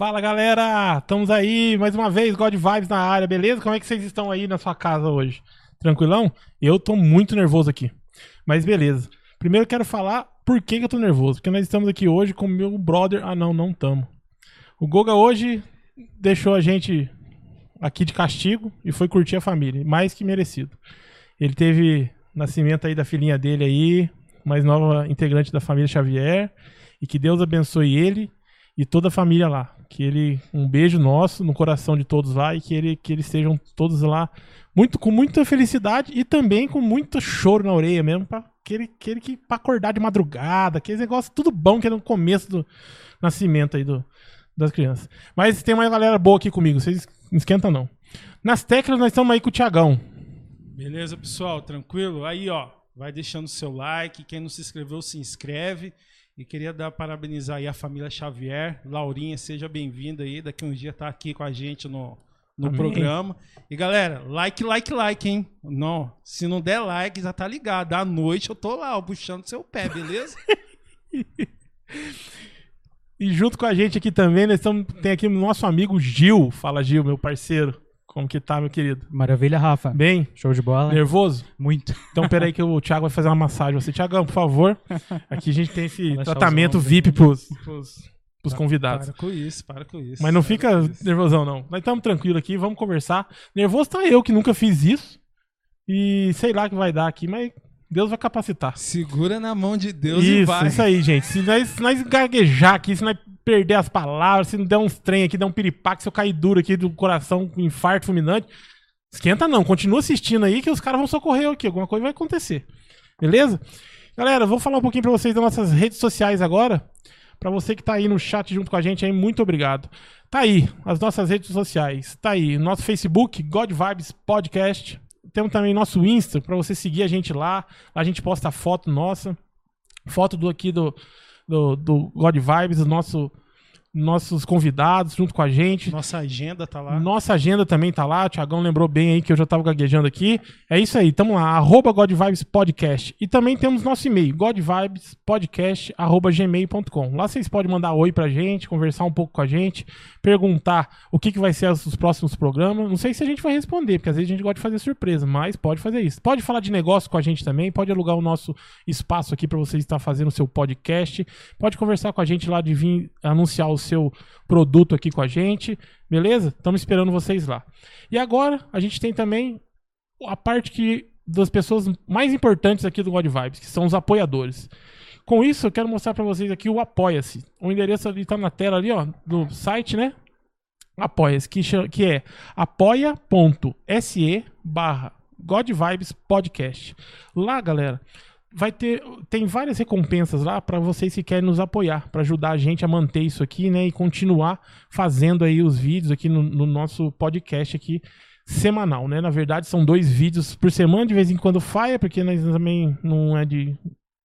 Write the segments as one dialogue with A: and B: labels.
A: Fala galera, estamos aí mais uma vez, God Vibes na área, beleza? Como é que vocês estão aí na sua casa hoje? Tranquilão? Eu tô muito nervoso aqui, mas beleza. Primeiro eu quero falar por que, que eu tô nervoso, porque nós estamos aqui hoje com meu brother. Ah, não, não estamos. O Goga hoje deixou a gente aqui de castigo e foi curtir a família, mais que merecido. Ele teve nascimento aí da filhinha dele aí, mais nova integrante da família Xavier, e que Deus abençoe ele e toda a família lá. Que ele um beijo nosso no coração de todos lá e que ele que eles estejam todos lá muito com muita felicidade e também com muito choro na orelha mesmo para aquele, aquele que para acordar de madrugada, aquele negócio tudo bom que é no começo do nascimento aí do, das crianças. Mas tem uma galera boa aqui comigo, vocês não esquentam não. Nas teclas nós estamos aí com o Tiagão.
B: Beleza, pessoal? Tranquilo? Aí, ó, vai deixando seu like. Quem não se inscreveu, se inscreve. E queria dar parabenizar aí a família Xavier. Laurinha, seja bem-vinda aí. Daqui um dia tá aqui com a gente no, no
A: Amém.
B: programa. E galera, like, like, like, hein? Não, se não der like, já tá ligado. À noite eu tô lá, ó, puxando seu pé, beleza?
A: E junto com a gente aqui também, nós estamos, tem aqui o nosso amigo Gil. Fala, Gil, meu parceiro. Como que tá, meu querido?
C: Maravilha, Rafa.
A: Bem?
C: Show de bola.
A: Nervoso?
C: Muito.
A: Então peraí que o Thiago vai fazer uma massagem. Você, Thiagão, por favor. Aqui a gente tem esse tratamento. VIP pros, pros, pros convidados.
B: Para com isso, para com isso.
A: Mas não fica nervosão, não. Nós estamos tranquilos aqui, vamos conversar. Nervoso tá eu, que nunca fiz isso. E sei lá o que vai dar aqui, mas Deus vai capacitar.
B: Segura na mão de Deus e
A: isso,
B: vai.
A: isso aí, gente. Se nós, se nós gaguejar aqui, se nós perder as palavras, se não der uns trem aqui, der um piripaque, se eu cair duro aqui do coração com infarto fulminante, esquenta não. Continua assistindo aí que os caras vão socorrer aqui. Alguma coisa vai acontecer. Beleza? Galera, vou falar um pouquinho pra vocês das nossas redes sociais agora. Pra você que tá aí no chat junto com a gente aí, muito obrigado. Tá aí, as nossas redes sociais. Tá aí, nosso Facebook, God Vibes Podcast. Temos também nosso Insta, pra você seguir a gente lá. A gente posta foto nossa. Foto do aqui do, do, do God Vibes, do nosso, nossos convidados junto com a gente.
B: Nossa agenda tá lá.
A: Nossa agenda também tá lá. O Thiagão lembrou bem aí que eu já tava gaguejando aqui. É isso aí, tamo lá, arroba God Vibes Podcast. E também temos nosso e-mail, godvibespodcast.gmail.com. Lá vocês podem mandar oi pra gente, conversar um pouco com a gente, perguntar o que, que vai ser os próximos programas. Não sei se a gente vai responder, porque às vezes a gente gosta de fazer surpresa, mas pode fazer isso. Pode falar de negócio com a gente também, pode alugar o nosso espaço aqui pra você estar fazendo o seu podcast. Pode conversar com a gente lá de vir anunciar o seu produto aqui com a gente. Beleza? Estamos esperando vocês lá. E agora a gente tem também a parte que das pessoas mais importantes aqui do God Vibes, que são os apoiadores. Com isso, eu quero mostrar para vocês aqui o Apoia-se. O endereço ali tá na tela ali, ó, do site, né? Apoia-se, que, que é apoia.se barra God Vibes Podcast. Lá, galera, vai ter tem várias recompensas lá para vocês que querem nos apoiar, para ajudar a gente a manter isso aqui, né, e continuar fazendo aí os vídeos aqui no, no nosso podcast aqui semanal, né? Na verdade, são dois vídeos por semana, de vez em quando falha, porque nós também não é de,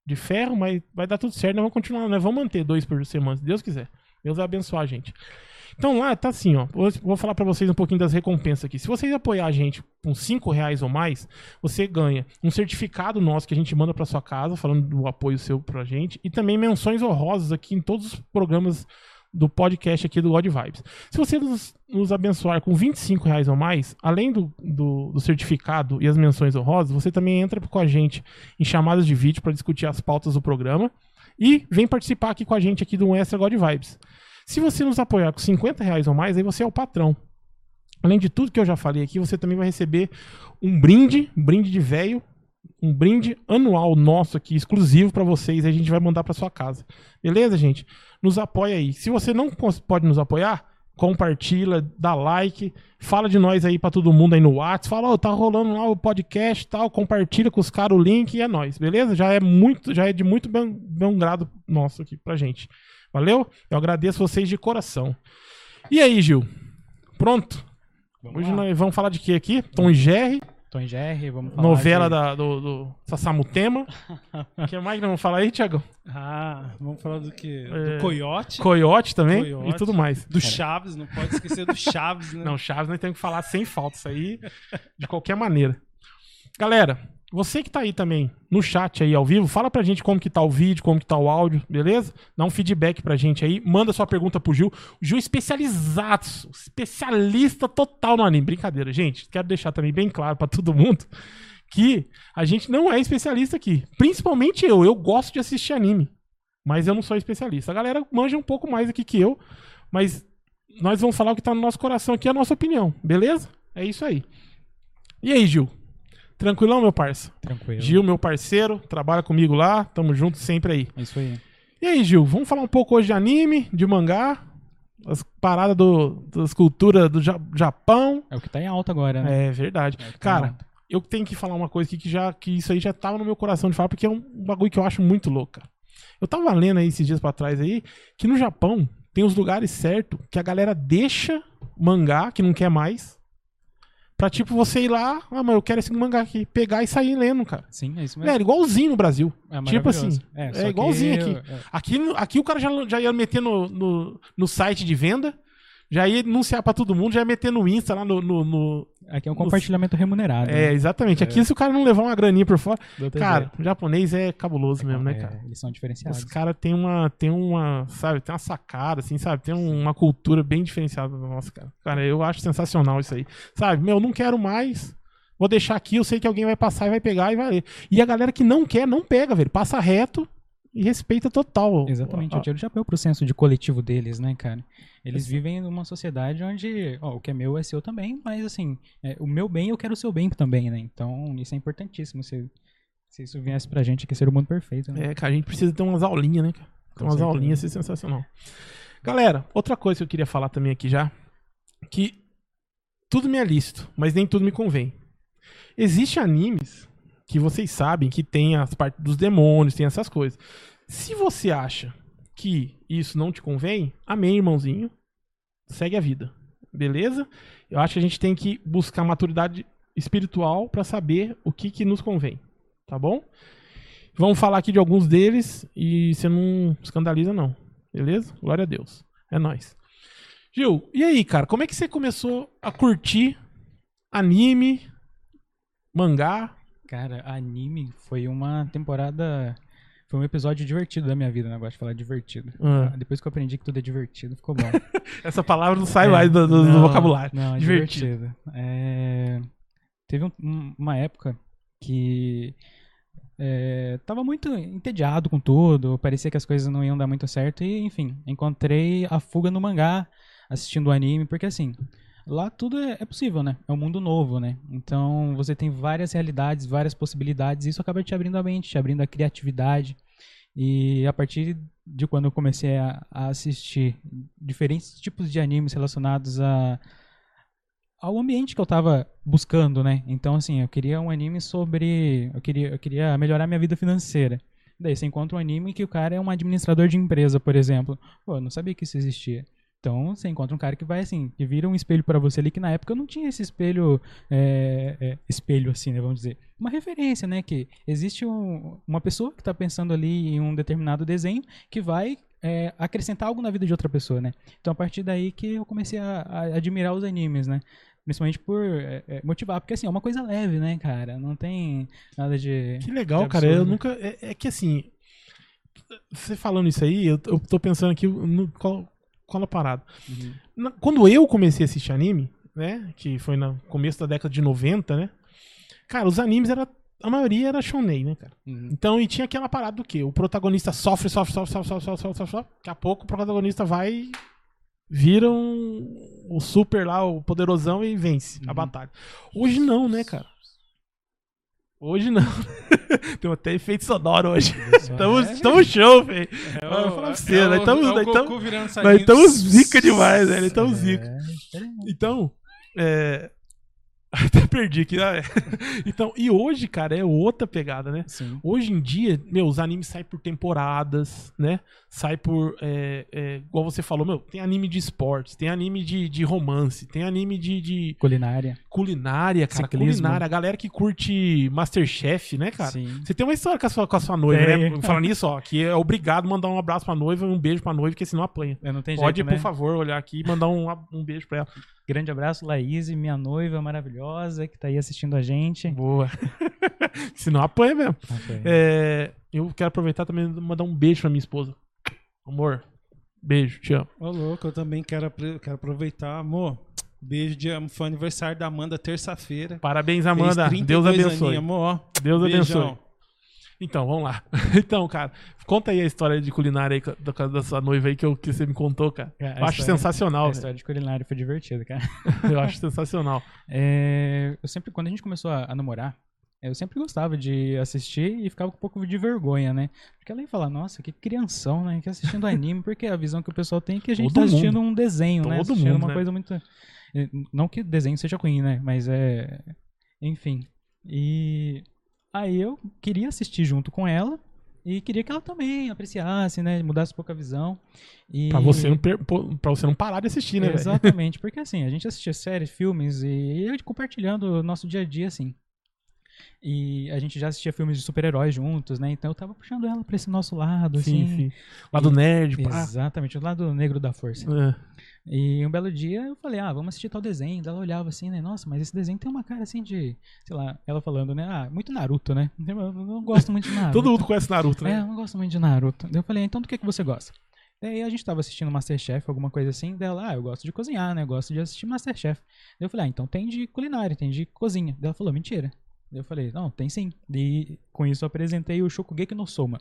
A: de ferro, mas vai dar tudo certo, nós vamos continuar, nós vamos manter dois por semana, se Deus quiser. Deus vai abençoar a gente. Então lá tá assim, ó. Vou, falar pra vocês um pouquinho das recompensas aqui. Se vocês apoiar a gente com 5 reais ou mais, você ganha um certificado nosso que a gente manda pra sua casa, falando do apoio seu pra gente, e também menções honrosas aqui em todos os programas do podcast aqui do God Vibes. Se você nos, nos abençoar com 25 reais ou mais, além do, do, do certificado e as menções honrosas, você também entra com a gente em chamadas de vídeo para discutir as pautas do programa e vem participar aqui com a gente aqui do Extra God Vibes. Se você nos apoiar com 50 reais ou mais, aí você é o patrão. Além de tudo que eu já falei aqui, você também vai receber um brinde, um brinde de velho, um brinde anual nosso aqui, exclusivo para vocês, a gente vai mandar para sua casa. Beleza, gente? Nos apoia aí. Se você não pode nos apoiar, compartilha, dá like, fala de nós aí para todo mundo aí no WhatsApp, fala, ó, tá rolando lá o podcast tal, compartilha com os caras o link e é nós, beleza? Já é muito, já é de muito bom, bom grado nosso aqui pra gente. Valeu? Eu agradeço vocês de coração. E aí, Gil? Pronto?
C: Vamos
A: Hoje
C: lá.
A: nós vamos falar de quê aqui? Tom e Jerry,
C: Tom e Jerry, vamos falar
A: novela
C: de...
A: da, do, do Sassamutema. O que mais que nós vamos falar aí, Thiago?
B: Ah, vamos falar do que?
A: É,
B: Do Coyote.
A: Coyote também
B: Coyote.
A: e tudo mais.
B: Do Chaves, não pode esquecer do Chaves, né?
A: Não, Chaves nós temos que falar sem falta, isso aí de qualquer maneira. Galera, Você que tá aí também no chat aí ao vivo, fala pra gente como que tá o vídeo, como que tá o áudio, beleza? Dá um feedback pra gente aí, manda sua pergunta pro Gil. O Gil é especializado, especialista total no anime. Brincadeira, gente. Quero deixar também bem claro pra todo mundo que a gente não é especialista aqui. Principalmente eu, eu gosto de assistir anime, mas eu não sou especialista. A galera manja um pouco mais aqui que eu, mas nós vamos falar o que tá no nosso coração aqui, a nossa opinião, beleza? É isso aí. E aí, Gil? Tranquilão, meu parça?
C: Tranquilo.
A: Gil, meu parceiro, trabalha comigo lá, tamo junto sempre aí.
C: É isso aí.
A: E aí, Gil, vamos falar um pouco hoje de anime, de mangá, as paradas do, das culturas do Ja- Japão.
C: É o que tá em alta agora, né?
A: É verdade.
C: É tá
A: Cara, eu tenho que falar uma coisa aqui que, já, que isso aí já tava no meu coração de falar, porque é um bagulho que eu acho muito louco, cara. Eu tava lendo aí esses dias pra trás aí, que no Japão tem os lugares certos que a galera deixa mangá, que não quer mais, pra tipo você ir lá, ah, mas eu quero esse mangá aqui, pegar e sair lendo, cara.
C: Sim, é isso mesmo.
A: Velho, igualzinho no Brasil.
C: É
A: tipo assim,
C: é,
A: é igualzinho aqui.
C: eu- é,
A: Aqui, aqui o cara já, já ia meter no, no, no site de venda, já ia anunciar pra todo mundo, já ia meter no Insta lá no. no- no-
C: Aqui é um compartilhamento remunerado.
A: É,
C: né?
A: exatamente. Aqui, se o cara não levar uma graninha por fora. Cara, o japonês é cabuloso mesmo, né,
C: É,
A: cara?
C: Eles são diferenciados.
A: Os caras têm uma, tem uma, sabe, tem uma sacada, assim, sabe? Tem um- uma cultura bem diferenciada da nossa, cara. Cara, eu acho sensacional isso aí. Sabe, meu, não quero mais. Vou deixar aqui, eu sei que alguém vai passar e vai pegar e vai ler. E a galera que não quer, não pega, velho. Passa reto e respeita total.
C: Exatamente,
A: A-
C: eu tiro o chapéu pro senso de coletivo deles, né, cara? Eles vivem numa sociedade onde, ó, o que é meu é seu também, mas assim, é, o meu bem eu quero o seu bem também, né? Então, isso é importantíssimo. Se, se isso viesse pra gente aqui, ser o mundo perfeito, né?
A: É, cara, a gente precisa ter umas aulinhas, né, cara? Ter
C: Com
A: umas
C: certeza.
A: aulinhas, isso é sensacional. Galera, outra coisa que eu queria falar também aqui já, que tudo me é lícito, mas nem tudo me convém. Existem animes que vocês sabem que tem as partes dos demônios, tem essas coisas. Se você acha que isso não te convém, amém, irmãozinho. Segue a vida. Beleza? Eu acho que a gente tem que buscar maturidade espiritual pra saber o que, que nos convém. Tá bom? Vamos falar aqui de alguns deles e você não escandaliza, não. Beleza? Glória a Deus. É nóis. Gil, e aí, cara? Como é que você começou a curtir anime, mangá?
C: Cara, anime foi uma temporada. Foi um episódio divertido da minha vida, né? Eu gosto de falar divertido.
A: Ah.
C: Depois que eu aprendi que tudo é divertido, ficou bom.
A: Essa palavra não sai
C: É,
A: mais do, do-
C: não,
A: vocabulário.
C: Não, é
A: Divertido.
C: divertido. É, Teve um- uma época que é, tava muito entediado com tudo, parecia que as coisas não iam dar muito certo e, enfim, encontrei a fuga no mangá, assistindo o anime, porque assim, lá tudo é, é possível, né? É um mundo novo, né? Então você tem várias realidades, várias possibilidades, e isso acaba te abrindo a mente, te abrindo a criatividade. E a partir de quando eu comecei a, a assistir diferentes tipos de animes relacionados a ao ambiente que eu tava buscando, né? Então, assim, eu queria um anime sobre. Eu queria, eu queria melhorar minha vida financeira. Daí você encontra um anime que o cara é um administrador de empresa, por exemplo. Pô, eu não sabia que isso existia. Então, você encontra um cara que vai assim, que vira um espelho pra você ali, que na época não tinha esse espelho, é, é, espelho assim, né, vamos dizer. Uma referência, né, que existe um- uma pessoa que tá pensando ali em um determinado desenho que vai é, acrescentar algo na vida de outra pessoa, né. Então, a partir daí que eu comecei a, a admirar os animes, né. Principalmente por é, é, motivar, porque assim, é uma coisa leve, né, cara? Não tem nada de.
A: Que legal,
C: de
A: cara. Eu nunca. É, é que assim. Você falando isso aí, eu, eu tô pensando aqui no qual, cola parado.
C: Uhum.
A: Na, quando eu comecei a assistir anime, né? Que foi no começo da década de 90, né? Cara, os animes era. A maioria era shonen, né, cara?
C: Uhum.
A: Então, e tinha aquela parada do quê? O protagonista sofre, sofre, sofre, sofre, sofre, sofre, sofre, sofre. Daqui a pouco o protagonista vai vira o super lá, o poderosão e vence
C: uhum.
A: a batalha. Hoje não, né, cara? Hoje não. Tem até efeito sonoro hoje. Estamos,
C: É.
A: estamos show, velho.
B: É
A: Eu vou falar pra
B: é
A: você, nós estamos-
B: é
A: nós estamos- Nós estamos zica demais, velho. Estamos zica.
C: É, diferente.
A: Então, é. Até perdi aqui. ah, é. Então, e hoje, cara, é outra pegada, né?
C: Sim.
A: Hoje em dia, meu, os animes saem por temporadas, né? Sai por. É, é, igual você falou, meu, tem anime de esportes, tem anime de, de romance, tem anime de, de
C: Culinária.
A: culinária, cara.
C: Ciclismo.
A: Culinária. A galera que curte Masterchef, né, cara?
C: Sim.
A: Você tem uma história com a sua, com a sua noiva,
C: Tem.
A: né? Falando nisso, ó, que é obrigado a mandar um abraço pra noiva e um beijo pra noiva, porque senão apanha.
C: Eu não tem
A: Pode,
C: jeito,
A: por
C: né?
A: favor, olhar aqui e mandar um, um beijo pra ela.
C: Grande abraço, Laís, minha noiva maravilhosa, que tá aí assistindo a gente.
A: Boa. Senão apanha mesmo.
C: Ok.
A: É, eu quero aproveitar também e mandar um beijo pra minha esposa. Amor, beijo, te amo.
B: Ô, louco, eu também quero, quero aproveitar. Amor, beijo de foi aniversário da Amanda terça-feira.
A: Parabéns, Amanda.
B: 32
A: Deus abençoe.
B: aninhos, amor.
A: Deus
B: Beijão.
A: abençoe. Então, vamos lá. Então, cara, conta aí a história de culinária aí da, da sua noiva aí que, eu, que você me contou, cara.
C: É, a
A: eu acho
C: história-
A: sensacional,
C: A
A: velho.
C: história de culinária foi divertida, cara.
A: Eu acho sensacional.
C: É, eu sempre, quando a gente começou a, a namorar, eu sempre gostava de assistir e ficava com um pouco de vergonha, né? Porque ela ia falar, nossa, que crianção, né? Que assistindo anime, porque a visão que o pessoal tem é que a gente
A: Todo
C: tá assistindo
A: mundo.
C: um desenho, né?
A: Todo
C: Assistindo
A: mundo,
C: uma
A: né?
C: coisa muito. eh, Não que desenho seja ruim, né? Mas é. Enfim. E aí eu queria assistir junto com ela. E queria que ela também apreciasse, né? Mudasse um pouco a visão. E...
A: Pra você não, per- pra você não parar de assistir, né?
C: Exatamente, porque assim, a gente assistia séries, filmes e compartilhando o nosso dia a dia, assim. E a gente já assistia filmes de super-heróis juntos, né? Então eu tava puxando ela pra esse nosso lado,
A: Sim,
C: assim.
A: sim. Lá do nerd, pá.
C: Exatamente, o lado negro da força.
A: É.
C: E um belo dia eu falei, ah, vamos assistir tal desenho. Daí ela olhava assim, né? Nossa, mas esse desenho tem uma cara assim de. Sei lá, ela falando, né? Ah, muito Naruto, né? Eu não gosto muito de Naruto.
A: Todo mundo conhece Naruto,
C: É,
A: né?
C: eu não gosto muito de Naruto. Daí eu falei, então do que, que você gosta? Daí a gente tava assistindo Masterchef, alguma coisa assim. Dela, ah, eu gosto de cozinhar, né? Eu gosto de assistir Masterchef. Daí eu falei, ah, então tem de culinária, tem de cozinha. Daí ela falou, mentira. Daí eu falei, não, tem sim. E com isso eu apresentei o Shokugeki no Soma,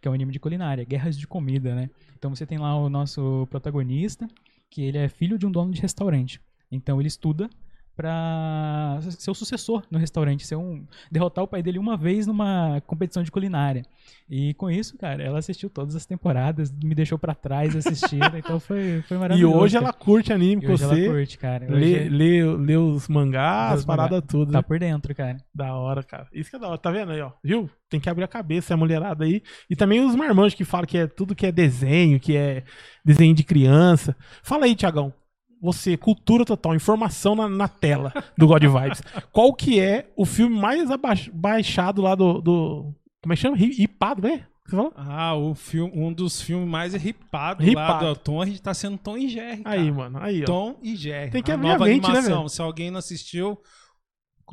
C: que é um anime de culinária, guerras de comida, né? Então você tem lá o nosso protagonista, que ele é filho de um dono de restaurante. Então ele estuda pra ser o sucessor no restaurante, ser um derrotar o pai dele uma vez numa competição de culinária. E com isso, cara, ela assistiu todas as temporadas, me deixou pra trás assistindo, então foi, foi
A: E
C: maravilhoso.
A: hoje
C: cara.
A: ela curte anime
C: E
A: com
C: hoje
A: você.
C: ela curte, cara.
A: Lê,
C: Hoje
A: lê, lê os mangás, as paradas tudo.
C: tá
A: né?
C: por dentro, cara.
A: Da hora, cara. Isso que é da hora. Tá vendo aí, ó? Viu? Tem que abrir a cabeça, a mulherada aí. E também os marmanjos que falam que é tudo que é desenho, que é desenho de criança. Fala aí, Tiagão. Você, cultura total, informação na, na tela do God Vibes. Qual que é o filme mais baixado lá do, do. Como é que chama? Ri- Hipado, né? Você falou?
B: Ah, o filme, um dos filmes mais ripados
A: Ripado.
B: lá do Tom, a gente tá sendo Tom e Jerry, cara.
A: Aí, mano. Aí, ó.
B: Tom e Jerry.
A: Tem que
B: a
A: abrir a
B: nova
A: mente, né,
B: animação.
A: velho?
B: Se alguém não assistiu...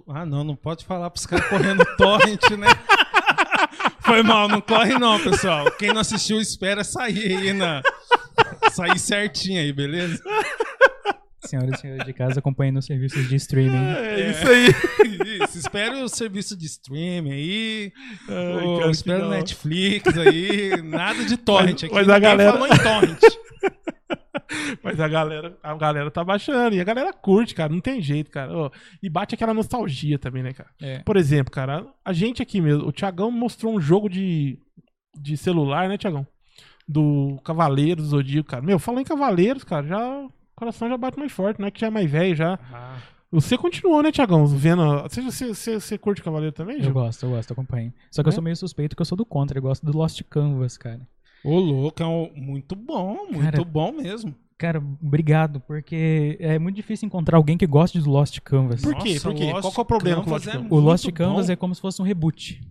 B: Ah, não, não pode falar pros caras correndo torrent, né? Foi mal, não corre não, pessoal. Quem não assistiu, espera sair aí na... Sair certinho aí, beleza?
C: Senhoras e senhores de casa acompanhando os serviços de streaming.
A: É isso aí.
B: Isso, espere o serviço de streaming aí.
A: Ai,
B: Ô,
A: cara, que
B: espera
A: da
B: o
A: hora.
B: Netflix aí. Nada de torrent
A: Mas-
B: aqui.
A: mas a galera-
B: falou em torrent.
A: Mas a galera, a galera tá baixando. E a galera curte, cara. Não tem jeito, cara. E bate aquela nostalgia também, né, cara?
C: É.
A: Por exemplo, cara, a gente aqui mesmo, o Thiagão mostrou um jogo de, de celular, né, Thiagão? Do Cavaleiros do Zodíaco, cara. Meu, falando em Cavaleiros, cara, já coração já bate mais forte, né? Que já é mais velho já. Você continuou, né, Thiagão? Vendo. Você, você, você, você curte Cavaleiro também,
C: Eu
A: Gil?
C: gosto, eu gosto, eu acompanho. Só que eu
A: É?
C: sou meio suspeito que eu sou do contra, eu gosto do Lost Canvas, cara.
B: Ô, louco, é um, muito bom, muito
C: Cara,
B: bom mesmo.
C: Cara, obrigado, porque é muito difícil encontrar alguém que goste do Lost Canvas.
A: Por quê?
B: Nossa,
A: Por quê?
B: Lost
A: Qual que é o problema com o
B: Canvas
A: Lost
B: é
A: Canvas?
C: O Lost Canvas
B: bom.
C: é como se fosse um reboot.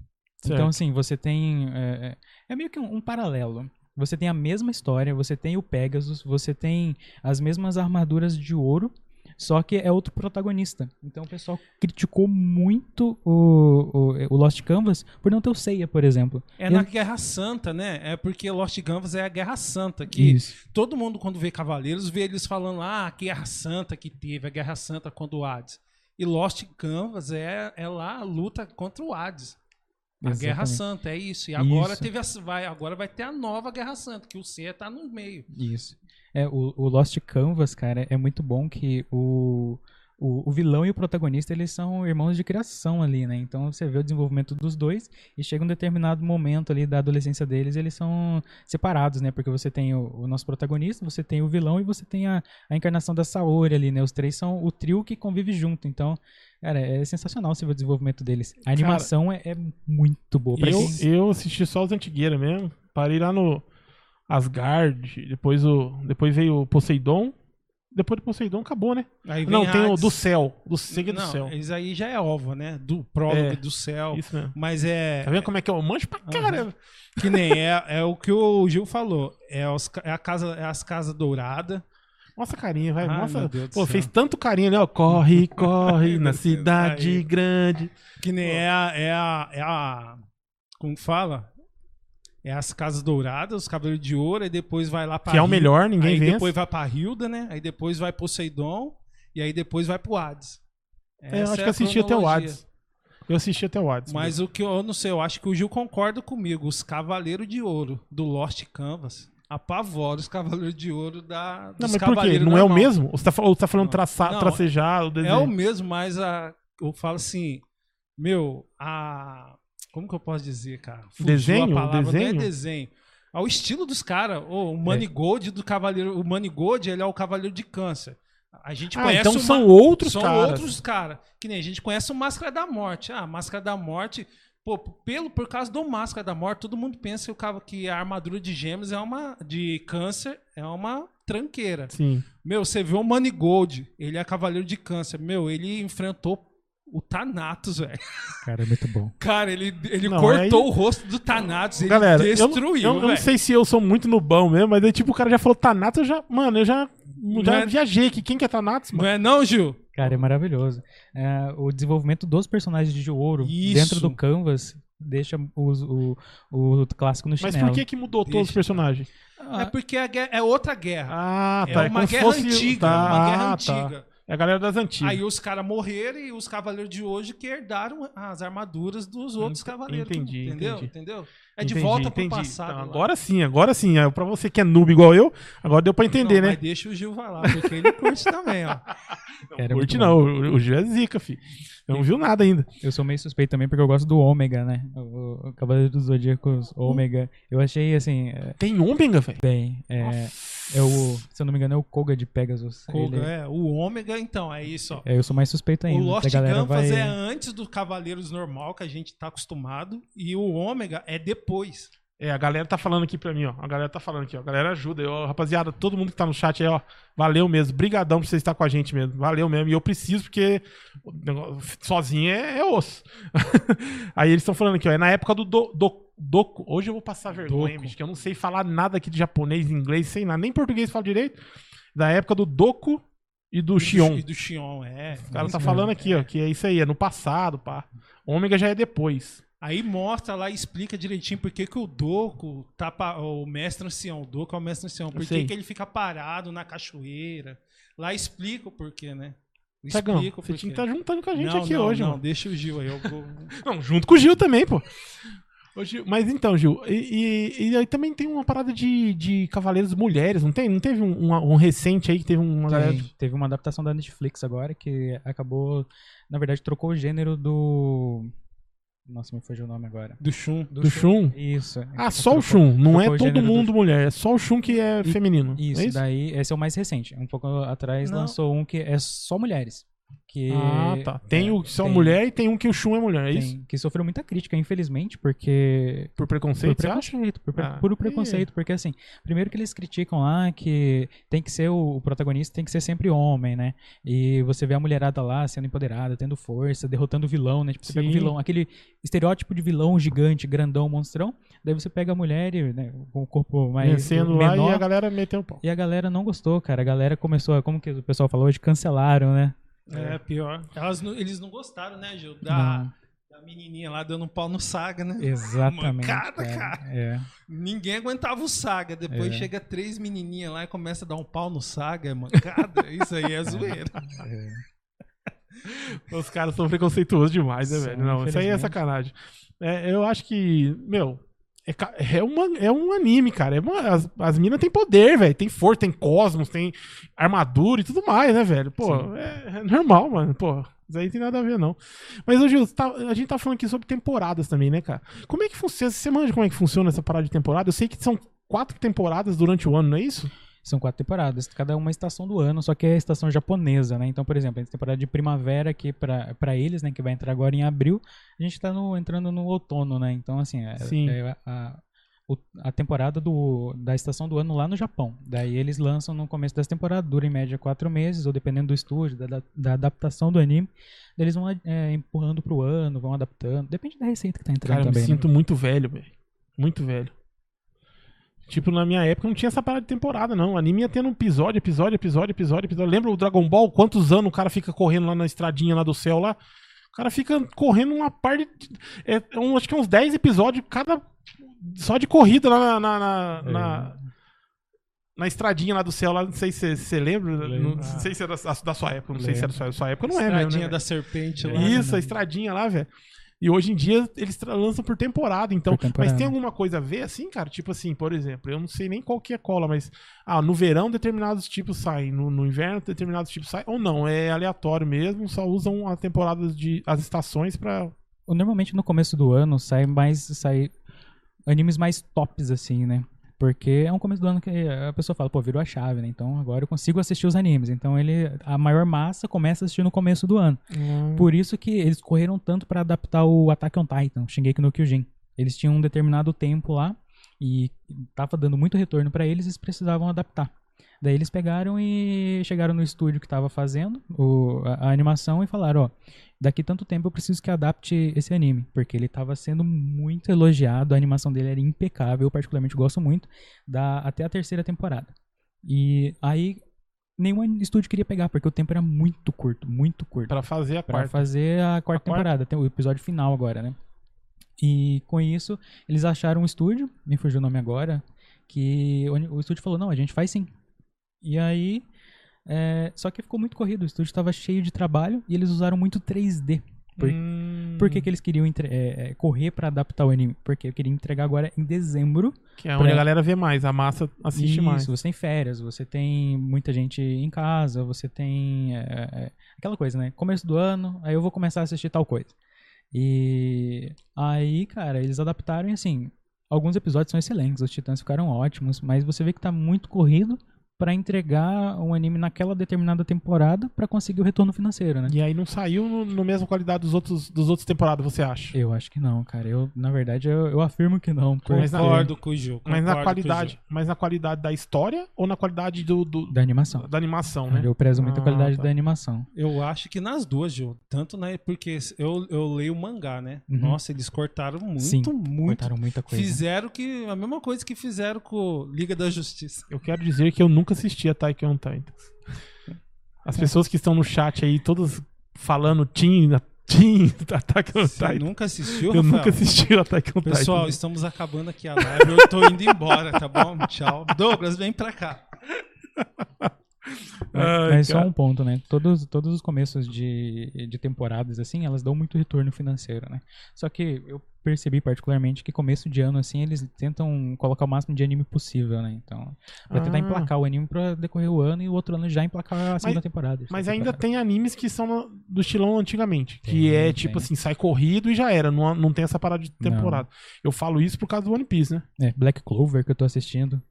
A: Certo.
C: Então, assim, você tem. É, é meio que um, um paralelo. Você tem a mesma história, você tem o Pegasus, você tem as mesmas armaduras de ouro, só que é outro protagonista. Então o pessoal criticou muito o, o, o Lost Canvas por não ter o Seiya, por exemplo.
B: É
C: Eu-
B: na Guerra Santa, né? É porque Lost Canvas é a Guerra Santa. Que
C: Isso.
B: todo mundo, quando vê Cavaleiros, vê eles falando, ah, a Guerra Santa que teve, a Guerra Santa contra o Hades. E Lost Canvas é, é lá a luta contra o Hades. A Guerra. Santa, é isso. E agora,
C: Isso.
B: teve a, vai, agora vai ter a nova Guerra Santa, que o C tá no meio.
C: Isso. É, o, o Lost Canvas, cara, é muito bom que o, o, o vilão e o protagonista, eles são irmãos de criação ali, né? Então você vê o desenvolvimento dos dois e chega um determinado momento ali da adolescência deles, eles são separados, né? Porque você tem o, o nosso protagonista, você tem o vilão e você tem a, a encarnação da Saori ali, né? Os três são o trio que convive junto. Então, cara, é sensacional você ver o desenvolvimento deles. A animação é, é muito boa. Pra
A: Eu,
C: quem-
A: eu assisti só os antigueiras mesmo. Parei lá no Asgard, depois, o, depois veio o Poseidon. Depois do Poseidon acabou, né? Não, tem o
B: Hades.
A: do céu. Do Sega do céu.
B: isso aí já é ova, né? Do prólogo
A: É.
B: do céu.
A: Isso mesmo.
B: Mas é.
A: Tá vendo como é que é o manjo pra caramba?
B: Que nem é, é o que o Gil falou. É, os é a casa, é as casas douradas.
A: Mostra a carinha, vai.
B: Ai,
A: mostra. Pô, fez tanto carinho ali, ó. Corre, corre na cidade grande.
B: Que nem é a, é a. É a. Como que fala? É as Casas Douradas, os Cavaleiros de Ouro, aí depois vai lá pra.
A: Que é o melhor, ninguém
B: aí
A: vence.
B: depois vai pra Hilda, né? Aí depois vai Poseidon. E aí depois vai pro Hades.
A: É, eu acho
B: é
A: que assisti até o. Hades. Eu assisti até o Hades.
B: Mas o que eu não sei, eu acho que o Gil concorda comigo. Os Cavaleiros de Ouro do Lost Canvas apavora os Cavaleiros de Ouro da.
A: Não,
B: dos
A: mas por quê? Não é o mesmo? Ou você tá, ou você tá falando
B: Não.
A: traça,
B: Não,
A: tracejado, o
B: É
A: desenho?
B: o mesmo, mas a, eu falo assim, meu, a. Como que eu posso dizer, cara? Fugiu
A: Desenho?
B: A palavra, Não
A: Desenho?
B: é desenho. Ao estilo dos caras. o Manigold do Cavaleiro. O Manigold, ele é o Cavaleiro de Câncer. A gente
A: Ah,
B: conhece
A: então
B: o
A: são outros
B: são
A: caras.
B: outros caras. Que nem a gente conhece o Máscara da Morte. Ah, Máscara da Morte. Pô, pelo, por causa do Máscara da Morte, todo mundo pensa que, o, que a armadura de gêmeos é uma. de câncer é uma tranqueira.
A: Sim.
B: Meu, você vê o Manigold, ele é cavaleiro de câncer. Meu, ele enfrentou o Thanatos, velho.
C: Cara, é muito bom.
B: Cara, ele, ele
A: Não,
B: cortou
A: aí-
B: o rosto do Thanatos, ele
A: Galera, eu,
B: destruiu,
A: eu, eu não
B: velho.
A: sei se eu sou muito nubão mesmo, mas aí, tipo, o cara já falou Thanatos, eu já. Mano, eu já. Já
B: Mas-
A: viajei aqui. Quem que é Thanatos, mano?
B: Não é não, Gil?
C: Cara, é maravilhoso. É, o desenvolvimento dos personagens de ouro
B: Isso.
C: dentro do canvas deixa os- o, o, clássico no
A: Mas
C: chinelo.
A: por que que mudou todos os
B: Deixa.
A: personagens?
C: Ah,
B: É porque a guerra- é outra guerra.
A: Ah,
B: é
A: tá.
B: uma
A: como se
B: guerra
A: fosse-
B: antiga.
A: tá,
B: uma guerra
A: ah, tá. É a galera das antigas.
B: Aí os caras morreram e os cavaleiros de hoje que herdaram as armaduras dos outros cavaleiros.
A: entendi,
B: entendeu?
A: entendi.
B: Entendeu? É de
A: Entendi,
B: volta pro
A: entendi.
B: passado.
A: Então, agora sim, agora sim. É, Pra você que é noob igual eu, agora deu pra entender,
B: não,
A: né?
B: Mas deixa o Gil falar, porque ele curte também, ó.
C: cara, é
A: Curte não, o, o Gil é zica, filho. Eu não viu nada ainda.
C: Eu sou meio suspeito também porque eu gosto do Ômega, né? O, o Cavaleiro dos Zodíacos Ômega. Eu achei, assim, é,
A: Tem ômega, velho.
C: bem. É, é o, se eu não me engano, é o Koga de Pegasus.
B: Koga,
C: Ele-
B: é. O Ômega, então, é isso, ó.
C: é, eu sou mais suspeito ainda.
B: O Lost Canvas
C: vai...
B: é antes do Cavaleiros normal, que a gente tá acostumado, e o Ômega é depois.
A: É, a galera tá falando aqui pra mim, ó. A galera tá falando aqui, ó. A galera ajuda. Eu, rapaziada, todo mundo que tá no chat aí, ó. Valeu mesmo. Brigadão por você estar com a gente mesmo. Valeu mesmo. E eu preciso, porque sozinho é, é osso. aí eles estão falando aqui, ó. É na época do, do, do- Doku. Hoje eu vou passar vergonha, bicho, que eu não sei falar nada aqui de japonês, inglês, sem nada. Nem português falo direito. Da época do Doku e do Xion.
B: E do Xion, é.
A: O cara
C: Isso
A: tá falando aqui, ó, que é isso aí, é no passado, pá. Ômega já é depois.
B: Aí mostra lá e explica direitinho por que, que o Doku tá pa- o mestre ancião, o Doku é o mestre ancião, por que, que ele fica parado na cachoeira. Lá explica o porquê, né?
A: Pegão,
B: Explica o
A: você
B: porquê.
A: tinha que estar juntando com a gente
B: não,
A: aqui
B: não,
A: hoje,
B: não,
A: mano.
B: deixa o Gil aí. Eu vou...
A: Não, junto com o Gil também, pô. Ô, Gil, mas então, Gil, e, e- e aí também tem uma parada de, de Cavaleiros Mulheres, não tem? Não teve um, um- um recente aí que teve uma.
C: Tem, teve uma adaptação da Netflix agora que acabou, na verdade, trocou o gênero do. Nossa, me fugiu o nome agora.
B: Do Shun.
A: Do Shun?
C: Isso.
A: Ah, só o Shun, não é todo
C: gênero do
A: mundo mulher, é só o Shun que é
C: E-
A: feminino.
C: Isso,
A: é isso?
C: daí esse é o mais recente. Um pouco atrás
B: Não.
C: lançou um que é só mulheres. Que,
A: Ah, tá. Tem
C: é,
A: o que são
C: tem-
A: mulher e tem um que o Shun é mulher, é
C: tem-
A: isso?
C: que sofreu muita crítica, infelizmente, porque
A: Por
C: por
A: preconceito, acha?
C: preconceito, por
A: Ah,
C: puro
A: aí-
C: preconceito, porque assim, primeiro que eles criticam lá que tem que ser o, o protagonista, tem que ser sempre homem, né? E você vê a mulherada lá sendo empoderada, tendo força, derrotando o vilão, né? Tipo, você pega o
A: Sim.
C: vilão, aquele estereótipo de vilão gigante, grandão, monstrão, daí você pega a mulher e, né, com o corpo mais
A: Vencendo lá
C: menor,
A: e a galera meteu o pau.
C: e a galera não gostou, cara. A galera começou, como que o pessoal falou hoje, cancelaram, né?
B: É, pior. Elas não- eles não gostaram, né, Gil? Da,
C: Não.
B: da menininha lá dando um pau no Saga, né?
C: Exatamente.
B: Mancada,
C: cara. É.
B: Ninguém aguentava o Saga. Depois
C: É.
B: chega três menininhas lá e começa a dar um pau no Saga. É mancada. Isso aí é zoeira.
A: Os caras são preconceituosos demais, né,
C: São,
A: velho? Não, isso aí é
C: infelizmente.
A: sacanagem. É, eu acho que, meu, é, é, uma, é um anime, cara. É uma- as, as minas têm poder, velho. Tem força, tem cosmos, tem armadura e tudo mais, né, velho? Pô, é, é normal, mano. Pô, isso aí tem nada a ver, não. Mas, ô Gil, você tá- a gente tá falando aqui sobre temporadas também, né, cara? Como é que funciona? Você manja como é que funciona essa parada de temporada? Eu sei que são quatro temporadas durante o ano, não é isso?
C: São quatro temporadas, cada uma estação do ano, só que é a estação japonesa, né? Então, por exemplo, a temporada de primavera aqui pra pra eles, né, que vai entrar agora em abril, a gente tá no, entrando no outono, né? Então, assim, é,
A: Sim.
C: é a, o- a temporada do, da estação do ano lá no Japão. Daí eles lançam no começo dessa temporada, dura em média quatro meses, ou dependendo do estúdio, da, da- da adaptação do anime, eles vão é, empurrando pro ano, vão adaptando. Depende da receita que tá entrando
A: Cara, eu me
C: também. né?
A: sinto muito velho, velho. Muito velho. Tipo, na minha época não tinha essa parada de temporada, não. O anime ia tendo um episódio, episódio, episódio, episódio, episódio. Lembra o Dragon Ball? Quantos anos o cara fica correndo lá na estradinha lá do céu lá? O cara fica correndo uma parte. É, é um, acho que é uns 10 episódios, cada. Só de corrida lá na. na, na,
C: É.
A: na- na estradinha lá do céu, lá, não sei se você lembra, não, não sei se era da, da sua época, não sei se era da sua, sua época, não é
B: Estradinha
A: mesmo, né,
B: da serpente lá.
A: isso, a estradinha lá, velho. E hoje em dia eles lançam por temporada, então.
C: Por temporada.
A: Mas tem alguma coisa a ver, assim, cara? Tipo assim, por exemplo, eu não sei nem qual que é cola, mas. Ah, no verão determinados tipos saem, no, no inverno determinados tipos saem. Ou não, é aleatório mesmo, só usam a temporada de. as estações pra.
C: Normalmente no começo do ano sai mais. sai animes mais tops, assim, né? Porque é um começo do ano que a pessoa fala, pô, virou a chave, né? Então agora eu consigo assistir os animes. Então ele. A maior massa começa a assistir no começo do ano. Por isso que eles correram tanto pra adaptar o Attack on Titan, Shingeki no Kyojin. Eles tinham um determinado tempo lá e tava dando muito retorno pra eles, eles precisavam adaptar. Daí eles pegaram e chegaram no estúdio que tava fazendo o- a, a animação e falaram, ó, daqui tanto tempo eu preciso que adapte esse anime, porque ele tava sendo muito elogiado, a animação dele era impecável, eu particularmente gosto muito, da, até a terceira temporada. E aí nenhum estúdio queria pegar, porque o tempo era muito curto, muito curto.
A: Pra fazer a
C: Pra
A: quarta.
C: fazer a quarta
A: A quarta?
C: temporada. Tem o episódio final agora, né? E com isso, eles acharam um estúdio, me fugiu o nome agora, que o, o estúdio falou, não, a gente faz sim. E aí, é, só que ficou muito corrido, o estúdio estava cheio de trabalho e eles usaram muito 3D. Por,
A: Hum,
C: por que, que eles queriam entre- é, é, correr pra adaptar o anime? Porque eu queria entregar agora em dezembro.
A: Que é onde
C: pra-
A: a galera vê mais, a massa assiste
C: Isso,
A: mais.
C: você tem férias, você tem muita gente em casa, você tem é, é, aquela coisa, né? Começo do ano, aí eu vou começar a assistir tal coisa. E aí, cara, eles adaptaram e assim, alguns episódios são excelentes, os titãs ficaram ótimos, mas você vê que tá muito corrido pra entregar um anime naquela determinada temporada pra conseguir o retorno financeiro, né?
A: E aí não saiu no, no mesma qualidade dos outros, dos outros temporadas, você acha?
C: Eu acho que não, cara. Eu, na verdade, eu, eu afirmo que não.
A: Na-
B: Concordo com o Gil.
A: Mas na qualidade, mas na qualidade da história ou na qualidade do, do-
C: Da animação.
A: da animação, né?
C: Eu prezo muito a
A: Ah,
C: qualidade
A: tá.
C: da animação.
B: Eu acho que nas duas, Gil. Tanto, né? Porque eu, eu leio o mangá, né?
C: Uhum.
B: Nossa, eles cortaram muito,
C: Sim,
B: muito.
C: Cortaram muita coisa.
B: Fizeram que, a mesma coisa que fizeram com Liga da Justiça.
A: Eu quero dizer que eu nunca assisti a Taika on Titans. As pessoas que estão no chat aí, todas falando Tim, Tim, Attack on
B: Você
A: Titan.
B: nunca assistiu,
A: Eu
B: Rafael?
A: nunca assisti o Attack on
B: Pessoal,
A: Titan.
B: estamos acabando aqui a live. Eu tô indo embora, tá bom? Tchau. Douglas, vem pra cá.
C: Mas,
A: Ai,
C: mas só um ponto, né? Todos, todos os começos de, de temporadas, assim, elas dão muito retorno financeiro, né? Só que eu percebi particularmente que começo de ano, assim, eles tentam colocar o máximo de anime possível, né? Então, pra tentar
A: Ah.
C: emplacar o anime pra decorrer o ano e o outro ano já emplacar a segunda temporada.
A: Mas ainda
C: temporada.
A: tem animes que são do estilão antigamente. que
C: Tem,
A: é tipo
C: tem.
A: assim, sai corrido e já era. Não, não tem essa parada de
C: Não.
A: temporada. Eu falo isso por causa do One Piece, né?
C: É, Black Clover que eu tô assistindo.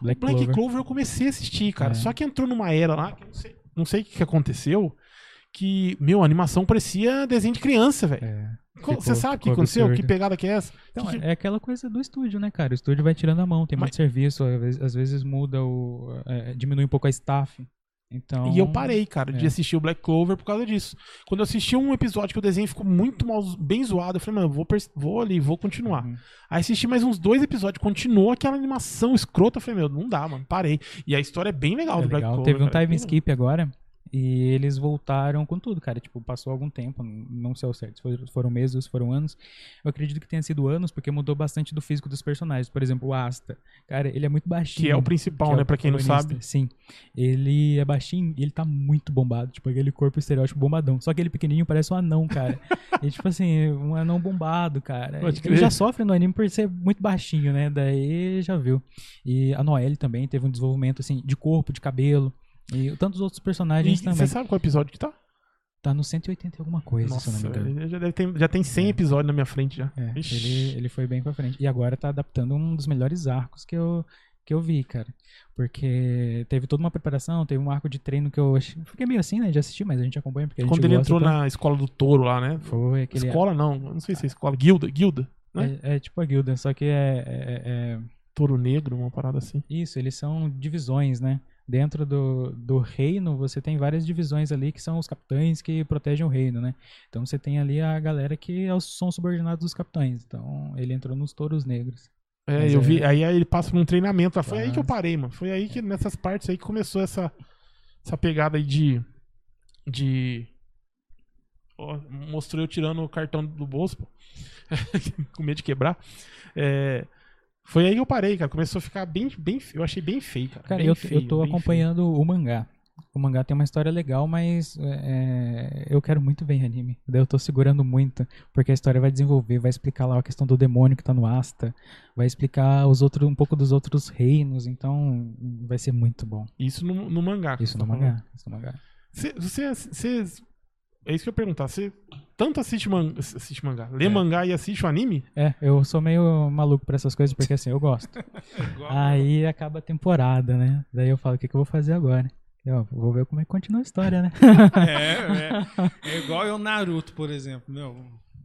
C: Black,
A: Black
C: Clover.
A: Clover eu comecei a assistir, cara.
C: É.
A: Só que entrou numa era lá, que eu não sei, não sei o que, que aconteceu, que, meu, a animação parecia desenho de criança, velho.
C: É.
A: Co-
C: ficou-
A: Você sabe o que aconteceu?
C: absurdo.
A: Que pegada que é essa?
C: Então,
A: Que que-
C: é aquela coisa do estúdio, né, cara? O estúdio vai tirando a mão, tem
A: Mas-
C: muito serviço, às vezes, às vezes muda o. é, diminui um pouco a staff. Então.
A: E eu parei, cara, de
C: é.
A: assistir o Black Clover por causa disso. Quando eu assisti um episódio que o desenho ficou muito mal, bem zoado, eu falei, mano, vou, vou ali, vou continuar.
C: Uhum.
A: Aí assisti mais uns dois episódios, continuou aquela animação escrota, eu falei, meu, não dá, mano, parei. E a história é bem legal
C: É
A: do Black
C: legal.
A: Clover.
C: Teve um
A: é
C: time skip agora. E eles voltaram com tudo, cara. Tipo, passou algum tempo, não sei ao certo. Se foram- meses se foram anos. Eu acredito que tenha sido anos, porque mudou bastante do físico dos personagens. Por exemplo, o Asta. Cara, ele é muito baixinho.
A: Que é o principal,
C: que é
A: né,
C: o
A: pra quem não sabe.
C: Sim. Ele é baixinho e ele tá muito bombado. Tipo, aquele corpo estereótipo bombadão. Só que ele pequenininho parece um anão, cara. e tipo assim, um anão bombado, cara.
A: Pode
C: ele
A: crer.
C: já sofre no anime por ser muito baixinho, né? Daí já viu. E a Noelle também teve um desenvolvimento, assim, de corpo, de cabelo. E tantos outros personagens
A: E
C: também.
A: você sabe qual episódio que tá?
C: Tá no 180 e alguma coisa, se eu não
A: Nossa,
C: me engano.
A: já, deve ter, já tem 100 episódios na minha frente já.
C: É, ele, ele foi bem pra frente. E agora tá adaptando um dos melhores arcos que eu, que eu vi, cara. Porque teve toda uma preparação, teve um arco de treino que eu achei- fiquei meio assim, né, de assistir, mas a gente acompanha porque a
A: Quando ele entrou
C: tanto.
A: na escola do touro lá, né?
C: Foi aquele...
A: Escola não, não sei se é escola. Guilda, guilda. né?
C: É, é tipo a guilda, só que é- é- é
A: Touro negro, uma parada assim.
C: Isso, eles são divisões, né? Dentro do, do reino, você tem várias divisões ali que são os capitães que protegem o reino, né? Então você tem ali a galera que é são subordinados dos capitães. Então ele entrou nos touros negros.
A: É,
C: Mas
A: eu
C: é-
A: vi. Aí, aí ele passa num treinamento. lá. Foi aí que eu parei, mano. Foi aí que nessas partes aí que começou essa, essa pegada aí de. De. Mostrou eu tirando o cartão do bolso, pô. Com medo de quebrar. É, Foi aí que eu parei, cara. Começou a ficar bem. bem eu achei bem feio, cara.
C: Cara,
A: Bem
C: eu,
A: feio,
C: eu tô
A: bem feio.
C: acompanhando o mangá. O mangá tem uma história legal, mas é, eu quero muito ver em anime. Daí eu tô segurando muito, porque a história vai desenvolver, vai explicar lá a questão do demônio que tá no Asta, vai explicar os outros, um pouco dos outros reinos, então vai ser muito bom.
A: Isso no, no mangá. que
C: Isso no
A: tá
C: mangá. Isso no mangá.
A: Você- É isso que eu ia perguntar. Você tanto assiste, man, assiste mangá, lê
C: É.
A: mangá e assiste o anime?
C: É, eu sou meio maluco pra essas coisas, porque assim, eu gosto. Aí acaba a temporada, né? Daí eu falo, o que, que eu vou fazer agora? Eu vou ver como é que continua a história, né?
B: É, é. É igual eu Naruto, por exemplo. Meu,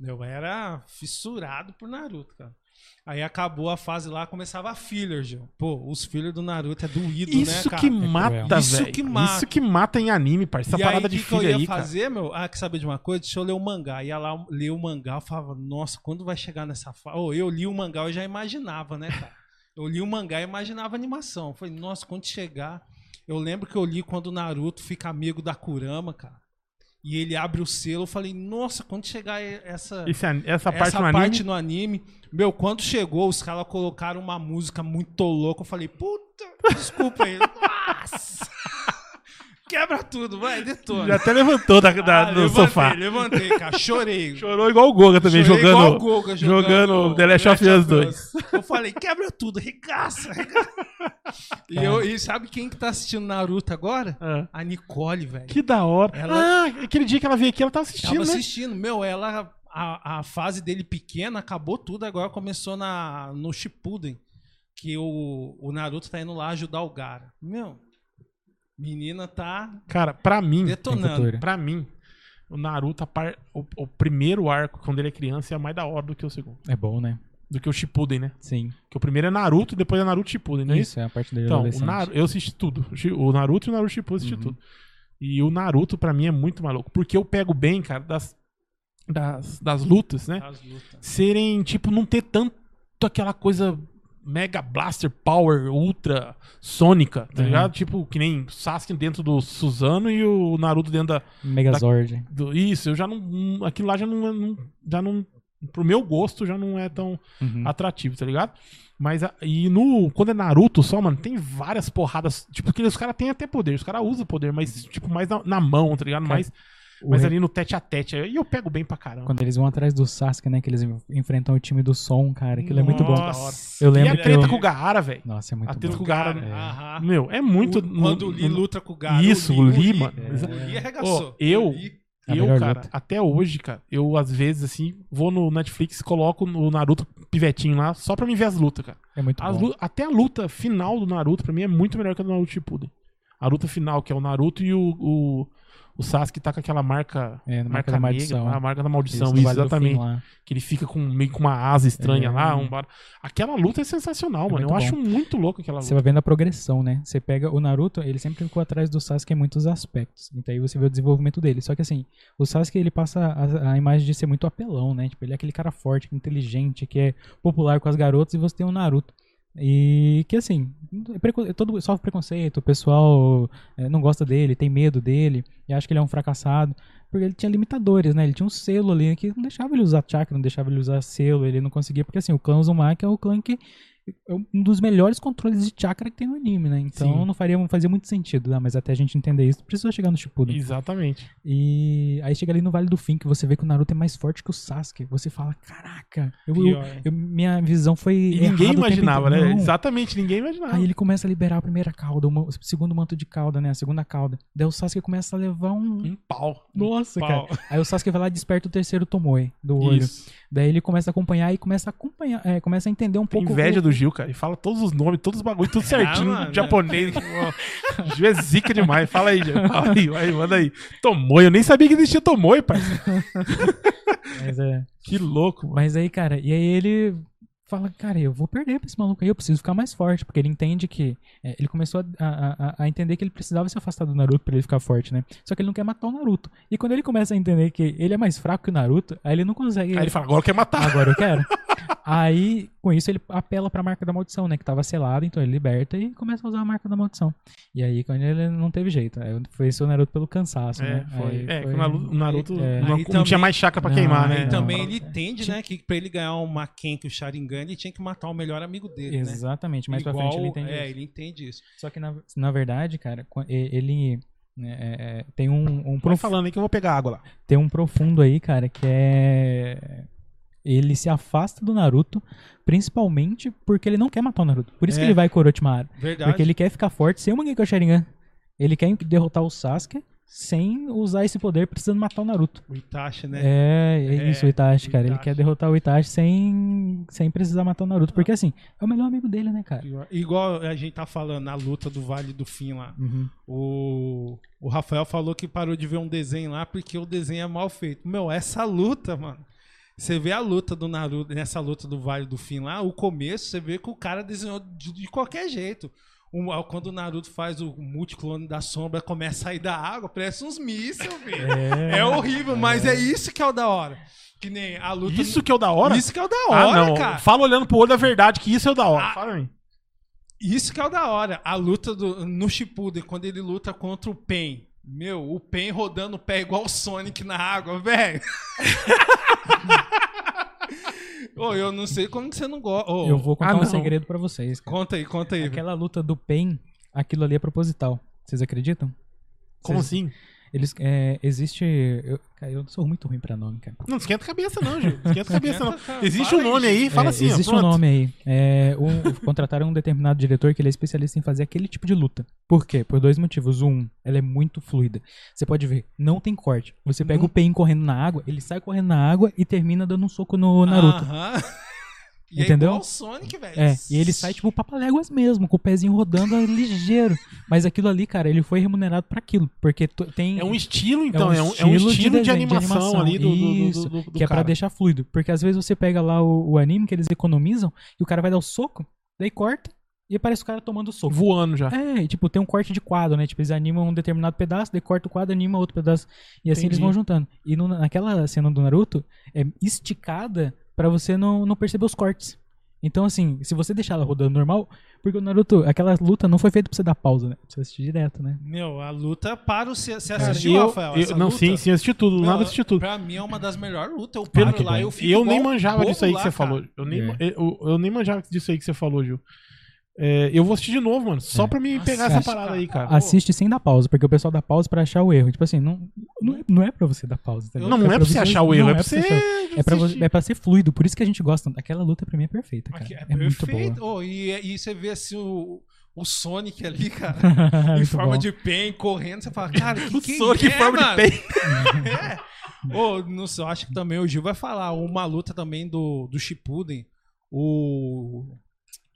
B: eu era fissurado por Naruto, cara. Aí acabou a fase lá, começava a filler, Gil. Pô, os fillers do Naruto é doído, né,
A: Isso
B: cara?
A: que mata,
B: Isso
A: velho.
B: que mata.
A: Isso que mata em anime, parceiro. Essa
B: e
A: parada
B: aí,
A: de
B: que que eu
A: filha
B: ia
A: aí, cara.
B: fazer, meu? Ah, quer saber de uma coisa? Deixa eu ler o mangá. Ia lá ler o mangá, eu falava, nossa, quando vai chegar nessa fase? Oh, eu li o mangá, eu já imaginava, né, cara? Eu li o mangá e imaginava a animação. Eu falei, nossa, quando chegar. Eu lembro que eu li quando o Naruto fica amigo da Kurama, cara. E ele abre o selo. Eu falei, nossa, quando chegar essa.
A: Esse an- essa parte
B: essa
A: no
B: parte
A: anime.
B: no anime, meu, quando chegou, os caras colocaram uma música muito louca. Eu falei, puta, desculpa aí. Nossa! Quebra tudo, vai, detona.
A: Já até levantou da, da-
B: Ah,
A: do
B: levantei,
A: sofá.
B: Levantei, cara. Chorei.
A: Chorou igual o Goga também,
B: Chorei igual
A: jogando.
B: o Guga
A: jogando The Last of Us 2.
B: Eu falei, quebra tudo, regaça, regaça. E, eu, e sabe quem que tá assistindo Naruto agora?
A: Ah,
B: A Nicole, velho.
A: que da hora.
B: Ela-
A: Ah, aquele dia que ela veio aqui, ela tava assistindo,
B: Tava
A: né?
B: assistindo. Meu, ela. A, a fase dele pequena acabou tudo, agora começou na, no Shippuden. Que o, o Naruto tá indo lá ajudar o Gara. Meu, menina tá
A: Cara, pra mim,
B: detonando.
A: pra mim, o Naruto, par- o, o primeiro arco, quando ele é criança, é mais da hora do que o segundo.
C: É bom, né?
A: Do que o Shippuden, né?
C: Sim.
A: Que o primeiro é Naruto e depois é Naruto Shippuden, não é isso?
C: É a parte dele
A: Então, o. Naru- eu assisti tudo. O Naruto e o Naruto Shippuden eu assisti
C: Uhum.
A: tudo. E o Naruto, pra mim, é muito maluco. Porque eu pego bem, cara, das, das, das lutas, né?
B: As lutas.
A: Serem, tipo, não ter tanto aquela coisa Mega Blaster Power Ultra Sônica, tá
C: Uhum.
A: ligado? Tipo, que nem Sasuke dentro do Suzano e o Naruto dentro da.
C: Megazord.
A: do- isso, eu já não. não- Aquilo lá já não, não- Já não. Pro meu gosto, já não é tão
C: Uhum.
A: atrativo, tá ligado? Mas e no quando é Naruto só, mano, tem várias porradas, tipo que os caras têm até poder, os caras usam poder, mas tipo mais na, na mão, tá ligado?
C: Cara,
A: Mais, mais
C: re-
A: ali no tete a tete. Aí eu pego bem pra caramba.
C: Quando eles vão atrás do Sasuke, né? Que eles en- enfrentam o time do som, cara. Aquilo é muito bom.
A: Nossa.
C: Eu
A: e
C: lembro
A: a
C: que
A: treta
C: eu-
A: com o Gaara, velho.
C: Nossa, é muito
A: A treta
C: bom.
A: com o Gaara.
B: Cara,
C: É.
A: Meu, é muito.
B: O- quando o Lee luta com o Gara.
A: Isso,
B: o Lee,
A: Lee, mano.
B: O Lee arregaçou.
A: Eu-
C: A
A: Eu, cara,
C: luta.
A: até hoje, cara, eu às vezes, assim, vou no Netflix, coloco o Naruto pivetinho lá, só pra me ver as lutas, cara.
C: É muito
A: As
C: bom.
A: lu- até a luta final do Naruto, pra mim, é muito melhor que a do Naruto Shippuden. A luta final, que é o Naruto e o, o, o Sasuke tá com aquela marca,
C: É,
A: marca,
C: marca da
A: negra,
C: maldição.
A: a marca da maldição,
C: Isso, Vale
A: exatamente. Que ele fica com, meio com uma asa estranha
C: É.
A: lá. um bar- Aquela luta é sensacional,
C: É
A: mano. Eu
C: muito
A: acho muito louco aquela
C: Você
A: luta.
C: vai vendo a progressão, né? Você pega o Naruto, ele sempre ficou atrás do Sasuke em muitos aspectos. Então aí você vê o desenvolvimento dele. Só que assim, o Sasuke ele passa a, a imagem de ser muito apelão, né? Tipo, ele é aquele cara forte, inteligente, que é popular com as garotas e você tem o Naruto. E que assim, todo sofre preconceito, o pessoal é, não gosta dele, tem medo dele, e acha que ele é um fracassado. Porque ele tinha limitadores, né? Ele tinha um selo ali que não deixava ele usar chakra, não deixava ele usar selo, ele não conseguia, porque assim, o clã Uzumaki é o clã que é um dos melhores controles de chakra que tem no anime, né? Então
A: Sim.
C: não faria, não fazia muito sentido, né? Mas até a gente entender isso, precisou chegar no Shippuden.
A: Exatamente.
C: E aí chega ali no Vale do Fim, que você vê que o Naruto é mais forte que o Sasuke. Você fala, caraca, eu, eu- eu- minha visão foi
A: E ninguém imaginava, né?
C: Não.
A: Exatamente, ninguém imaginava.
C: Aí ele começa a liberar a primeira cauda, o segundo manto de cauda, né? A segunda cauda. Daí o Sasuke começa a levar um...
A: Um pau.
C: Nossa,
B: pau.
C: cara. Aí o Sasuke vai lá e desperta o terceiro Tomoe do olho.
A: Isso.
C: Daí ele começa a acompanhar e começa a acompanhar, é, começa a entender um
A: Tem
C: pouco...
A: inveja
C: o-
A: do Gil, cara. Ele fala todos os nomes, todos os bagulhos, tudo certinho,
B: mano.
A: japonês. Gil é zica demais. Fala aí, Gil. Fala aí, vai, manda aí. Tomoe, eu nem sabia que existia Tomoe, pai.
C: Mas, é,
A: Que louco, mano.
C: mas aí, cara, e aí ele fala, cara, eu vou perder pra esse maluco aí, eu preciso ficar mais forte, porque ele entende que. é, ele começou a, a- a- entender que ele precisava se afastar do Naruto pra ele ficar forte, né? Só que ele não quer matar o Naruto. E quando ele começa a entender que ele é mais fraco que o Naruto, aí ele não consegue.
A: Aí ele fala, agora quer matar.
C: Agora eu quero. Aí, com isso, ele apela pra marca da maldição, né? Que tava selado, então ele liberta e começa a usar a marca da maldição. E aí, quando ele não teve jeito. Aí foi isso o Naruto pelo cansaço,
A: É,
C: né?
A: foi.
C: Aí
A: É, que o Naruto, o Naruto
C: É.
A: não,
B: também-
A: tinha mais chakra pra
C: Não,
A: queimar,
C: aí
A: né?
B: E também
C: não.
B: ele entende, né, que pra ele ganhar o Makenki, o Sharingan, ele tinha que matar o melhor amigo dele, né?
C: Exatamente, mais pra frente ele entende
B: É,
C: isso.
B: ele entende isso.
C: Só que, na, na verdade, cara, ele né, é, é, tem um, um prof-
A: falando aí que eu vou pegar água lá.
C: tem um profundo aí, cara, que é. Ele se afasta do Naruto, principalmente porque ele não quer matar o Naruto. Por isso
B: É.
C: que ele vai com o Orochimaru.
B: Verdade.
C: Porque ele quer ficar forte sem o Mangekyou Sharingan. Ele quer derrotar o Sasuke sem usar esse poder precisando matar o Naruto.
B: O Itachi, né?
C: É, é
B: É,
C: isso, o Itachi,
B: o
C: cara. Ele
B: Itachi.
C: quer derrotar o Itachi sem, sem precisar matar o Naruto. Porque assim, é o melhor amigo dele, né, cara?
B: Igual a gente tá falando na luta do Vale do Fim lá.
C: Uhum.
B: O, o Rafael falou que parou de ver um desenho lá porque o desenho é mal feito. Meu, essa luta, mano. Você vê a luta do Naruto, nessa luta do Vale do Fim lá, o começo, você vê que o cara desenhou de, de qualquer jeito. Um- quando o Naruto faz o multiclone da sombra, começa a sair da água, parece uns mísseis, filho. É, horrível, mas é isso que é o da hora. Que nem a luta.
A: Isso que é o da hora?
B: Isso que é o da
A: ah,
B: hora,
A: não.
B: cara.
A: Fala olhando pro olho da verdade que isso é o da hora.
B: Ah,
A: Fala pra mim.
B: Isso que é o da hora. A luta do, no Shippuden, quando ele luta contra o Pen. Meu, o Pen rodando o pé igual o Sonic na água, velho. Ô, eu não sei como que você não gosta. Ô,
C: Eu vou contar
A: ah,
C: um
A: não.
C: segredo pra vocês, cara.
B: Conta aí, conta aí.
C: Aquela luta do Pain, aquilo ali é proposital. Vocês acreditam?
A: Como
C: Vocês-
A: assim?
C: Eles, é, existe. Eu, cara, eu sou muito ruim pra nome, cara.
A: Não esquenta a cabeça, não, Gil. Não esquenta a cabeça, não. Existe um nome aí, fala
C: É,
A: assim, ó.
C: existe um
A: pronto.
C: nome aí. É, um- contrataram um determinado diretor que ele é especialista em fazer aquele tipo de luta. Por quê? Por dois motivos. Um, ela é muito fluida. Você pode ver, não tem corte. Você pega
B: Não-
C: o Pain correndo na água, ele sai correndo na água e termina dando um soco no Naruto.
B: Aham. E
C: Entendeu?
B: é igual o Sonic, velho.
C: É, e ele sai tipo papaléguas mesmo, com o pezinho rodando ligeiro. Mas aquilo ali, cara, ele foi remunerado pra aquilo. Porque tem.
A: É um estilo, então.
C: um
A: É um, é um
C: estilo de
A: estilo de,
C: desenho, de
A: animação,
C: animação,
A: ali do, do, do,
C: isso,
A: do, do
C: que é pra
A: cara.
C: deixar fluido. Porque às vezes você pega lá o, o anime que eles economizam e o cara vai dar o soco, daí corta e parece o cara tomando o soco.
A: Voando já.
C: É, e, tipo, tem um corte de quadro, né? Tipo, eles animam um determinado pedaço, daí corta o quadro, anima outro pedaço. E assim eles
A: Entendi.
C: vão juntando. E no- naquela cena do Naruto, é esticada pra você não, não perceber os cortes. Então, assim, se você deixar ela rodando normal, porque o Naruto, aquela luta não foi feita pra você dar pausa, né? Pra você assistir direto, né?
B: Meu, a luta para o. Você assistiu,
A: eu-
B: Rafael?
A: eu- não,
B: luta?
A: sim, sim, eu assisti tudo.
B: Meu,
A: nada assisti tudo.
B: Pra mim é uma das melhores lutas. Eu
A: Pelo
B: paro lá, eu
A: E
B: fico
A: eu nem manjava disso aí que
B: lá,
A: você
B: cara.
A: falou. Eu nem,
C: É.
A: eu, eu nem manjava disso aí que você falou, Gil. É, eu vou assistir de novo, mano. Só
C: É.
A: pra me
B: Nossa,
A: pegar essa
B: acho-
A: parada aí, cara.
C: Assiste sem dar pausa, porque o pessoal dá pausa pra achar o erro. Tipo assim, não, não, é, não é pra você dar pausa. entendeu?
A: Não, não é pra você achar o erro, é pra você.
C: É pra, você, é pra ser fluido, por isso que a gente gosta. Aquela luta pra mim é perfeita, cara. É,
B: É,
C: muito
B: perfeito.
C: boa.
B: Oh, e, e você vê assim o, o Sonic ali, cara,
C: É
B: em forma
C: bom.
B: de pen, correndo. Você fala, cara, que
A: O
B: que
A: Sonic em
B: é,
A: forma de
B: mano?
A: pen.
B: é. Ô, não sei, eu acho que também o Gil vai falar. Uma luta também do, do Shippuden. O.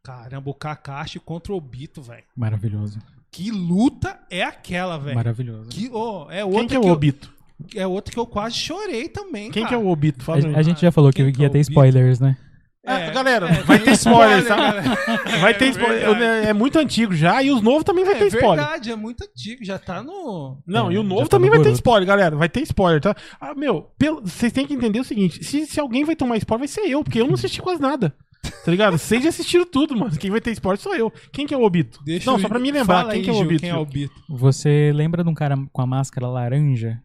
B: Caramba, o Kakashi contra o Obito, velho.
C: Maravilhoso.
B: Que luta é aquela, velho?
C: Maravilhoso.
B: Que, oh, é
A: Quem que é o
B: eu-
A: Obito?
B: é outra que eu quase chorei também,
A: Quem que
B: cara.
A: é o Obito? Fala.
C: A, a gente já falou que
B: Quem que é
C: ia
B: o
C: ter spoilers, né?
A: Ah, galera,
B: é,
A: vai ter spoiler,
B: spoiler,
A: tá?
B: galera.
A: Vai
B: É
A: ter spoiler.
B: verdade.
A: É, é muito antigo já e os novos também vai
B: É
A: ter spoiler.
B: verdade, é muito antigo, já tá no.
A: Não,
C: É,
A: e o novo
C: tá
A: também
C: no
A: vai ter spoiler, galera. Vai ter spoiler, tá? Ah, meu, pelo- vocês têm que entender o seguinte: se, se alguém vai tomar spoiler, vai ser eu, porque eu não assisti quase nada. Tá ligado? Vocês já assistiram tudo, mano. Quem vai ter spoiler sou eu. Quem que é o Obito?
B: Deixa
A: não,
B: eu-
A: só pra me lembrar,
B: Fala
A: quem
B: aí,
A: que é o Obito?
B: Quem é o Obito?
C: Você lembra de um cara com a máscara laranja,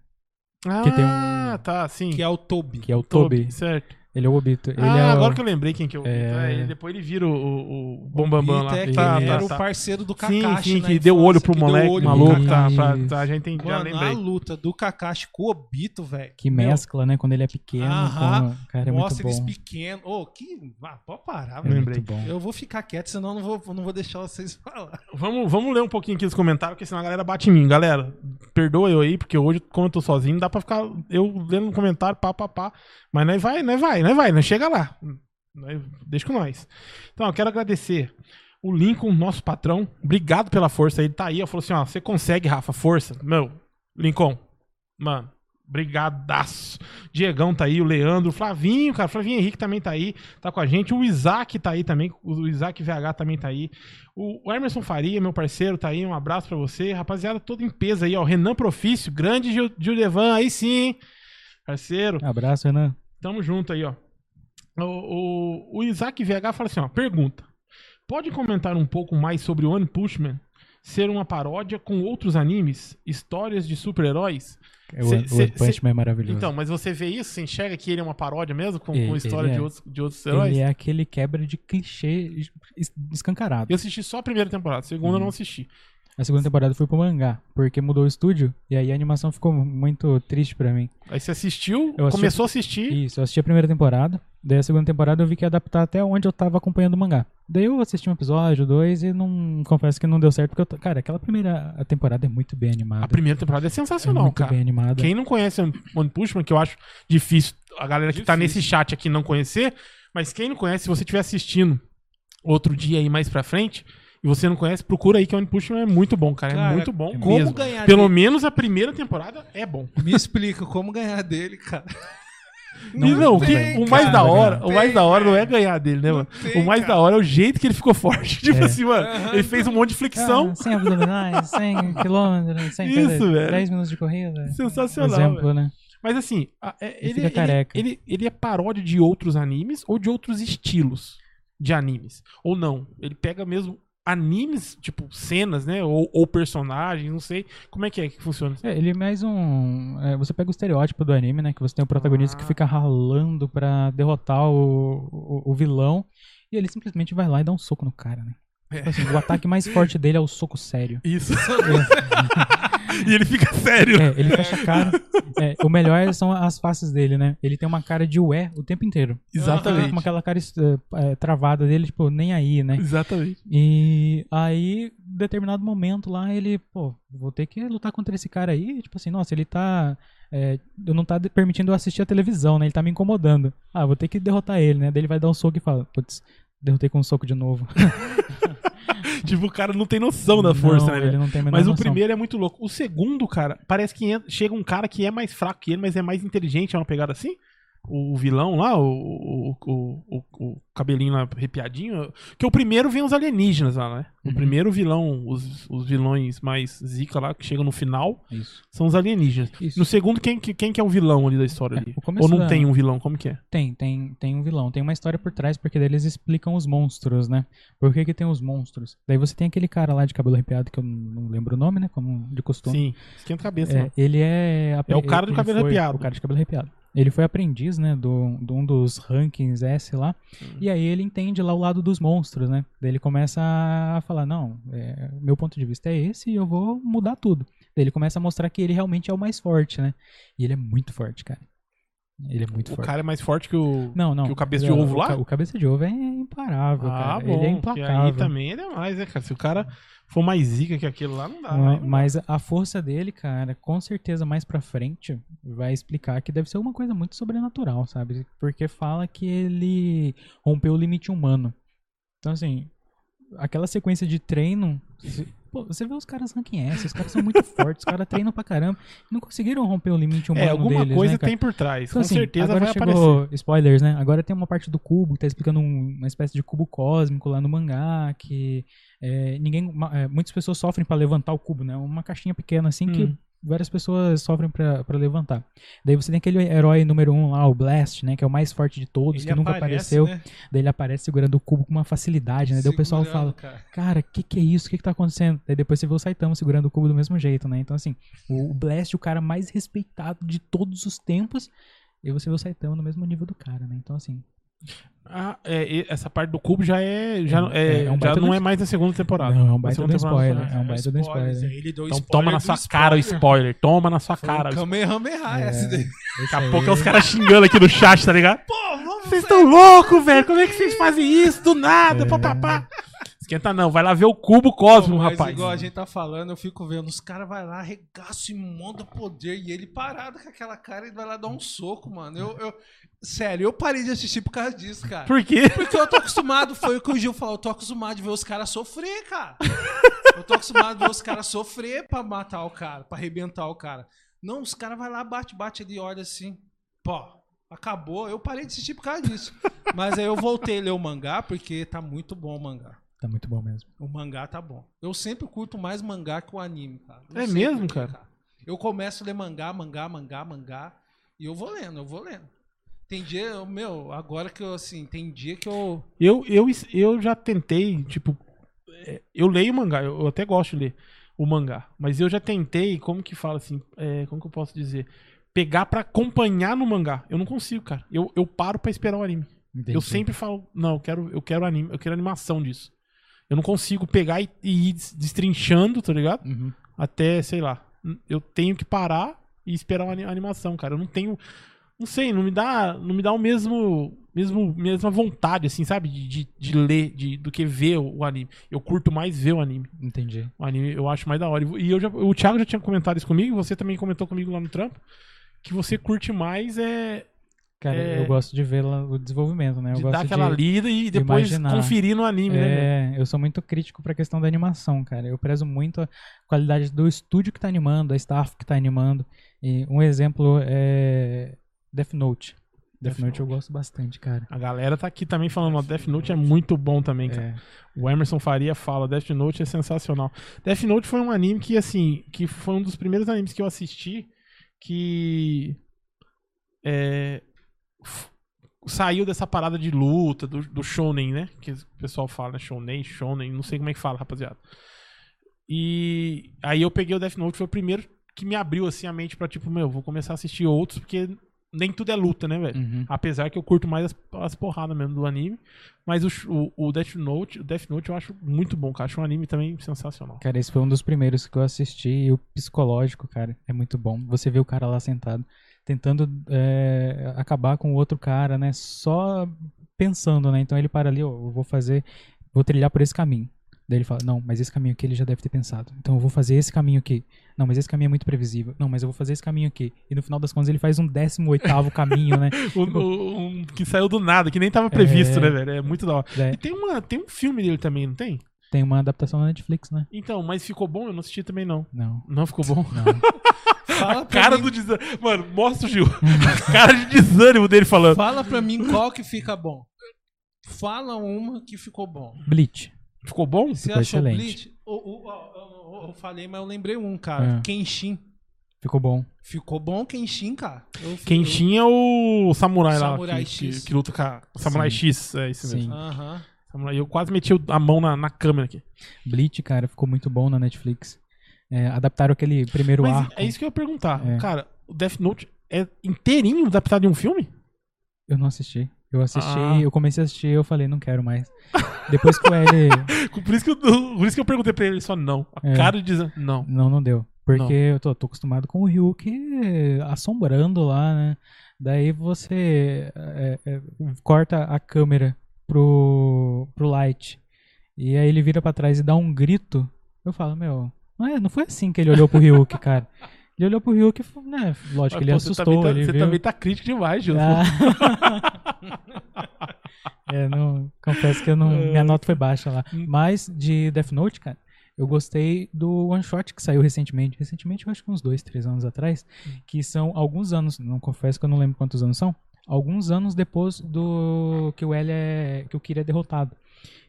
A: Ah,
C: que tem um-
A: tá, sim.
B: Que é o Toby.
C: que é o
A: Toby,
C: Toby?
A: certo.
C: Ele é o Obito. Ele
A: ah,
C: é o-
A: agora que eu lembrei quem que é o Obito.
C: É.
A: É, depois ele vira o, o, o Bombambam lá.
B: Obito é que
A: Tá,
B: ele
A: tá,
B: era o
A: tá.
B: parceiro do
A: Sim,
B: Kakashi.
A: sim,
B: na
A: que deu olho pro moleque
B: olho
A: maluco. Tá, tá, já entendi, já
B: Mano, a
A: lembrei.
B: luta do Kakashi com o Obito, velho.
C: que
B: Meu,
C: mescla, né? Quando ele é pequeno.
B: Aham.
C: com- Cara, é
B: Mostra
C: muito
B: eles
C: bom.
B: pequenos. Ô, que. Ah, pode parar,
C: É
B: velho.
A: Lembrei.
C: muito bom.
B: Eu vou ficar quieto, senão eu não vou, não vou deixar vocês falar.
A: Vamos, vamos ler um pouquinho aqui os comentários, porque senão a galera bate em mim. Galera, perdoa eu aí, porque hoje, como eu tô sozinho, dá pra ficar eu lendo um comentário, pá, pá, pá. Mas nós vai, nós vai, nós vai, nós chega lá. Deixa com nós. Então, eu quero agradecer o Lincoln, nosso patrão. Obrigado pela força. Ele tá aí, eu falou assim, ó, você consegue, Rafa, força. Meu, Lincoln, mano, brigadaço. Diegão tá aí, o Leandro, o Flavinho, cara, Flavinho Henrique também tá aí, tá com a gente. O Isaac tá aí também, o Isaac VH também tá aí. O Emerson Faria, meu parceiro, tá aí. Um abraço pra você. Rapaziada, toda em peso aí, ó. Renan Profício, grande Gil- Gildevan, aí sim? Parceiro.
C: Abraço, Renan.
A: Tamo junto aí, ó. O, o, o Isaac VH fala assim, ó, pergunta. Pode comentar um pouco mais sobre One Punch Man ser uma paródia com outros animes, histórias de super-heróis?
C: O,
A: Cê-
C: o
A: cê-
C: One Punch Man é maravilhoso.
A: Então, mas você vê isso? Você enxerga que ele é uma paródia mesmo? Com,
C: Ele-
A: com história de,
C: é.
A: outros, de outros heróis?
C: Ele é aquele quebra de clichê es- escancarado.
A: Eu assisti só a primeira temporada, a segunda eu
C: Uhum.
A: não assisti.
C: A segunda temporada foi pro mangá, porque mudou o estúdio, e aí a animação ficou muito triste pra mim.
A: Aí você assistiu,
C: Eu assisti-
A: começou a assistir.
C: Isso, eu assisti a primeira temporada, daí a segunda temporada eu vi que ia adaptar até onde eu tava acompanhando o mangá. Daí eu assisti um episódio, dois, e não confesso que não deu certo, porque, eu, cara, aquela primeira temporada é muito bem animada.
A: A primeira temporada é
C: é
A: sensacional,
C: muito
A: cara.
C: bem animada.
A: Quem não conhece One Punch Man, que eu acho difícil a galera que tá
B: Difícil.
A: nesse chat aqui não conhecer, mas quem não conhece, se você estiver assistindo outro dia aí mais pra frente, e você não conhece, procura aí que One Punch Man é muito bom, cara.
B: Cara,
A: é muito bom
B: Como
A: mesmo.
B: ganhar
A: Pelo
B: dele?
A: menos a primeira temporada é bom.
B: Me explica como ganhar dele, cara.
A: Não, não,
B: tem,
A: que- o mais
B: cara,
A: da hora,
B: não
A: o mais
B: tem,
A: da hora não
B: cara.
A: é ganhar dele, né, mano?
B: tem,
A: o mais
B: cara.
A: da hora é o jeito que ele ficou forte. Tipo
C: É.
A: assim, mano, ele fez um monte de flexão.
C: Ah, 100 abdominais, 100 quilômetros, 100
A: Isso,
C: dizer,
A: velho.
C: 10 minutos de corrida.
A: Sensacional.
C: Exemplo,
A: velho.
C: né?
A: Mas assim, a- é-
C: Ele
A: ele, ele, ele, ele é paródia de outros animes ou de outros estilos de animes? Ou não? Ele pega mesmo animes, tipo, cenas, né? Ou, ou personagens, não sei. Como é que é que funciona?
C: É, ele é mais um. é, você pega o estereótipo do anime, né? Que você tem o protagonista
A: Ah.
C: que fica ralando pra derrotar o, o, o vilão. E ele simplesmente vai lá e dá um soco no cara, né?
A: É.
C: Tipo assim, o ataque mais forte dele é o soco sério.
A: Isso. e ele fica sério.
C: É, ele fecha a cara. É, o melhor são as faces dele, né? Ele tem uma cara de ué o tempo inteiro.
A: Exatamente.
C: Com aquela cara eh, travada dele, tipo, nem aí, né?
A: Exatamente.
C: E aí, em determinado momento lá, ele, pô, vou ter que lutar contra esse cara aí. Tipo assim, nossa, ele tá. É, eu não tá permitindo eu assistir a televisão, né? Ele tá me incomodando. Ah, vou ter que derrotar ele, né? Daí ele vai dar um soco e fala, putz, derrotei com um soco de novo.
A: Tipo, o cara não tem noção da força,
C: Não,
A: né?
C: ele não tem a
A: Mas o
C: noção.
A: primeiro é muito louco. O segundo, cara, parece que chega um cara que é mais fraco que ele, mas é mais inteligente. É uma pegada assim? O, vilão lá, o, o, o, o- cabelinho lá arrepiadinho. Que o primeiro vem os alienígenas lá, né? O
C: Uhum.
A: primeiro vilão, os, os vilões mais zica lá, que chegam no final,
C: Isso.
A: são os alienígenas. No segundo, quem, que- quem que é o vilão ali da história
C: É,
A: ali? Ou não tem um vilão? Como que é?
C: Tem, tem, tem um vilão, tem uma história por trás, porque daí eles explicam os monstros, né? Por que que tem os monstros? Daí você tem aquele cara lá de cabelo arrepiado, que eu não lembro o nome, né? Como de costume.
A: Sim, esquenta a cabeça.
C: É,
A: mano.
C: ele é...
A: É o cara
C: ele
A: cabelo arrepiado.
C: O cara de cabelo arrepiado. Ele foi aprendiz, né, do, de um dos rankings S lá.
A: Hum.
C: E aí ele entende lá o lado dos monstros, né? Daí ele começa a falar, não, é, meu ponto de vista é esse e eu vou mudar tudo. Daí ele começa a mostrar que ele realmente é o mais forte, né? E ele é muito forte, cara. Ele é muito
A: O
C: forte.
A: cara é mais forte que o.
C: Não, não.
A: que o cabeça de
C: Não,
A: ovo
C: o
A: lá?
C: ca- O cabeça de ovo é imparável,
A: Ah,
C: cara.
A: bom.
C: ele é implacável.
A: aí também é demais, né, cara? Se o cara for mais zica que aquele lá, não dá.
C: Ma-
A: né?
C: Mas a força dele, cara, com certeza mais pra frente vai explicar que deve ser uma coisa muito sobrenatural, sabe? Porque fala que ele rompeu o limite humano. Então, assim, aquela sequência de treino. Pô, você vê os caras ranking S, os caras são muito fortes, os caras treinam pra caramba. Não conseguiram romper o limite humano
A: É, alguma
C: deles,
A: coisa
C: né, cara?
A: tem por trás.
C: Então,
A: com
C: assim,
A: certeza
C: agora
A: vai
C: chegou,
A: aparecer.
C: Spoilers, né? Agora tem uma parte do cubo que tá explicando um- uma espécie de cubo cósmico lá no mangá, que é, ninguém, é, muitas pessoas sofrem pra levantar o cubo, né? Uma caixinha pequena assim que
A: Hum.
C: Várias pessoas sofrem pra pra levantar. Daí você tem aquele herói número um lá, o Blast, né? Que é o mais forte de todos,
B: Ele
C: que nunca
B: aparece,
C: apareceu.
B: né?
C: Daí ele aparece segurando o cubo com uma facilidade, né? Daí o pessoal fala,
B: cara.
C: cara, o que, que é isso? O que, que tá acontecendo? Daí depois você vê o Saitama segurando o cubo do mesmo jeito, né? Então, assim, o Blast, o cara mais respeitado de todos os tempos, e você vê o Saitama no mesmo nível do cara, né? Então, assim,
A: Ah, é, essa parte do cubo já é. Já,
C: É,
A: é,
C: é um
A: já não é mais da segunda temporada.
C: Não, é um
A: Da
C: baita do spoiler, é um baita do spoiler.
B: Ele deu
A: Então
B: spoiler
A: toma na sua cara o spoiler. Toma na sua
B: Foi um
A: cara. o spoiler.
B: Kamehameha esse daí.
A: Daqui a pouco é os caras xingando aqui no chat, tá ligado?
B: Pô, vamos
A: Vocês estão loucos, velho? Como é que vocês fazem isso do nada,
C: É.
A: papapá? Esquenta não, vai lá ver o cubo
B: Mas
A: rapaz.
B: igual a gente tá falando, eu fico vendo, os caras vai lá, arregaçam e monta poder, e ele parado com aquela cara, ele vai lá dar um soco, mano. Eu, eu- sério, eu parei de assistir por causa disso, cara.
A: Por quê?
B: Porque eu tô acostumado, foi o que o Gil falou, eu tô acostumado de ver os caras sofrer, cara. Eu tô acostumado de ver os caras sofrer pra matar o cara, pra arrebentar o cara. Não, os caras vai lá, bate, bate ali, olha assim, pô, acabou. Eu parei de assistir por causa disso. Mas aí eu voltei a ler o mangá, porque tá muito bom o mangá.
C: Tá muito bom mesmo.
B: O mangá tá bom. Eu sempre curto mais mangá que o anime, cara. Não
A: É mesmo, cara?
B: Eu começo a ler mangá, mangá, mangá, mangá, e eu vou lendo, eu vou lendo. Tem dia, meu, agora que eu, assim, tem dia que eu.
A: Eu, eu, eu já tentei, tipo, é, eu leio mangá, eu, eu até gosto de ler o mangá, mas eu já tentei, como que fala assim, é, como que eu posso dizer? Pegar pra acompanhar no mangá. Eu não consigo, cara. Eu, eu paro pra esperar o anime.
C: Entendi.
A: Eu sempre falo, não, eu quero, eu quero anime, eu quero animação disso. Eu não consigo pegar e, e ir des- destrinchando, tá ligado?
C: Uhum.
A: Até, sei lá. Eu tenho que parar e esperar uma ani- animação, cara. Eu não tenho. Não sei, não me dá, não me dá o mesmo, mesmo mesma vontade, assim, sabe? De, de, de ler de, do que ver o, o anime. Eu curto mais ver o anime.
C: Entendi.
A: O anime eu acho mais da hora. E eu já, o Thiago já tinha comentado isso comigo, você também comentou comigo lá no trampo. Que você curte mais é
C: Cara,
A: É.
C: eu gosto de ver o desenvolvimento, né? Eu
A: de
C: gosto
A: dar aquela
C: de...
A: lida e depois
C: imaginar.
A: conferir no anime, né? velho?
C: É, eu sou muito crítico pra questão da animação, cara. Eu prezo muito a qualidade do estúdio que tá animando, da staff que tá animando. E um exemplo é Death Note. Death,
A: Death
C: Note eu gosto bastante, cara.
A: A galera tá aqui também falando, ó, Death Note é muito bom também, cara.
C: É,
A: O Emerson Faria fala, Death Note é sensacional. Death Note foi um anime que, assim, que foi um dos primeiros animes que eu assisti que é, saiu dessa parada de luta, do, do shonen, né? Que o pessoal fala, né? Shonen, shonen, não sei como é que fala, rapaziada. E aí eu peguei o Death Note, foi o primeiro que me abriu, assim, a mente pra, tipo, meu, vou começar a assistir outros, porque nem tudo é luta, né, velho?
C: uhum.
A: Apesar que eu curto mais as, as porradas mesmo do anime. Mas o, o, o Death Note, o Death Note eu acho muito bom, cara. Acho um anime também sensacional.
C: Cara, esse foi um dos primeiros que eu assisti e o psicológico, cara, é muito bom. Você vê o cara lá sentado, tentando é, acabar com o outro cara, né? Só pensando, né? Então ele para ali, ó, eu vou fazer, vou trilhar por esse caminho. Daí ele fala, não, mas esse caminho aqui ele já deve ter pensado. Então eu vou fazer esse caminho aqui. Não, mas esse caminho é muito previsível. Não, mas eu vou fazer esse caminho aqui. E no final das contas ele faz um 18º caminho, né?
A: O, o- um que saiu do nada, que nem tava previsto,
C: É.
A: né, velho? É muito da hora.
C: Daí
A: E tem, uma, tem um filme dele também, não tem?
C: tem uma adaptação na Netflix, né?
A: Então, mas ficou bom? Eu não assisti também, não.
C: Não,
A: Não ficou bom?
C: não.
B: Fala
A: A cara
B: mim,
A: do desânimo. Mano, mostra o Gil. A cara de desânimo dele falando.
B: Fala pra mim qual que fica bom. Fala uma que ficou bom.
C: Bleach.
A: Ficou bom?
B: Você
C: Ficou
B: achou
C: excelente.
B: Bleach? O- eu falei, mas eu lembrei um, cara.
C: É.
B: Kenshin.
C: Ficou bom.
B: Ficou bom Kenshin, cara. Eu-
A: Kenshin é o samurai,
B: Samurai
A: lá. Que,
B: X.
A: que, que luta com a... o Samurai
C: Sim.
A: X. É isso mesmo.
B: eu- Aham.
A: Samurai- Eu quase meti a mão na, na câmera aqui.
C: Bleach, cara, ficou muito bom na Netflix. É, adaptaram aquele primeiro
A: Mas
C: arco.
A: é isso que eu ia perguntar.
C: É.
A: Cara, o Death Note é inteirinho adaptado em um filme?
C: Eu não assisti. Eu assisti,
A: Ah.
C: eu comecei a assistir eu falei, não quero mais. Depois que o L.
A: Por isso que eu, por isso que eu perguntei pra ele, ele só não. A
C: É.
A: cara de dizer não.
C: Não, não deu. Porque
A: Não.
C: eu tô, tô acostumado com o Ryuk assombrando lá, né? Daí você é, é, corta a câmera pro, pro Light. E aí ele vira pra trás e dá um grito. Eu falo, meu, não, é, não foi assim que ele olhou pro Ryuk, cara. Ele olhou pro Ryuk e né? Lógico que ele
A: Pô, você
C: assustou.
A: também tá, você
C: viu.
A: também tá crítico demais, Gil.
C: Ah. é, não, confesso que eu não, minha nota foi baixa lá.
A: Hum.
C: Mas de Death Note, cara, eu gostei do One Shot que saiu recentemente. Recentemente, eu acho que uns dois, três anos atrás.
A: Hum.
C: Que são alguns anos, não confesso que eu não lembro quantos anos são. Alguns anos depois do que o L é. que o Kira é derrotado.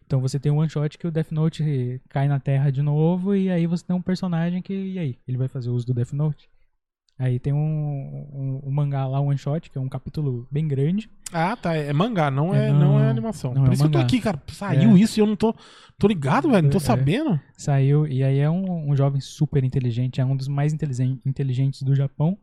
C: Então você tem um one shot que o Death Note cai na Terra de novo, e aí você tem um personagem que. E aí? Ele vai fazer uso do Death Note? Aí tem um, um, um mangá lá, um one shot, que é um capítulo bem grande.
A: Ah, tá. É mangá, não é,
C: É,
A: não,
C: não-
A: é animação.
C: não
A: Por
C: é
A: isso que eu tô
C: mangá.
A: aqui, cara. Saiu
C: É.
A: isso e eu não tô, tô ligado, velho. Não tô
C: É.
A: sabendo.
C: Saiu, e aí é um, um jovem super inteligente, é um dos mais inteligen- inteligentes do Japão,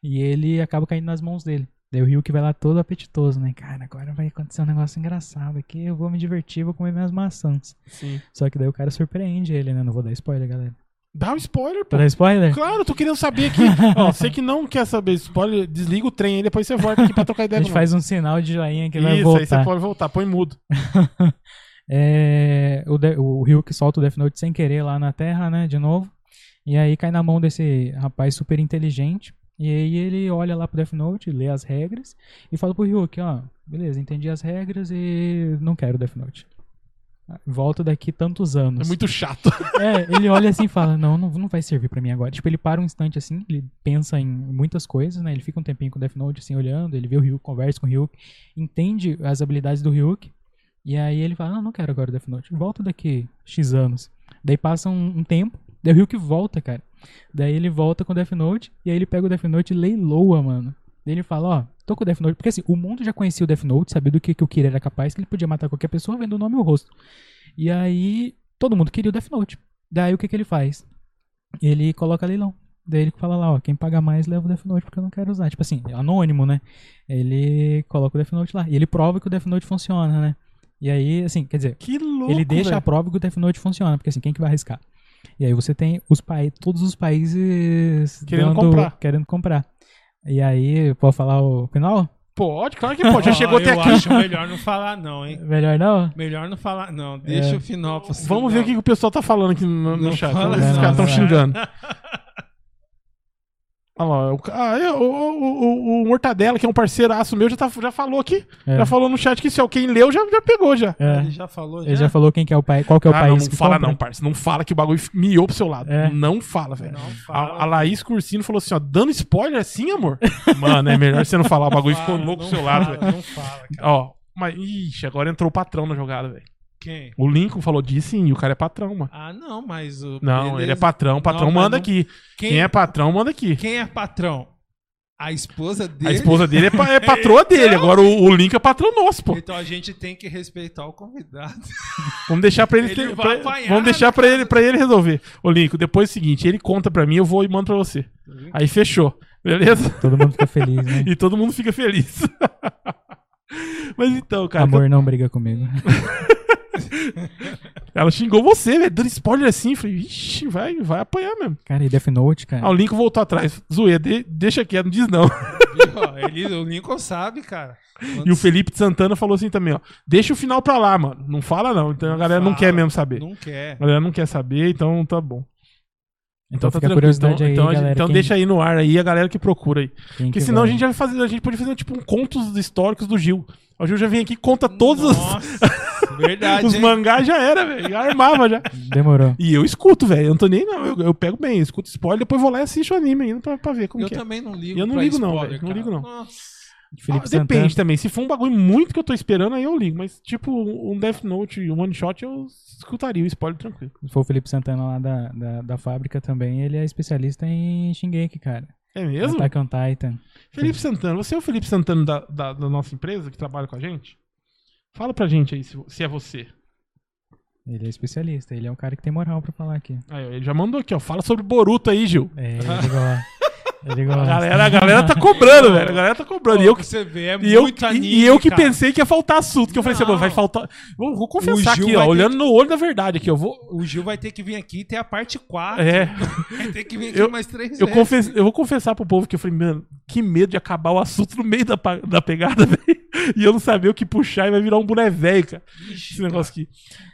C: e ele acaba caindo nas mãos dele. Daí o Ryuk vai lá todo apetitoso, né? Cara, agora vai acontecer um negócio engraçado aqui, eu vou me divertir, vou comer minhas maçãs.
A: Sim.
C: Só que daí o cara surpreende ele, né? Não vou dar spoiler, galera.
A: Dá um spoiler, pô.
C: Vou dar spoiler?
A: Claro, eu tô querendo saber aqui. Ó, você que não quer saber spoiler, desliga o trem aí, depois você volta aqui pra trocar
C: A
A: ideia
C: gente
A: com
C: faz um sinal de joinha que
A: nós.
C: vai
A: Isso,
C: voltar.
A: aí você pode voltar. Põe mudo.
C: É, o, de, o Ryuk solta o Death Note sem querer lá na Terra, né, de novo. E aí cai na mão desse rapaz super inteligente. E aí ele olha lá pro Death Note, lê as regras e fala pro Ryuk, ó, beleza, entendi as regras e não quero Death Note. Volto daqui tantos anos.
A: É muito chato.
C: É, ele olha assim e fala, não, não, não vai servir pra mim agora. Tipo, ele para um instante assim, ele pensa em muitas coisas, né? Ele fica um tempinho com o Death Note assim, olhando, ele vê o Ryuk, conversa com o Ryuk, entende as habilidades do Ryuk, e aí ele fala, não, não quero agora o Death Note, volta daqui X anos. Daí passa um, um tempo, daí o Ryuk volta, cara. Daí ele volta com o Death Note, e aí ele pega o Death Note e leiloa, mano. Daí ele fala, ó, tô com o Death Note. Porque assim, o mundo já conhecia o Death Note, sabia do que, que o Kira era capaz, que ele podia matar qualquer pessoa vendo o nome e o rosto. E aí, todo mundo queria o Death Note. Daí o que que ele faz? Ele coloca leilão. Daí ele fala lá, ó, quem paga mais leva o Death Note porque eu não quero usar. Tipo assim, anônimo, né? Ele coloca o Death Note lá. E ele prova que o Death Note funciona, né? E aí, assim, quer dizer,
A: Que louco,
C: ele deixa a
A: velho.
C: prova que o Death Note funciona, porque assim, quem que vai arriscar? E aí você tem os países, todos os países
A: Querendo comprar.
C: querendo comprar. E aí, pode falar o final?
A: Pode, claro que pode. Já
B: Ó,
A: chegou até
B: eu
A: aqui.
B: acho melhor não falar não, hein?
C: Melhor não?
B: Melhor não falar não. Deixa
C: É.
B: o final pra você.
A: Vamos ver o que, que o pessoal tá falando aqui no, no chat.
C: não,
A: caras estão xingando. Olha lá, o, ah, é, o, o, o- o Mortadela, que é um parceiraço meu, já, tá, já falou aqui.
C: É.
A: Já falou no chat que se quem leu já, já pegou já.
C: É.
B: Ele já falou,
C: Ele já falou quem que é o país, qual que é o
A: Ah, não,
C: país
A: não
C: que
A: fala
C: compra.
A: não, parça. Não fala que o bagulho miou pro seu lado.
C: É.
A: Não fala, velho.
B: Não
A: A, a Laís Cursino falou assim, ó, dando spoiler assim, amor? Mano, é melhor você não falar, o bagulho ficou louco pro
B: não
A: seu lado,
B: fala,
A: velho.
B: Não fala, cara.
A: Ó, mas, ixi, agora entrou o patrão na jogada, velho.
B: Quem?
A: O Lincoln falou disso sim, e o cara é patrão, mano.
B: Ah, não, mas o.
A: Não,
B: beleza.
A: ele é patrão, o patrão
B: Não,
A: manda
B: não-
A: aqui.
B: Quem,
A: Quem é patrão, manda aqui.
B: quem é patrão? A esposa dele.
A: A esposa dele é, pa- é patroa dele, agora o, o Link é patrão nosso, pô.
B: Então a gente tem que respeitar o convidado.
A: Vamos deixar pra ele,
B: Ele
A: ter-
B: vai
A: pra-
B: apanhar
A: vamos deixar pra ele, pra ele resolver. Ô Lincoln, depois é o seguinte, ele conta pra mim, eu vou e mando pra você. Aí fechou, beleza?
C: Todo mundo fica feliz, né?
A: E todo mundo fica feliz. Mas então, cara,
C: Amor não briga comigo.
A: ela xingou você, velho, dando spoiler assim. Falei, ixi, vai, vai apanhar mesmo.
C: Cara, e Death Note, cara.
A: Ah, o Lincoln voltou atrás. Zoeira, de- deixa quieto, não diz não.
B: Viu? Ele, o Lincoln sabe, cara. Quando
A: E o Felipe Santana falou assim também, ó. Deixa o final pra lá, mano. Não fala não. Então a galera não
B: fala,
A: quer mesmo saber.
B: Não quer.
A: A galera não quer saber, então tá bom.
C: então
A: tá
C: fica a
A: tranquilo.
C: curiosidade
A: então,
C: aí,
A: então, a gente-
C: galera.
A: então
C: quem-
A: deixa aí no ar aí a galera que procura aí.
C: quem
A: Porque
C: que
A: senão a
C: vai-
A: gente já vai fazer, a gente pode fazer tipo um contos históricos do Gil. O Gil já vem aqui e conta todos os,
B: Nossa, verdade.
A: os
B: hein?
A: mangás, já era, velho. Já Armava já.
C: Demorou.
A: E eu escuto, velho. Eu não tô nem não. Eu, eu pego bem, eu escuto spoiler, depois vou lá e assisto o anime ainda pra, pra ver como
B: Eu
A: que é.
B: também não ligo.
A: Eu não
B: pra
A: ligo não,
B: spoiler,
A: velho. Não ligo não.
B: Nossa.
C: Felipe
A: Ah, depende
C: Santana.
A: também. Se for um bagulho muito que eu tô esperando, aí eu ligo. Mas, tipo, um Death Note, um one shot, eu escutaria o spoiler tranquilo.
C: Se for o Felipe Santana lá da, da, da fábrica também, ele é especialista em Shingeki, cara.
A: É mesmo?
C: Attack on Titan.
A: Felipe Santana, você é o Felipe Santana da, da, da nossa empresa que trabalha com a gente? Fala pra gente aí se, se é você.
C: Ele é especialista, ele é um cara que tem moral pra falar aqui.
A: Aí, ó, ele já mandou aqui, ó. Fala sobre Boruto aí, Gil.
C: É, ele gosta.
A: A galera, a galera tá cobrando, velho. A galera tá cobrando. E eu,
B: você vê, é
A: e eu,
B: muito
A: e-
B: anime,
A: e eu que
B: cara.
A: pensei que ia faltar assunto. Que eu falei assim,
B: Não.
A: mano, vai faltar. Vou, vou confessar aqui, ó. Olhando
B: que-
A: no olho da verdade aqui, eu vou.
B: O Gil vai ter que vir aqui e ter a parte 4.
A: É.
B: Vai ter que vir aqui
A: Eu-
B: mais três
A: Eu,
B: vezes.
A: confess, eu vou confessar pro povo que eu falei, mano, que medo de acabar o assunto no meio da, da pegada, velho. E eu não saber o que puxar e vai virar um boné velho, cara.
B: Ixi,
A: Esse negócio aqui.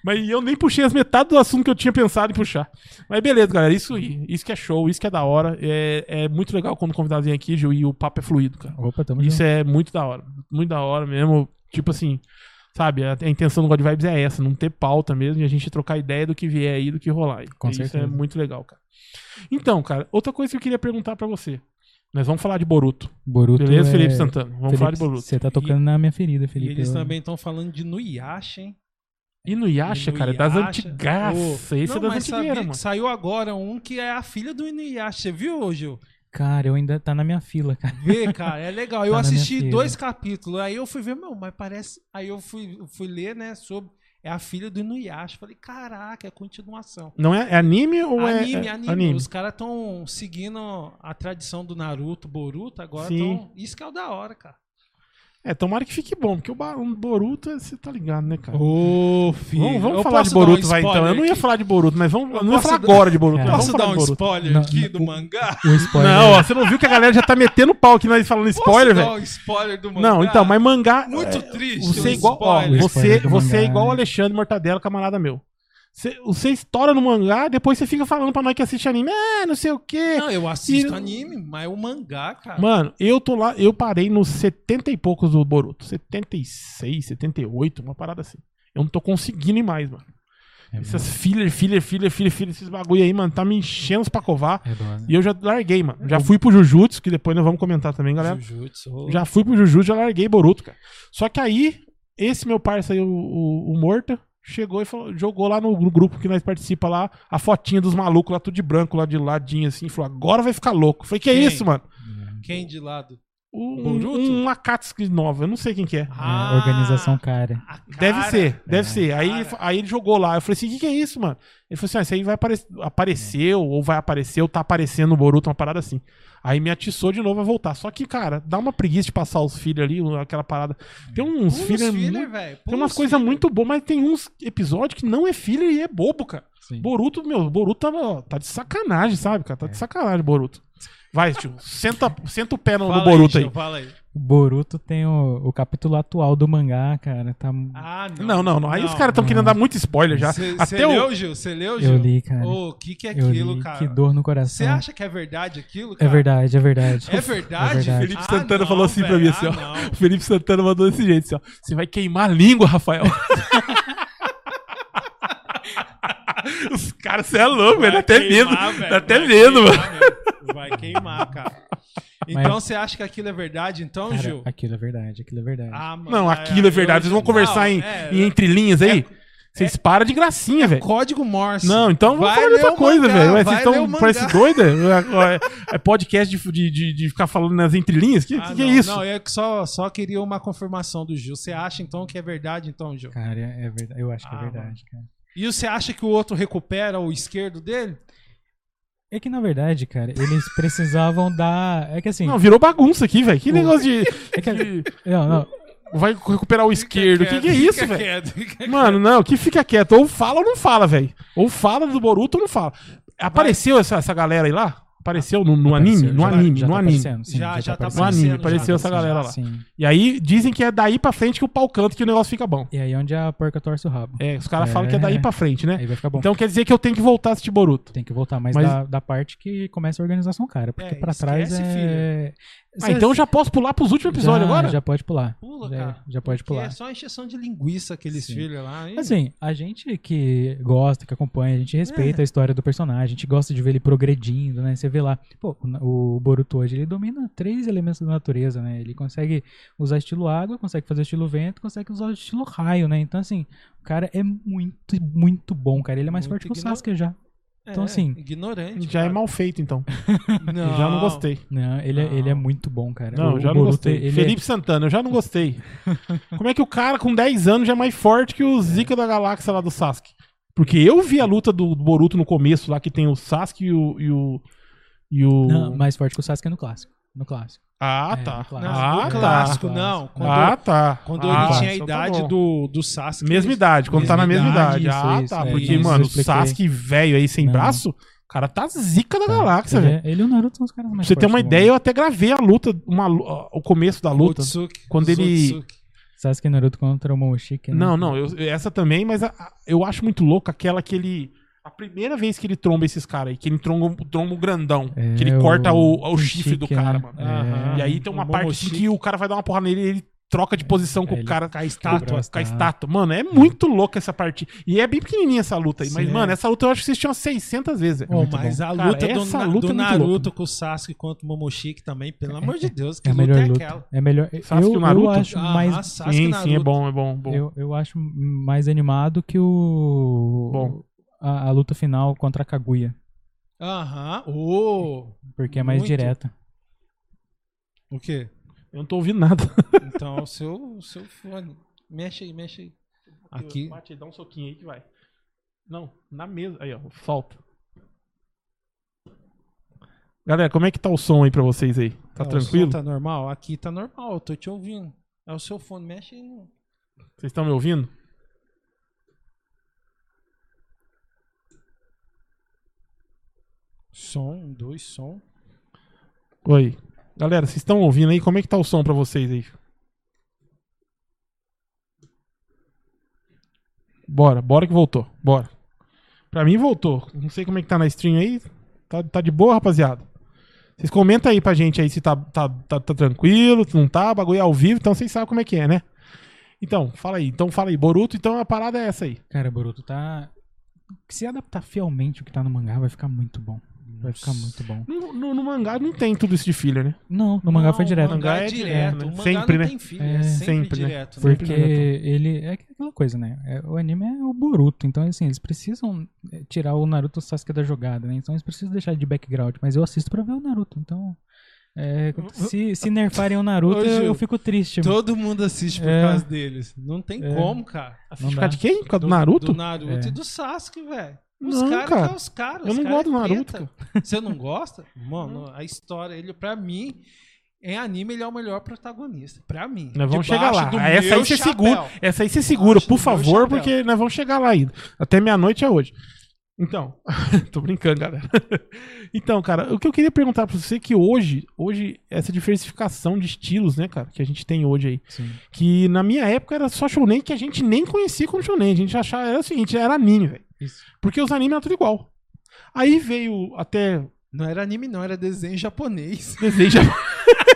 A: Mas eu nem puxei as metades do assunto que eu tinha pensado em puxar. Mas beleza, galera. Isso aí. Isso que é show, isso que é da hora. É, é muito legal quando o convidado vem aqui, Gil, e o papo é fluido, cara.
C: Opa, tamo
A: Isso
C: junto.
A: é muito da hora. Muito da hora mesmo. Tipo assim, sabe? A, a intenção do God Vibes é essa, não ter pauta mesmo e a gente trocar ideia do que vier aí, do que rolar.
C: Com
A: Isso é
C: certeza.
A: muito legal, cara. Então, cara, outra coisa que eu queria perguntar pra você. Nós vamos falar de Boruto.
C: Boruto
A: Beleza,
C: é...
A: Felipe Santana? Vamos
C: Felipe,
A: falar de Boruto.
C: Você tá tocando na minha ferida,
B: E
C: Felipe.
B: eles
C: Eu-
B: também estão falando de Nuyasha, hein?
A: E no Yasha, cara, é das
B: Inuyasha.
A: antigas.
B: Ô,
A: Esse
B: não,
A: é das antigueiras, mano.
B: Saiu agora um que é a filha do Inuyasha. Você viu, Gil?
C: Cara, eu ainda tá na minha fila, cara.
B: Vê, cara, é legal. Eu
C: Tá minha
B: assisti dois capítulos, aí eu fui ver, meu, mas parece. Aí eu fui, fui ler, né, sobre. É a filha do Inuyasha. Falei, caraca, é continuação.
A: Não é, é anime ou é-
B: anime,
A: é,
B: anime, Os caras estão seguindo a tradição do Naruto, Boruto, agora estão. Isso que é o da hora, cara.
A: É, tomara que fique bom, porque o Boruto, você tá ligado, né, cara?
B: Ô, filho.
A: Vamos, vamos falar de
B: dar um
A: Boruto, vai então. Eu não ia falar de Boruto, mas vamos, eu não ia falar
B: dar-
A: agora de Boruto. Mas
B: Posso dar um
A: Boruto.
B: spoiler
C: Não,
B: aqui
C: não,
B: do
C: o-
B: mangá?
C: O spoiler.
A: Não, ó, você não viu que a galera já tá metendo pau aqui nós falando spoiler,
B: Posso
A: velho?
B: dar um spoiler do mangá?
A: Não, então, mas mangá.
B: Muito
A: é,
B: triste.
A: Você é igual, ó, você, você é igual o
C: né?
A: Alexandre Mortadelo, camarada meu. Você, você estoura no mangá, depois você fica falando pra nós que assiste anime, ah, não sei o quê.
B: Não, eu assisto
A: E-
B: anime, mas o mangá, cara.
A: Mano, eu tô lá, eu parei nos 70 e poucos do Boruto. 76, 78, uma parada assim. Eu não tô conseguindo ir mais, mano.
C: É
A: Essas filler, filler, filler, filler, filler, esses bagulho aí, mano, tá me enchendo os pra covar.
C: É dona.
A: E eu já larguei, mano. Já fui pro Jujutsu, que depois nós vamos comentar também, galera.
B: Jujutsu.
A: Já fui pro Jujutsu, já larguei Boruto, cara. Só que aí, esse meu parceiro aí, o, o, o Morta, chegou e falou- jogou lá no, no grupo que nós participa lá, a fotinha dos malucos lá, tudo de branco, lá de ladinho, assim, falou, agora vai ficar louco. Eu falei, que é isso, mano?
B: Quem de lado?
A: Um,
B: Boruto?
A: um Akatsuki nova, eu não sei quem que é.
B: Ah,
C: É, organização cara.
A: Deve ser, deve ser. Aí,
B: Cara.
A: aí ele jogou lá. Eu falei assim: o que, que é isso, mano? Ele falou assim: ah, isso aí vai apare apareceu, ou vai aparecer, ou tá aparecendo no Boruto, uma parada assim. Aí me atiçou de novo a voltar. Só que, cara, dá uma preguiça de passar os filhos ali, aquela parada. Tem uns filhos.
B: filler,
A: muito-. Tem umas coisas muito boas, mas tem uns episódios que não é filler e é bobo, cara.
C: Sim.
A: Boruto, meu, Boruto tá, tá de sacanagem, sabe, cara? Tá de sacanagem, Boruto. Vai, tio, senta, senta o pé no, no Boruto aí.
B: Gil, Fala aí.
C: O Boruto tem o, o capítulo atual do mangá, cara. Tá...
B: Ah,
A: Não, não, não. Aí os caras estão
C: não.
A: querendo dar muito spoiler já.
B: Você
A: o.
B: leu, Gil? Você leu, Gil?
C: Eu li, cara.
B: O que, que é
C: Eu
B: aquilo,
C: li,
B: cara?
C: que dor no
B: Você
C: coração.
B: acha que é verdade aquilo,
C: É
B: cara?
C: verdade, é verdade.
B: É verdade?
C: É verdade.
A: Felipe
B: Ah,
A: Santana
B: não,
A: falou assim pra
B: velho.
A: mim assim,
B: Ah,
A: ó.
B: não.
A: O Felipe Santana mandou desse jeito, assim, ó. Você vai queimar a língua, Rafael. Os caras, você é louco, velho. Dá até medo. Dá até medo, mano.
B: Vai queimar, cara. Então você acha que aquilo é verdade, então,
C: Cara,
B: Gil?
C: aquilo é verdade, aquilo é verdade.
B: Ah, mano,
A: Não,
B: é-
A: aquilo é verdade. Vocês vão
B: não,
A: conversar em,
B: é-
A: em entrelinhas aí? Vocês param de gracinha, velho.
B: Código Morse.
A: Não, então vamos falar outra coisa, velho. Vocês estão parece doida? É, é- é podcast de, de, de, de ficar falando nas entrelinhas? Que,
B: Ah,
A: que, que é
B: não,
A: isso?
B: Não, eu só, só queria uma confirmação do Gil. Você acha, então, que é verdade, então, Gil?
C: Cara, é verdade. Eu acho que
B: Ah,
C: é verdade, cara.
B: E você acha que o outro recupera o esquerdo dele?
C: É que na verdade, cara, eles precisavam dar. É que assim.
A: Não, virou bagunça aqui, velho. Que negócio de.
C: é que-
A: de-
C: Não, não.
A: vai recuperar o esquerdo. O que, que é
B: Fica
A: isso, velho?
B: quieto, fica
A: Mano, não, que fica quieto. Ou fala ou não fala, velho. Ou fala do Boruto ou não fala. Apareceu essa, essa galera aí lá? Apareceu no, no
C: Apareceu,
A: anime? No
C: já-
A: anime,
C: já
A: no
C: tá
A: anime.
C: sim,
B: Já- já tá
A: No anime,
B: aparecendo,
A: apareceu
B: já,
A: essa galera lá.
C: Sim.
A: E aí dizem que é daí pra frente que o pau canta que o negócio fica bom.
C: E aí é onde a porca torce o rabo.
A: É, os caras
C: É.
A: falam que é daí pra frente, né?
C: Aí vai ficar bom.
A: Então quer dizer que eu tenho que voltar a assistir Boruto.
C: Tem que voltar mais
A: Mas-
C: da, da parte que começa a organização, cara. Porque
B: É,
C: pra trás
B: esquece,
C: é.
A: Ah, então eu já posso pular pros últimos episódios
C: já,
A: agora?
C: Já pode pular.
B: Pula,
C: já,
B: cara.
C: já pode
B: Porque
C: pular.
B: É só encheção de linguiça aqueles filhos lá. hein?
C: Assim, a gente que gosta, que acompanha, a gente respeita
B: É.
C: a história do personagem, a gente gosta de ver ele progredindo, né? Você vê lá, pô, o Boruto hoje, ele domina três elementos da natureza, né? Ele consegue usar estilo água, consegue fazer estilo vento, consegue usar estilo raio, né? Então, assim, o cara é muito, muito bom, cara. Ele é mais
B: Muito
C: forte que o Sasuke já. Então,
B: É,
C: assim,
B: Ignorante.
A: Já é
B: cara.
A: mal feito, então.
B: Não.
A: Já não gostei.
C: Não, ele, É,
B: Não.
C: ele é muito bom, cara.
A: Não,
C: o,
A: já
C: o
A: não
C: Boruto,
A: gostei.
C: é-
A: Felipe Santana, eu já não gostei. Como é que o cara com 10 anos já é mais forte que o Zika da galáxia lá do Sasuke? Porque eu vi a luta do Boruto no começo, lá que tem o Sasuke e o. E o, e o...
C: Não, mais forte que o Sasuke no clássico. No clássico.
A: Ah,
C: É,
A: tá.
C: no clássico.
B: Não,
A: Ah,
B: no
A: tá.
B: clássico,
C: tá.
B: não. Quando,
A: ah, tá.
B: quando
A: Ah,
B: ele tinha a
A: então tá
B: idade do, do Sasuke.
A: Mesma idade, quando tá na
B: mesma
A: mesma idade.
C: idade,
A: ah,
C: isso,
A: tá.
C: é,
A: porque,
C: isso,
A: mano, o. Sasuke velho aí sem
C: Não.
A: braço, o cara tá zica da galáxia,
C: ele,
A: velho.
C: é- ele e o Naruto são os caras
A: Pra
C: mais
A: você ter uma ideia, eu até gravei a luta, uma, o começo da luta.
B: Otsuki,
A: Quando ele-
B: Otsuki.
C: Sasuke e Naruto contra o Momoshiki, né?
A: Não, não, eu- essa também, mas a- a- eu acho muito louco aquela que ele. A primeira vez que ele tromba esses caras aí, que ele tromba, tromba o grandão.
C: É,
A: que ele
C: o-
A: corta o, o
C: o
A: chifre do
C: chique,
A: cara,
C: né?
A: mano.
C: É.
A: E aí tem uma
B: O
A: parte assim que o cara vai dar uma porra nele e ele troca de posição com
C: É,
A: o
C: ele
A: cara.
B: com a
A: Com,
B: estátua.
A: com a estátua. Mano, é muito louca essa parte. E é bem pequenininha essa luta aí. Mas, mano, essa luta eu acho que vocês tinham 600 vezes.
B: Pô,
C: muito
B: mas
C: bom.
B: a
A: Cara,
B: luta do,
A: essa
B: Na-
A: luta
B: do
A: é muito
B: Naruto
A: louca.
B: com o Sasuke contra o Momoshiki também, pelo amor de Deus, que
C: É a
B: luta
C: melhor
B: é
C: luta.
B: aquela?
C: É melhor.
A: Sasuke
C: eu,
A: e o Naruto?
C: eu acho
B: Ah,
C: mais.
B: Sasuke
A: sim, sim, é
B: Naruto.
A: bom, é bom. bom.
C: Eu, eu acho mais animado que o.
A: Bom.
C: A, a luta final contra a Kaguya.
B: Aham. Ô,
C: Porque é mais
B: Muito.
C: direta.
B: O quê?
A: Eu não tô ouvindo nada.
B: Então, o seu, o seu fone. Mexe aí, mexe aí. Aqui.
A: Bate aí, dá um soquinho aí que vai. Não, na mesa. Aí, ó, solta. Galera, como é que tá o som aí pra vocês aí? Tá
B: Ah, o
A: tranquilo?
B: som Tá normal? Aqui tá normal, eu tô te ouvindo. É o seu fone, mexe aí. No...
A: Vocês estão me ouvindo?
B: Som, um, dois, som.
A: Oi. Galera, vocês estão ouvindo aí? Como é que tá o som pra vocês aí? Bora, bora que voltou. Bora. Pra mim voltou. Não sei como é que tá na stream aí. Tá, tá de boa, rapaziada? Vocês comentam aí pra gente aí se tá, tá, tá, tá tranquilo, se não tá, bagulho é ao vivo, então vocês sabem como é que é, né? Então, fala aí. Então fala aí, Boruto, então a parada é essa aí.
C: Cara, Boruto tá. Se adaptar fielmente o que tá no mangá, vai ficar muito bom. Vai ficar muito bom.
A: No, no- no mangá não tem tudo isso de filler, né?
C: Não, no mangá foi
B: Não,
C: direto.
B: O mangá é
A: é
B: direto.
A: né?
B: mangá
A: Sempre,
B: não
A: né?
C: É,
B: é sempre,
A: sempre,
B: direto. né?
C: Porque
A: Sempre
C: ele. É aquela coisa, né? É, o anime é o Boruto. Então, assim, eles precisam é, tirar o Naruto Sasuke da jogada, né? Então eles precisam deixar de background. Mas eu assisto pra ver o Naruto. Então. É, se, se nerfarem o Naruto,
B: Ô,
C: eu,
B: Gil,
C: eu fico triste.
B: Todo mundo assiste por
C: É.
B: causa deles. Não tem
C: É.
B: como, cara.
C: Não
A: Ficar de quem? Por causa do Naruto?
B: Do Naruto
C: É.
B: e do Sasuke, velho. Os
A: Não,
B: caras
A: cara.
B: os caras.
A: Eu não
B: cara
A: gosto do Naruto.
B: Você não gosta? Mano, a história, ele, pra mim, em anime, ele é o melhor protagonista. Pra mim.
A: Nós vamos chegar lá. Ah, Essa aí você segura. Essa aí você segura, por favor,
B: chapéu.
A: porque nós vamos chegar lá ainda. Até meia-noite é hoje. Então, tô brincando, galera. Então, cara, o que eu queria perguntar pra você é que hoje, hoje, essa diversificação de estilos, né, cara, que a gente tem hoje aí,
C: Sim.
A: que na minha época era só shonen que a gente nem conhecia como shonen. A gente achava, era o seguinte, era anime, velho.
C: Isso.
A: Porque os animes eram tudo igual. Aí veio até
B: Não era anime, não, era desenho japonês.
A: desenho japonês.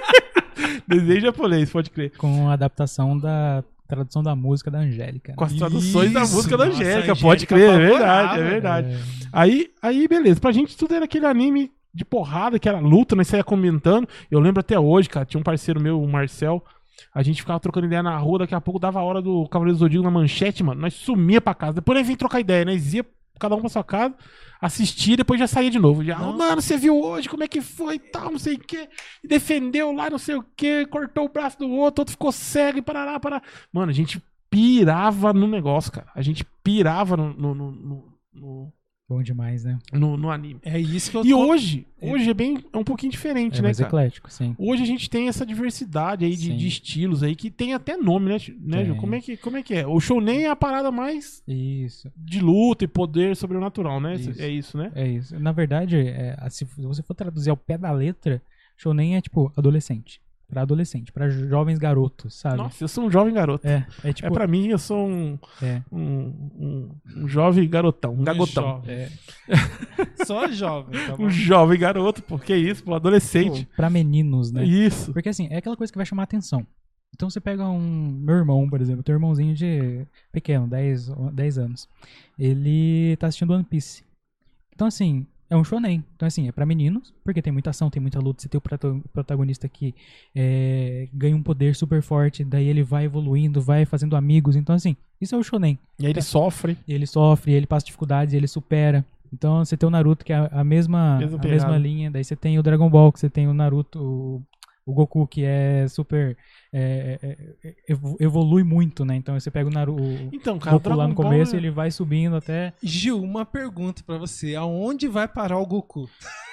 A: desenho japonês, pode crer.
C: Com a adaptação da tradução da música da Angélica.
A: Com as traduções da
B: Isso,
A: música da Angélica, pode crer, é verdade, é verdade.
C: É,
A: Aí, aí, beleza. Pra gente tudo era aquele anime de porrada, que era luta, nós saía comentando. Eu lembro até hoje, cara, tinha um parceiro meu, o Marcel. A gente ficava trocando ideia na rua, daqui a pouco dava a hora do Cavaleiro do Zodíaco na manchete, mano. Nós sumia pra casa. Depois nós vim trocar ideia, nós ia cada um pra sua casa, assistia, depois já saía de novo. Já, "Ô, mano, você viu hoje como é que foi e tal, não sei o quê. E defendeu lá, não sei o quê, cortou o braço do outro, outro ficou cego e parará, parará. Mano, a gente pirava no negócio, cara. A gente pirava no, no, no- no,
C: bom demais, né?
A: no- no anime.
B: É isso que eu
A: E
B: tô...
A: hoje, hoje é bem é um pouquinho diferente,
C: É
A: né,
C: mais
A: cara?
C: eclético, sim.
A: Hoje a gente tem essa diversidade aí de,
C: Sim.
A: de estilos aí que tem até nome, né, né Ju?
C: Tem.
A: Como é que como é que é? O shounen é a parada mais
C: Isso.
A: de luta e poder sobrenatural, né?
C: Isso.
A: É isso, né?
C: É isso. Na verdade, é, se você for traduzir ao pé da letra, Shonen é tipo adolescente. Pra adolescente, pra jovens garotos, sabe?
A: Nossa, eu sou um jovem garoto.
C: É, é tipo.
A: é pra mim, eu sou um,
C: é,
A: um, um, um jovem garotão, um gagotão.
B: jovem.
C: é,
B: Só jovem, tá bom?
A: Um jovem garoto, porque isso, pô, adolescente.
C: pra meninos, né?
A: Isso.
C: Porque assim, é aquela coisa que vai chamar atenção. Então você pega um. Meu irmão, por exemplo, teu irmãozinho de. pequeno, 10, 10 anos. Ele tá assistindo One Piece. Então, assim, é um shonen. Então, assim, é pra meninos, porque tem muita ação, tem muita luta. Você tem o protagonista que é, ganha um poder super forte, daí ele vai evoluindo, vai fazendo amigos. Então, assim, isso é o shonen.
A: E aí ele sofre.
C: Ele sofre, ele passa dificuldades, ele supera. Então você tem o Naruto, que é a, mesma, a mesma linha. Daí você tem o Dragon Ball, que você tem o Naruto, o, o Goku, que é super. é, é, é, evo- evolui muito, né? Então você pega o Naruto.
A: Então, cara,
C: Goku lá no
A: Ball
C: começo,
A: é-
C: ele vai subindo até.
B: Gil, uma pergunta pra você. Aonde vai parar o Goku?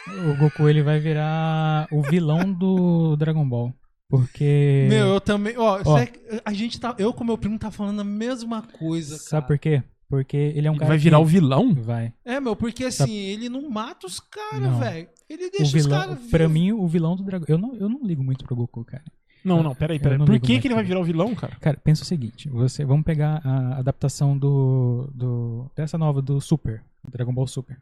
C: O Goku ele vai virar o vilão do Dragon Ball. Porque.
B: Meu, eu também... Ó,
C: Ó.
B: a gente tá... Eu com meu primo tá falando a mesma coisa,
C: Sabe
B: cara.
C: por quê? Porque ele é um
A: Ele
C: cara.
A: vai
C: que-
A: virar o vilão?
C: Vai.
B: É, meu, porque assim,
C: Sabe-
B: ele não mata os caras, velho. Ele deixa os
C: vilão,
B: caras
C: pra mim, o vilão do Dragon. Eu não, eu não ligo muito pro Goku, cara.
A: Não, não, peraí, peraí.
C: não
A: Por que, que ele vai virar o vilão, cara?
C: Cara, pensa o seguinte, você vamos pegar a adaptação do, do dessa nova do Super, Dragon Ball Super.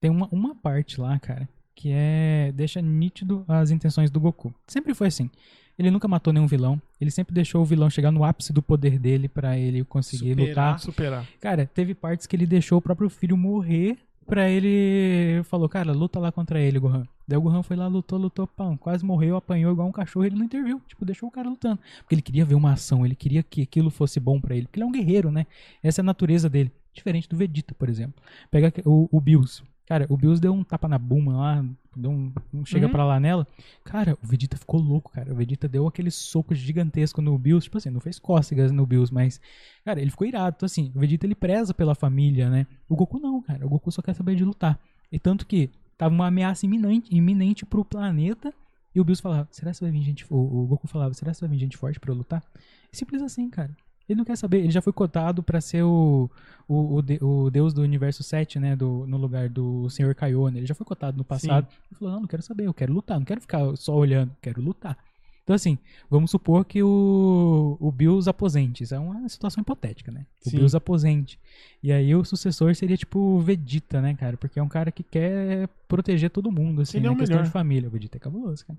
C: Tem uma, uma parte lá, cara, que é deixa nítido as intenções do Goku. Sempre foi assim. Ele nunca matou nenhum vilão, ele sempre deixou o vilão chegar no ápice do poder dele pra ele conseguir
B: Superar.
C: lutar.
A: Superar.
C: Cara, teve partes que ele deixou o próprio filho morrer pra ele. Falou, cara, luta lá contra ele, Gohan. Daí o Gohan foi lá, lutou, lutou, pão, quase morreu, apanhou igual um cachorro, ele não interviu. Tipo, deixou o cara lutando. Porque ele queria ver uma ação, ele queria que aquilo fosse bom pra ele. Porque ele é um guerreiro, né? Essa é a natureza dele. Diferente do Vegeta, por exemplo. Pega o, o Bills. Cara, o Bills deu um tapa na Buma lá, deu um, um chega
A: Uhum.
C: pra lá nela. Cara, o Vegeta ficou louco, cara. O Vegeta deu aquele soco gigantesco no Bills. Tipo assim, não fez cócegas no Bills, mas Cara, ele ficou irado. Então, assim, o Vegeta ele preza pela família, né? O Goku não, cara. O Goku só quer saber de lutar. E tanto que tava uma ameaça iminente, iminente pro planeta. E o Bills falava, será que vai vir gente. O, o Goku falava, será que vai vir gente forte pra eu lutar? Simples assim, cara. Ele não quer saber. Ele já foi cotado pra ser o, o, o, de- o deus do universo 7, né? Do, no lugar do Senhor Kaione. Ele já foi cotado no passado. Ele falou, não, não quero saber. Eu quero lutar. Não quero ficar só olhando. Quero lutar. Então, assim, vamos supor que o, o Bills aposente. Isso é uma situação hipotética, né? O
A: Sim.
C: Bills aposente. E aí o sucessor seria tipo o Vegeta, né, cara? Porque é um cara que quer proteger todo mundo, assim,
A: Ele é
C: né?
A: o
C: questão
A: melhor.
C: de família. O Vegeta é cabuloso, cara.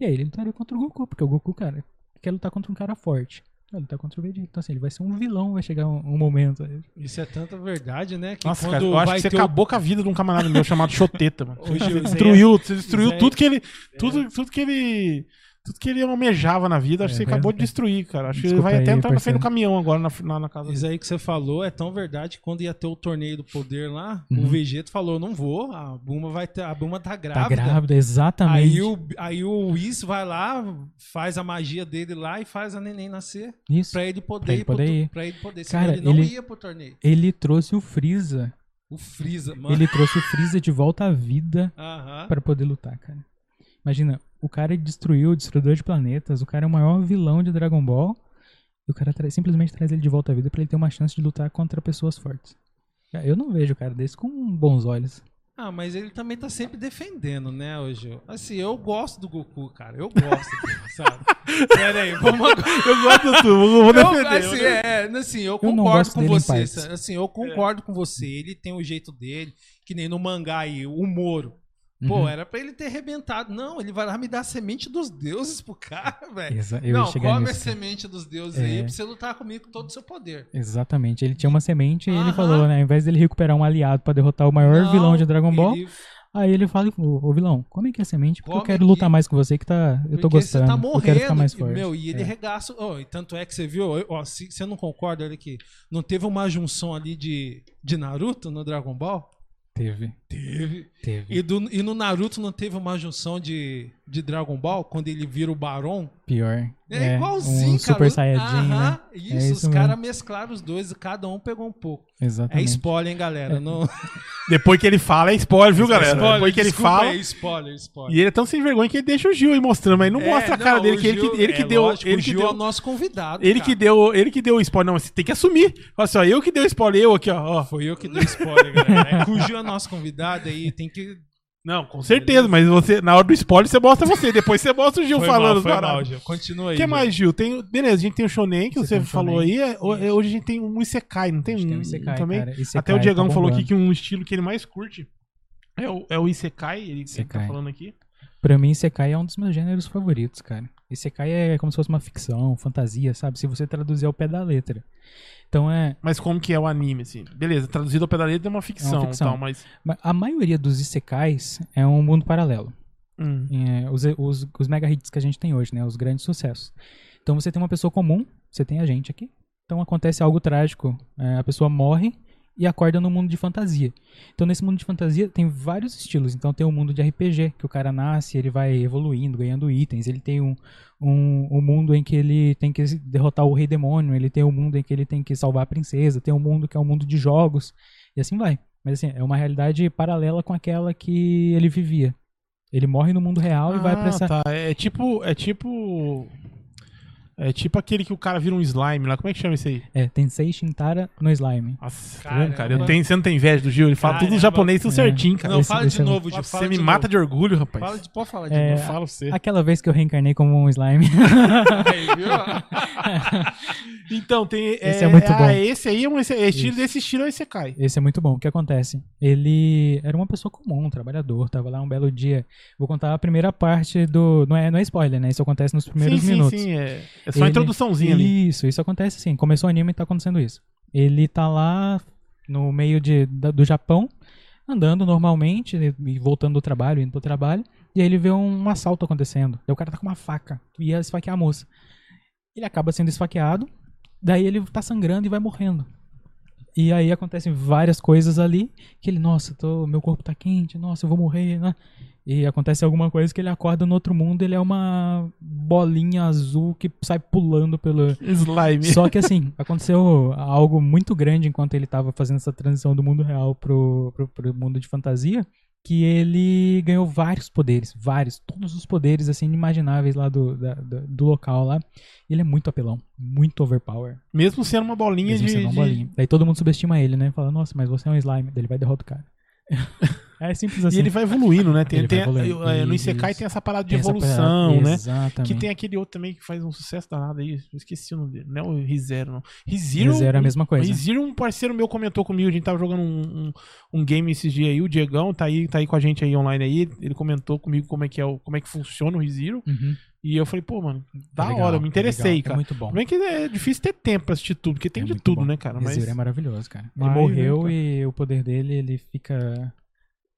C: E aí ele lutaria contra o Goku, porque o Goku, cara, quer lutar contra um cara forte. Vai lutar contra o Vegeta. Então, assim, ele vai ser um vilão, vai chegar um, um momento.
B: Isso é tanta verdade, né? Que
A: Nossa,
B: quando
A: cara, eu acho que você
B: o-
A: acabou com a vida de um camarada meu chamado Choteta, mano.
B: Hoje
A: Você
B: o Zé-
A: destruiu, você destruiu tudo que ele. Tudo, tudo que ele. Tudo que ele almejava na vida, acho que
C: É,
A: você acabou
C: é.
A: de destruir, cara. Acho que ele
C: Desculpa
A: vai até
C: aí,
A: entrar na frente do
C: parceiro.
A: caminhão agora na, na, na casa
B: Isso
A: dele.
B: aí que você falou é tão verdade que quando ia ter o torneio do poder lá,
C: Uhum.
B: o Vegeta falou: não vou, a Buma vai ter, a Buma tá
C: Tá
B: grávida.
C: grávida, exatamente.
B: Aí o, aí o Whis vai lá, faz a magia dele lá e faz a neném nascer.
C: Isso.
B: Pra ele poder
C: Pra ele
B: ir. pro
C: poder ir.
B: Pra ele poder. Senão
C: Cara,
B: ele não
C: ele-
B: ia pro torneio.
C: Ele trouxe o Freeza.
B: O Freeza, mano.
C: Ele trouxe o Freeza de volta à vida
B: Aham.
C: pra poder lutar, cara. Imagina, o cara destruiu o Destruidor de Planetas, o cara é o maior vilão de Dragon Ball, e o cara tra- simplesmente traz ele de volta à vida pra ele ter uma chance de lutar contra pessoas fortes. Cara, Eu não vejo o cara desse com bons olhos.
B: Ah, mas ele também tá sempre defendendo, né, hoje. Assim, eu gosto do Goku, cara. Eu gosto dele, sabe? Pera aí, vamos agora.
A: Eu gosto do tu, vou
B: Eu,
A: defender.
B: assim, é, assim, eu
C: Eu não
B: concordo
C: gosto
B: com você. Assim, eu concordo com você. Ele tem o jeito dele, que nem no mangá aí, o Moro. Pô,
C: Uhum.
B: era pra ele ter arrebentado. Não, ele vai lá me dar a semente dos deuses pro cara, velho.
C: Eu
B: Não, come a semente dos deuses
C: É.
B: aí pra você lutar comigo com todo o seu poder.
C: Exatamente. Ele tinha uma semente e ele falou, né? Ao invés dele recuperar um aliado pra derrotar o maior
B: Não,
C: vilão de Dragon Ball,
B: ele-
C: aí ele fala, ô, ô, vilão, come aqui a semente porque eu
B: Come
C: quero
B: aqui.
C: lutar mais com você que tá. Eu tô
B: Porque
C: gostando.
B: Você tá
C: eu
B: morrendo.
C: quero ficar mais forte.
B: Meu, e ele
C: É.
B: regaça. Oh, e tanto é que você viu, ó, se você não concorda, olha aqui. Não teve uma junção ali de, de Naruto no Dragon Ball?
C: Teve,
B: Teve.
C: teve.
B: E, do- e no Naruto não teve uma junção de, de Dragon Ball quando ele vira o Barão?
C: Pior.
B: É, igualzinho,
C: um
B: cara.
C: Super Saiyajin,
B: Aham,
C: né?
B: Isso,
C: É
B: os
C: isso
B: caras
C: mesmo.
B: mesclaram os dois e cada um pegou um pouco. É
C: Exatamente.
B: spoiler, hein, galera? Não...
A: Depois que ele fala, é spoiler, viu, galera?
B: Spoiler,
A: Depois que ele
B: desculpa
A: fala.
B: aí, spoiler, spoiler.
A: E ele é tão sem vergonha que ele deixa o Gil aí mostrando, mas não
B: É,
A: mostra a cara
B: não,
A: dele,
B: o
A: que ele que, ele que
B: é
A: deu.
B: lógico,
A: ele
B: o
A: que
B: Gil é
A: deu.
B: o nosso convidado.
A: Ele
B: cara.
A: que deu, ele que deu o spoiler. Não, você tem que assumir. Fala assim, ó, eu que dei o spoiler, eu aqui, ó.
B: Foi eu que dei spoiler, galera. É que o Gil é nosso convidado aí, tem que.
A: Não, com certeza, mas você, na hora do spoiler, você mostra você. Depois você mostra o Gil
B: Foi
A: falando.
B: mal, foi mal, Gil. Continua
A: O
B: aí.
A: que
B: Gil.
A: mais, Gil? Tem, beleza, a gente tem o Shonen, que
C: Você
A: você
C: tem
A: falou
C: Shonen.
A: aí. é, é, Hoje a gente tem um Isekai, não tem um,
C: que é um Isekai,
A: também?
C: cara. Isekai
A: Até o Diegão
C: tá
A: falou aqui que um estilo que ele mais curte é o, é o Isekai, ele, ele tá
C: Isekai.
A: falando aqui.
C: Pra mim, Isekai é um dos meus gêneros favoritos, cara. Isekai é como se fosse uma ficção, fantasia, sabe? Se você traduzir ao pé da letra. Então é.
A: Mas como que é o anime, assim? Beleza, traduzido ao pé da letra é uma ficção,
C: ficção.
A: Tal, mas...
C: ma- A maioria dos Isekais é um mundo paralelo.
A: Hum.
C: É, os, os, os mega hits que a gente tem hoje, né? Os grandes sucessos. Então você tem uma pessoa comum, você tem a gente aqui. Então acontece algo trágico. é, a pessoa morre e acorda no mundo de fantasia. Então nesse mundo de fantasia tem vários estilos. Então tem o mundo de RPG, que o cara nasce, ele vai evoluindo, ganhando itens. Ele tem um, um, um mundo em que ele tem que derrotar o rei demônio. Ele tem um mundo em que ele tem que salvar a princesa. Tem um mundo que é um mundo de jogos. E assim vai. Mas assim, é uma realidade paralela com aquela que ele vivia. Ele morre no mundo real e vai pra essa.
A: tá. É tipo. É tipo. É tipo aquele que o cara vira um slime lá. Como é que chama isso aí?
C: É, Tensei Shintara no Slime.
A: Nossa,
B: Caramba.
A: cara, eu tenho, você não tem inveja do Gil? Ele fala tudo
B: Caramba.
A: japonês, tudo
C: É.
A: certinho, cara.
B: Não,
C: Esse-
B: fala
C: esse
B: de
C: é-
B: novo, Gil. Fala
A: você me
B: de
A: mata
B: novo.
A: de orgulho, rapaz.
B: Fala de, pode falar de
C: É,
A: Eu
B: novo.
A: falo pra você.
C: Aquela vez que eu reencarnei como um slime.
B: Aí, viu?
A: Então, tem.
C: Esse é muito
A: ah,
C: bom.
A: Esse aí é um esse- é estilo
C: Isso.
A: desse estilo aí você cai.
C: Esse é muito bom. O que acontece? Ele era uma pessoa comum, um trabalhador, tava lá um belo dia. Vou contar a primeira parte do. Não é, não é spoiler, né? Isso acontece nos primeiros
A: sim,
C: minutos.
A: sim, sim. É, é só a
C: Ele-
A: introduçãozinha ali.
C: Isso, isso acontece assim. Começou o anime e tá acontecendo isso. Ele tá lá no meio de, da- do Japão, andando normalmente, e voltando do trabalho, indo pro trabalho, e aí ele vê um assalto acontecendo. Daí o cara tá com uma faca ia esfaquear a moça. Ele acaba sendo esfaqueado, daí ele tá sangrando e vai morrendo. E aí acontecem várias coisas ali, que ele, nossa, tô, meu corpo tá quente, nossa, eu vou morrer, né? E acontece alguma coisa que ele acorda no outro mundo, ele é uma bolinha azul que sai pulando pelo,
A: Slime.
C: só que assim, aconteceu algo muito grande enquanto ele tava fazendo essa transição do mundo real pro, pro, pro mundo de fantasia, que ele ganhou vários poderes, vários, todos os poderes assim inimagináveis lá do, da- do, do local lá. Ele é muito apelão, muito overpower.
A: Mesmo sendo uma bolinha
C: Mesmo
A: de.
C: sendo uma
A: de-
C: bolinha. Daí todo mundo subestima ele, né? Fala, nossa, mas você é um slime. Daí ele vai derrotar o cara. é simples assim.
A: E ele vai evoluindo, né? Tem, tem-
C: evoluindo.
A: é, no Isekai tem essa parada de
C: Tem
A: evolução,
C: parada-
A: né?
C: Exatamente.
A: Que tem aquele outro também que faz um sucesso danado aí. Eu esqueci o nome dele. Não é o Rizero, não. Rizero.
C: Zero é a mesma coisa.
A: Rizero, um parceiro meu comentou comigo. A gente tava jogando um, um, um game esses dias aí. O Diegão tá aí, tá aí com a gente aí online aí. Ele comentou comigo como é que, é o, como é que funciona o Rizero.
C: Uhum.
A: E eu falei, pô, mano, da
C: É legal,
A: hora, eu me
C: é
A: interessei,
C: legal,
A: cara.
C: É muito bom.
A: É que é difícil ter tempo pra assistir tudo, porque tem
C: É
A: de tudo,
C: bom.
A: né, cara? Mas
C: Rizero é maravilhoso, cara. Ele
A: Mas,
C: morreu
A: cara?
C: e o poder dele, ele fica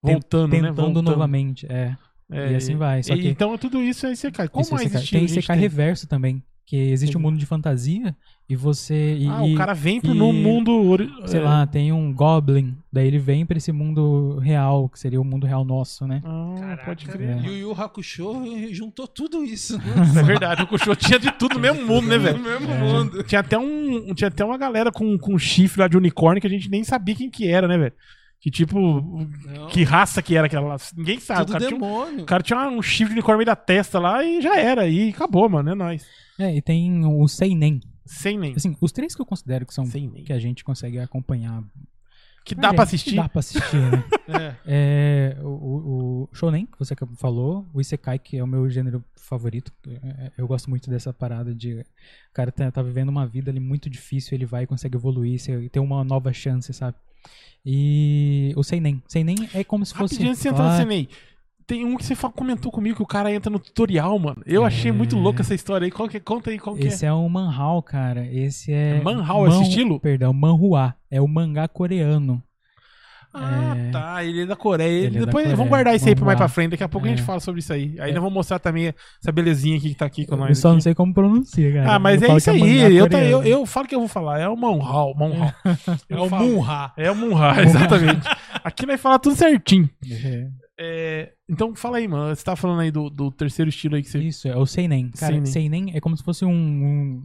A: voltando, né?
C: tentando
A: Voltando.
C: novamente. É.
A: É,
C: E assim vai, só
A: e-
C: que-
A: Então tudo isso é Isekai. Mais
C: Isekai.
A: estilo
C: Tem Isekai reverso também. Que existe um mundo de fantasia e você. E,
A: Ah,
C: e,
A: o cara vem pro
C: e-
A: no mundo...
C: Sei
A: é.
C: lá, tem um Goblin. Daí ele vem pra esse mundo real, que seria o mundo real nosso, né?
A: Ah, pode crer.
C: É.
B: Yu Yu Hakusho juntou tudo isso.
A: É verdade, o Kushou tinha de tudo no mesmo mundo, né, velho?
B: No mesmo mundo.
A: Tinha até, um, tinha até uma galera com, com chifre lá de unicórnio que a gente nem sabia quem que era, né, velho? Que tipo,
B: Não,
A: que raça que era aquela lá. Ninguém sabe. O
B: tudo
A: cara, tinha, um-
B: demônio.
A: o cara tinha um chifre de unicórnio no meio da testa lá e já era. E acabou, mano. É nóis.
C: É, e tem o Seinen.
A: Sem nem.
C: Assim, os três que eu considero que são.
A: Sem nem.
C: Que a gente consegue acompanhar.
A: Que dá
C: É,
A: pra
C: que
A: assistir.
C: Dá pra assistir, né?
B: É.
C: É, o, o, Shonen, que você falou, o Isekai, que é o meu gênero favorito. É, Eu gosto muito dessa parada de. O cara tá, tá vivendo uma vida ali muito difícil, ele vai e consegue evoluir, ter uma nova chance, sabe? E o Seinen. Seinen é como se fosse.
A: Rapidinho você entrar no Senei. Tem um que você comentou comigo que o cara entra no tutorial, mano. Eu achei muito
C: É.
A: louco essa história aí. Qual que, conta aí qual que
C: Esse é o Manhao, cara. Esse é.
A: É Manhwa esse estilo?
C: Perdão, Manhua. É o mangá coreano.
A: é. Ah,
C: É.
A: tá. Ele é da Coreia.
C: Ele é da
A: Depois
C: Coreia.
A: vamos guardar isso aí pra mais pra frente. Daqui a pouco a gente
C: É.
A: fala sobre isso aí. Aí
C: É.
A: nós vamos mostrar também essa belezinha aqui que tá aqui com
C: Eu
A: nós.
C: só não
A: aqui.
C: sei como pronuncia, cara.
A: Ah, mas
C: Eu
A: é isso aí. eu, tá- eu, eu falo que eu vou falar. É o Monhal. Monhal.
B: É o. Munha.
A: É o Munhal, exatamente. Aqui nós fala tudo certinho.
C: É.
A: É, então fala aí, mano. Você tá falando aí do, do terceiro estilo aí que você.
C: Isso, é o Seinen. Cara,
A: Seinen.
C: Seinen, é como se fosse um, um-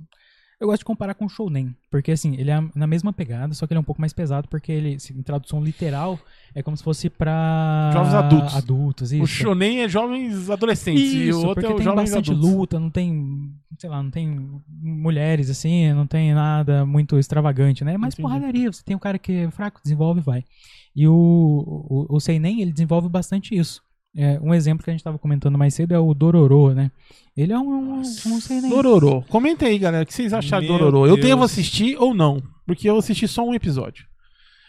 C: Eu gosto de comparar com o Shounen. Porque, assim, ele é na mesma pegada, só que ele é um pouco mais pesado, porque ele, em tradução literal, é como se fosse pra.
A: Jovens adultos.
C: Adultos, isso.
A: O shonen é jovens adolescentes e o
C: Isso,
A: outro
C: porque
A: é
C: tem bastante
A: adultos.
C: luta, não tem, sei lá, não tem mulheres assim, não tem nada muito extravagante, né? É mais
A: Entendi.
C: porradaria, você tem um cara que é fraco, desenvolve e vai. E o, o, o Seinen, ele desenvolve bastante isso. É, um exemplo que a gente tava comentando mais cedo é o Dororo, né? Ele é um, um, um Seinen.
A: Dororo. Comenta aí, galera. O que vocês acharam do
B: Meu
A: Dororo? Eu
B: Deus.
A: devo assistir ou não? Porque eu assisti só um episódio.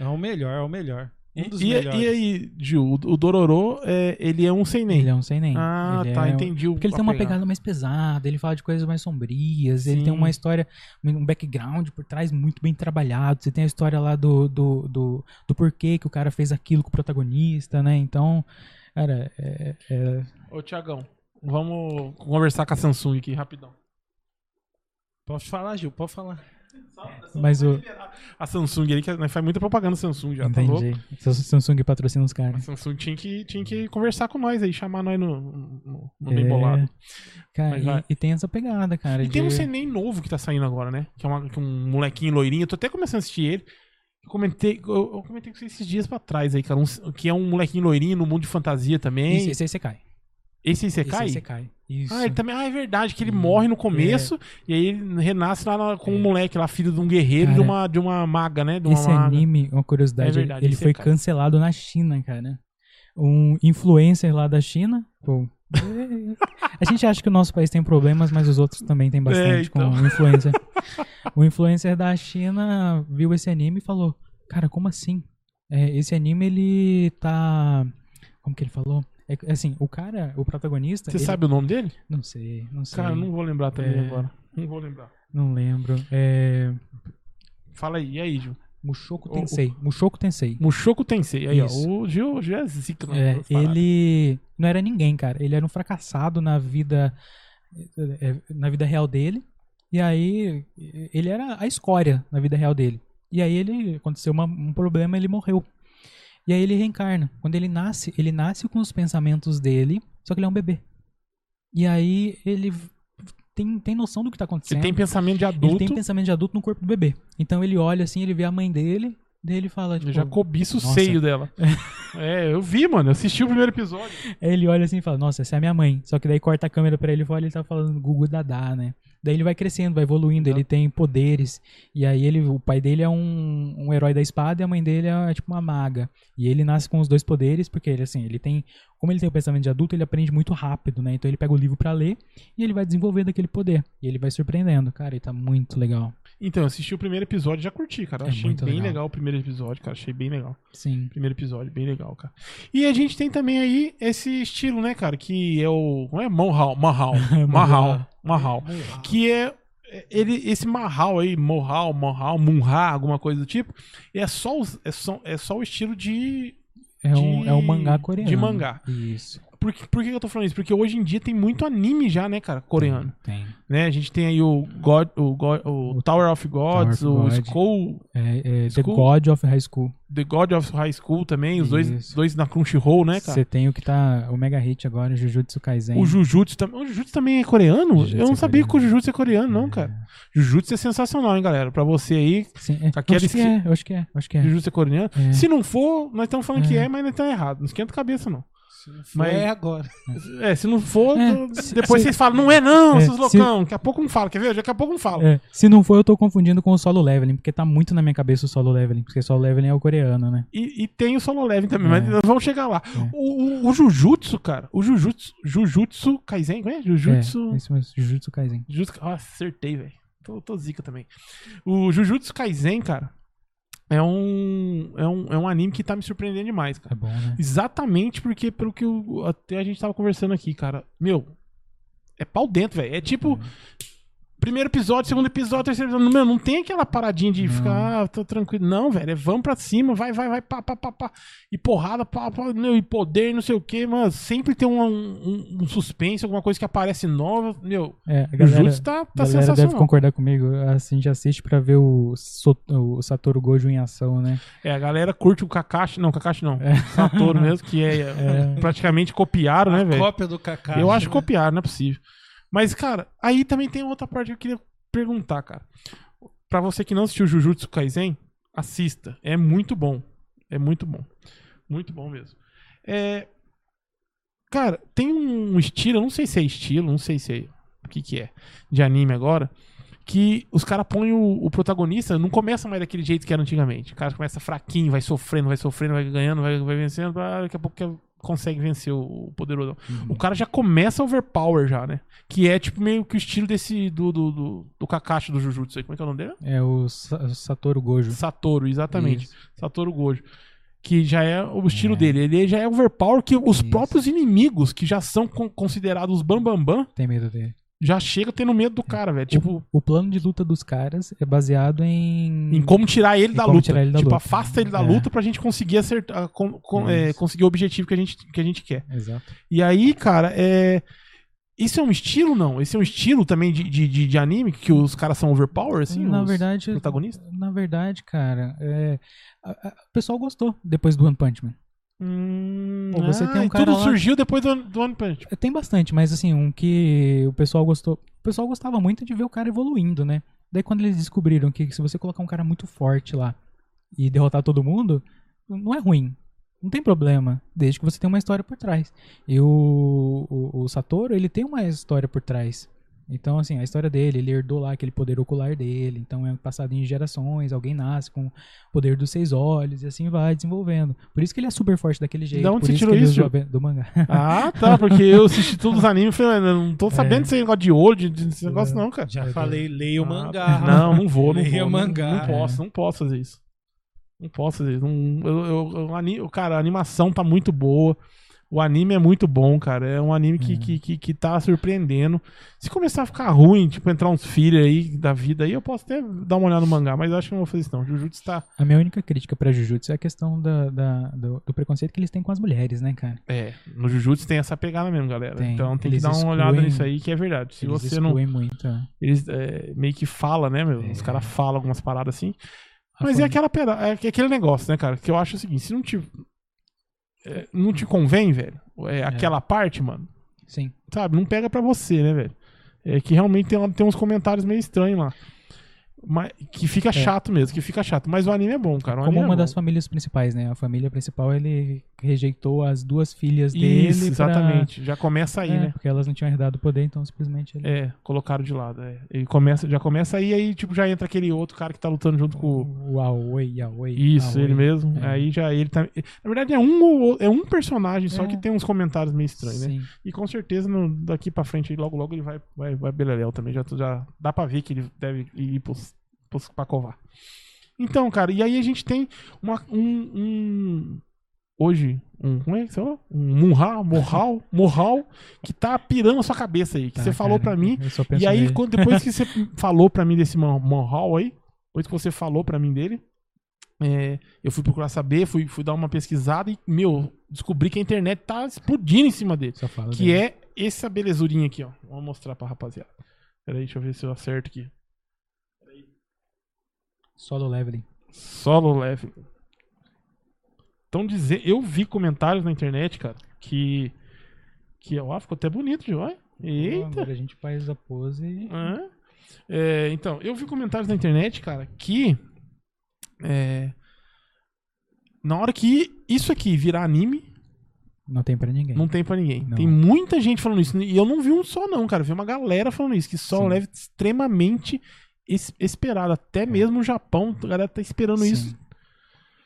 B: É o melhor, é o melhor. Um dos
A: E, e
B: melhores.
A: aí, Gil, o, o Dororo, é, ele é um seinen.
C: Ele é um Seinen.
A: Ah,
C: Ele
A: tá,
C: é um-
A: entendi. o-
C: Porque ele
A: a
C: tem uma
A: pegada.
C: pegada mais pesada, ele fala de coisas mais sombrias, ele tem uma história, um background por trás muito bem trabalhado. Você tem a história lá do, do, do, do porquê que o cara fez aquilo com o protagonista, né? Então, cara, é, é-
A: Ô, Tiagão, vamos conversar com a Samsung aqui, rapidão.
B: Pode falar, Gil, pode falar.
C: Mas o-
A: A Samsung ali, que faz muita propaganda Samsung já, tá louco?
C: entendi. Samsung patrocina os
A: A
C: caras.
A: Samsung tinha que, tinha que conversar com nós aí, chamar nós no, no, no
C: É,
A: bem bolado.
C: Cara,
A: vai.
C: e, e tem essa pegada, cara.
A: E tem um
C: de-
A: Senem novo que tá saindo agora, né? Que é, uma- que é um molequinho loirinho. Eu tô até começando a assistir ele. Eu comentei, eu, eu comentei com você esses dias pra trás aí, cara. um- que é um molequinho loirinho no mundo de fantasia também.
C: Isso, esse aí você cai.
A: Esse aí você
C: Esse
A: cai?
C: aí você cai. Isso.
A: Ah, ele também. Ah, é verdade, que ele
C: Hum,
A: morre no começo e aí ele renasce lá na- com um moleque lá, filho de um guerreiro e de
C: Cara,
A: uma, de uma maga, né?
C: Esse
A: maga.
C: anime, uma curiosidade,
A: É verdade,
C: ele
A: esse
C: foi
A: é, cara.
C: cancelado na China, cara. Um influencer lá da China, pô. A gente acha que o nosso país tem problemas, mas os outros também tem bastante
A: É, então.
C: com o influencer. o influencer da China viu esse anime e falou: Cara, como assim? É, esse anime ele tá. Como que ele falou? É, assim, o cara, o protagonista.
A: Você
C: ele-
A: sabe o nome dele?
C: Não sei, não sei.
A: Cara, não vou lembrar também
C: É.
A: agora. Não vou lembrar.
C: Não lembro. É.
A: Fala aí, e aí, Gil?
C: Mushoku
A: O-
C: Tensei. Mushoku Tensei.
A: Mushoku Tensei. Aí,
C: Isso.
A: ó. O Gil, o Gil é zica. nas-
C: É, ele não era ninguém, cara. Ele era um fracassado na vida é, na vida real dele. E aí ele era a escória na vida real dele. E aí ele aconteceu uma- um problema, ele morreu. E aí ele reencarna. Quando ele nasce, ele nasce com os pensamentos dele, só que ele é um bebê. E aí ele tem, tem noção do que tá acontecendo.
A: Ele tem pensamento de
C: Ele
A: adulto.
C: tem pensamento de adulto no corpo do bebê. Então ele olha assim, ele vê a mãe dele, daí ele fala, tipo,
A: Ele já cobiça o
C: nossa.
A: seio dela. é, eu vi, mano. Eu assisti o primeiro episódio.
C: Aí ele olha assim e fala, nossa, essa é a minha mãe. Só que daí corta a câmera pra ele e olha, ele tá falando Gugu Dadá, né? Daí ele vai crescendo, vai evoluindo, ele tem poderes. E aí ele, o pai dele é um, um herói da espada e a mãe dele é tipo uma maga. E ele nasce com os dois poderes, porque ele assim, ele tem. Como ele tem o pensamento de adulto, ele aprende muito rápido, né? Então ele pega o livro pra ler e ele vai desenvolvendo aquele poder. E ele vai surpreendendo. Cara, ele tá muito legal.
A: Então, eu assisti o primeiro episódio e já curti, cara.
C: É
A: achei bem legal.
C: legal.
A: o primeiro episódio, cara. Achei bem legal.
C: Sim.
A: Primeiro episódio, bem legal, cara. E a gente tem também aí esse estilo, né, cara? Que é o. Não é Mahal, Mahal. Mahal. Mahal. Que é. é, Ele, esse Mahal aí, Mohal, Mohal, Munha, alguma coisa do tipo, é só, é só, é só o estilo de.
C: É um,
A: De-
C: é um mangá coreano.
A: de mangá.
C: Isso.
A: Por, que- por que eu tô falando isso? Porque hoje em dia tem muito anime já, né, cara, coreano.
C: Tem.
A: Né? A gente tem aí o, God, o, God- o Tower of Gods,
C: Tower
A: o
C: of God.
A: Skull,
C: É, é The
A: School?
C: God of High School.
A: The God of High School também, os dois,
C: Isso.
A: dois na Crunchyroll, né, cara?
C: Você tem o que tá. O Mega Hit agora, Jujutsu Kaisen.
A: O Jujutsu também. O Jujutsu também é coreano?
C: Jujutsu
A: eu não
C: é
A: sabia que o
C: coreano.
A: Jujutsu é coreano, não, cara. Jujutsu é sensacional, hein, galera? Pra você aí,
C: Sim, é.
A: Aquele
C: acho que
A: que-
C: é, acho que é, acho que é.
A: Jujutsu é coreano.
C: É.
A: Se não for, nós estamos falando que
C: É.
A: é, mas nós estamos errados. Não esquenta a cabeça, não.
B: Se não
A: Mas-
B: é agora.
A: É, se não for,
C: É, se-
A: depois
C: se-
A: vocês falam, não é não,
C: É,
A: seus
C: se-
A: loucão. Daqui a pouco um fala, quer ver? Daqui a pouco um fala.
C: É, se não for, eu tô confundindo com o solo leveling, porque tá muito na minha cabeça o solo leveling, porque solo leveling é o coreano, né?
A: E, e tem o solo leveling também,
C: É.
A: mas nós vamos chegar lá.
C: É.
A: O, o, o Jujutsu, cara, o Jujutsu, Jujutsu Kaisen, como é? Jujutsu...
C: É, esse mesmo, Jujutsu Kaisen.
A: Jujutsu... Ah, acertei, velho. Tô, tô zica também. O Jujutsu Kaisen, cara, é um, é um, é um anime que tá me surpreendendo demais, cara.
C: É bom, né?
A: Exatamente porque, pelo que o- até a gente tava conversando aqui, cara. Meu, é pau dentro, velho. É tipo. Primeiro episódio, segundo episódio, terceiro episódio. Meu, não tem aquela paradinha de
C: Não.
A: ficar, ah, tô tranquilo. Não, velho. É vamos pra cima, vai, vai, vai, pá, pá, pá, pá. E porrada, pá, pá, meu, e poder, não sei o quê, mas sempre tem um, um, um suspense, alguma coisa que aparece nova. Meu,
C: É, a
A: o
C: galera,
A: Jujutsu tá,
C: a
A: tá
C: galera deve
A: sensacional.
C: concordar comigo. Assim, a gente assiste pra ver o, o Satoru Gojo em ação, né?
A: É, a galera curte o Kakashi. Não, Kakashi não.
C: É.
A: Satoru mesmo, que é,
C: É.
A: praticamente copiaram, né, velho?
B: Cópia do Kaká.
A: Eu acho que copiaram, não é possível. Mas, cara, aí também tem outra parte que eu queria perguntar, cara. Pra você que não assistiu Jujutsu Kaisen, assista. É muito bom. É muito bom. Muito bom mesmo. É... Cara, tem um estilo, não sei se é estilo, não sei se é o que que é, de anime agora, que os caras põem o, o protagonista, não começa mais daquele jeito que era antigamente. O cara começa fraquinho, vai sofrendo, vai sofrendo, vai ganhando, vai, vai vencendo, daqui a pouco consegue vencer o, poderoso. O cara já começa overpower já, né? Que é tipo meio que o estilo desse do, do, do, do Kakashi do Jujutsu aí. Como é que é o nome dele?
C: É o Sa- o Satoru Gojo.
A: Satoru, exatamente.
C: Isso.
A: Satoru Gojo. Que já é o estilo
C: É.
A: dele. Ele já é overpower que os
C: Isso.
A: próprios inimigos, que já são con- considerados os bambambam, bam, bam,
C: Tem medo dele.
A: Já chega tendo medo do cara, velho. Tipo,
C: O plano de luta dos caras é baseado em.
A: em como tirar ele da
C: como
A: luta.
C: tirar ele da
A: tipo,
C: luta.
A: afasta ele da
C: É.
A: luta pra gente conseguir acertar, com- com- é, conseguir o objetivo que a gente, que a gente quer.
C: Exato.
A: E aí, cara, é. Isso é um estilo, não? Esse é um estilo também de, de, de, anime, que os caras são overpower, assim?
C: na
A: os
C: verdade,
A: protagonistas?
C: na verdade, cara, é, a- a- o pessoal gostou depois do One Punch Man.
A: Hum,
C: Pô, você tem um
A: e
C: cara
A: tudo
C: lá-
A: surgiu depois do, do One Punch.
C: Tem bastante, mas assim, um que o pessoal gostou. O pessoal gostava muito de ver o cara evoluindo, né? Daí quando eles descobriram que se você colocar um cara muito forte lá e derrotar todo mundo, não é ruim. Não tem problema, desde que você tenha uma história por trás. E o, o, o Satoru, ele tem uma história por trás. Então, assim, a história dele, ele herdou lá aquele poder ocular dele. Então, é passado em gerações. Alguém nasce com o poder dos seis olhos e assim vai desenvolvendo. Por isso que ele é super forte daquele jeito.
A: onde
C: por
A: você
C: isso
A: tirou isso,
C: Do mangá.
A: Ah, tá, porque eu assisti todos os animes e falei, "Mano, eu não tô sabendo
C: É.
A: desse negócio de olho, de- desse negócio não, cara.
B: Já falei, leia o
A: Ah,
B: mangá.
A: Não, não vou, não
B: Leia
A: vou.
B: o
A: Não,
B: mangá.
A: não posso, não posso fazer isso. Não posso fazer isso. Não, eu, eu- eu- cara, a animação tá muito boa. O anime é muito bom, cara. É um anime que,
C: É.
A: que, que, que tá surpreendendo. Se começar a ficar ruim, tipo, entrar uns filler aí da vida aí, eu posso até dar uma olhada no mangá, mas eu acho que não vou fazer isso não. Jujutsu tá.
C: A minha única crítica pra Jujutsu é a questão da, da- do, do preconceito que eles têm com as mulheres, né, cara?
A: É, no Jujutsu tem essa pegada mesmo, galera.
C: Tem.
A: Então tem
C: Eles
A: que dar uma olhada
C: excluem-
A: nisso aí, que é verdade. Se
C: eles
A: você não.
C: muito. a-
A: Eles é, meio que fala, né, meu? Os
C: É.
A: caras falam algumas paradas assim. Mas é aquela é aquele negócio, né, cara? Que eu acho o seguinte, se não te. É, não te convém, velho, é, aquela parte, mano,
C: Sim.
A: sabe? Não pega pra você, né, velho? É que realmente tem, tem uns comentários meio estranhos lá. Mas, que fica chato mesmo, que fica chato. Mas o anime é bom, cara. O
C: É. Como
A: anime
C: uma
A: é
C: das famílias principais, né? A família principal, ele rejeitou as duas filhas dele.
A: Isso,
C: pra-
A: exatamente. Já começa aí,
C: É,
A: né?
C: Porque elas não tinham herdado o poder, então simplesmente ele.
A: É, colocaram de lado. É. E começa, já começa aí, aí, tipo, já entra aquele outro cara que tá lutando junto com o.
C: O Aoi, Aoi.
A: Isso,
C: Aoi.
A: ele mesmo.
C: É.
A: Aí já ele tá. Na verdade, é um, é um personagem só
C: É.
A: que tem uns comentários meio estranhos, né?
C: Sim.
A: E com certeza no- daqui pra frente, logo logo ele vai, vai, vai beleléu também. Já, já dá pra ver que ele deve ir pros, pros, pra covar. Então, cara, e aí a gente tem uma, um, um- Hoje, um. Como é que você falou? Um Murral, Morral, Morral, que tá pirando a sua cabeça aí. Que
C: Tá,
A: você falou
C: cara,
A: pra mim. E aí,
C: nele.
A: quando- depois que você falou pra mim desse Monhal aí, depois que você falou pra mim dele, É, eu fui procurar saber, fui, fui dar uma pesquisada e, meu, descobri que a internet tá explodindo em cima dele. Que
C: dele.
A: é essa belezurinha aqui, ó. Vamos mostrar pra rapaziada. Peraí, deixa eu ver se eu acerto aqui.
C: Solo leveling.
A: Solo leve. Então dizer, eu vi comentários na internet, cara, que que ó, ficou até bonito, de olha. Eita.
C: Agora a gente faz a pose?
A: É, então, eu vi comentários na internet, cara, que é, na hora que isso aqui virar anime,
C: Não tem pra ninguém.
A: não tem pra ninguém.
C: Não.
A: Tem muita gente falando isso. E eu não vi um só, não, cara. Eu vi uma galera falando isso. Que
C: Sim.
A: Leve extremamente es- esperado. Até mesmo o Japão, a galera tá esperando
C: Sim.
A: isso.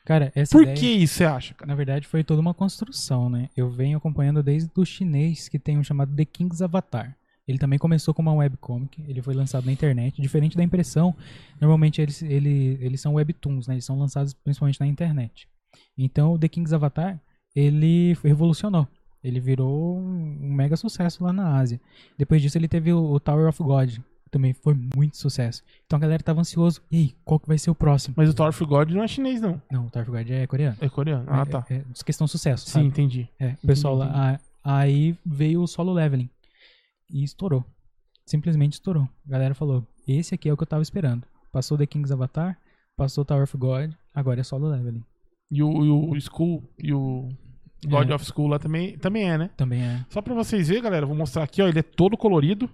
C: Cara, essa
A: Por
C: ideia,
A: que isso, você acha, cara?
C: na verdade, foi toda uma construção, né? Eu venho acompanhando desde o chinês, que tem um chamado The King's Avatar. Ele também começou como uma webcomic, ele foi lançado na internet. Diferente da impressão, normalmente eles, ele, eles são webtoons, né? Eles são lançados principalmente na internet. Então, o The King's Avatar, ele revolucionou. Ele virou um mega sucesso lá na Ásia. Depois disso, ele teve o, Tower of God, também foi muito sucesso. Então a galera tava ansioso. E aí, qual que vai ser o próximo?
A: Mas o Tower of God não é chinês, não.
C: Não, o Tower of God é coreano.
A: É coreano. Ah,
C: É-
A: tá.
C: É, é questão de sucesso,
A: Sim,
C: sabe?
A: entendi.
C: É, o pessoal
A: entendi.
C: lá. a- Aí veio o solo leveling. E estourou. Simplesmente estourou. A galera falou: esse aqui é o que eu tava esperando. Passou The King's Avatar, passou Tower of God, agora é solo leveling.
A: E o, e o School e o God
C: É.
A: of School lá também, também é, né?
C: Também é.
A: Só pra vocês verem, galera, vou mostrar aqui, ó. Ele é todo colorido.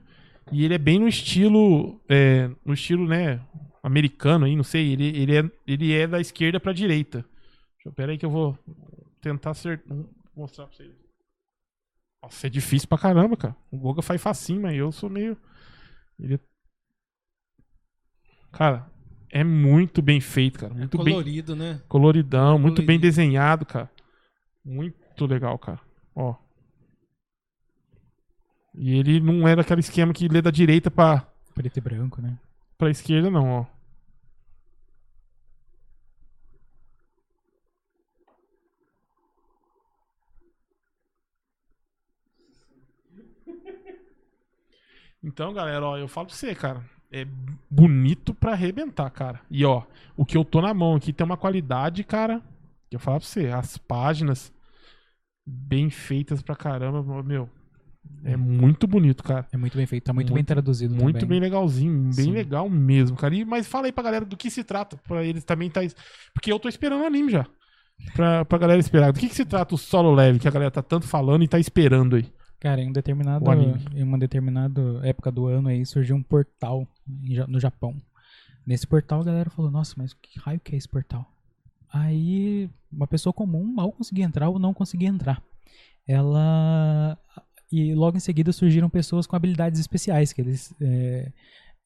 A: E ele é bem no estilo. é, no estilo, né? Americano aí, não sei. Ele, ele, é, ele é da esquerda pra direita. Deixa eu, pera aí que eu vou tentar ser, vou mostrar pra vocês. Nossa, é difícil pra caramba, cara. O Goga faz facinho, mas eu sou meio. Ele... Cara, é muito bem feito, cara. Muito bem
B: Colorido, né?
A: coloridão, muito bem
B: Colorido.
A: desenhado, cara. Muito legal, cara. Ó. E ele não era aquele esquema que lê da direita pra,
C: Preto e branco, né?
A: pra esquerda, não, ó. Então, galera, ó, eu falo pra você, cara. É bonito pra arrebentar, cara. E ó, o que eu tô na mão aqui tem uma qualidade, cara. Que eu falo pra você, as páginas bem feitas pra caramba, meu. É muito bonito, cara.
C: É muito bem feito, tá muito, bem
A: Muito-
C: traduzido
A: Muito
C: também.
A: bem legalzinho, bem
C: Sim.
A: legal mesmo, cara. E, mas fala aí pra galera do que se trata, pra eles também tá. Porque eu tô esperando o anime já. Pra, pra galera esperar. Do que, que se trata o solo leve que a galera tá tanto falando e tá esperando aí?
C: Cara, em um determinado, em uma determinada época do ano aí surgiu um portal no Japão. Nesse portal a galera falou: "Nossa, mas que raio que é esse portal?" Aí uma pessoa comum mal conseguia entrar ou não conseguia entrar. Ela e logo em seguida surgiram pessoas com habilidades especiais que eles é,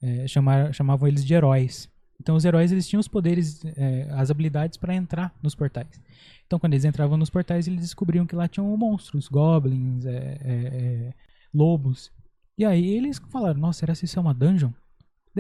C: é, chamavam eles de heróis. Então os heróis eles tinham os poderes, é, as habilidades para entrar nos portais. Então quando eles entravam nos portais eles descobriam que lá tinham monstros, goblins, é, é, é, lobos. E aí eles falaram: Nossa, será que isso é uma dungeon?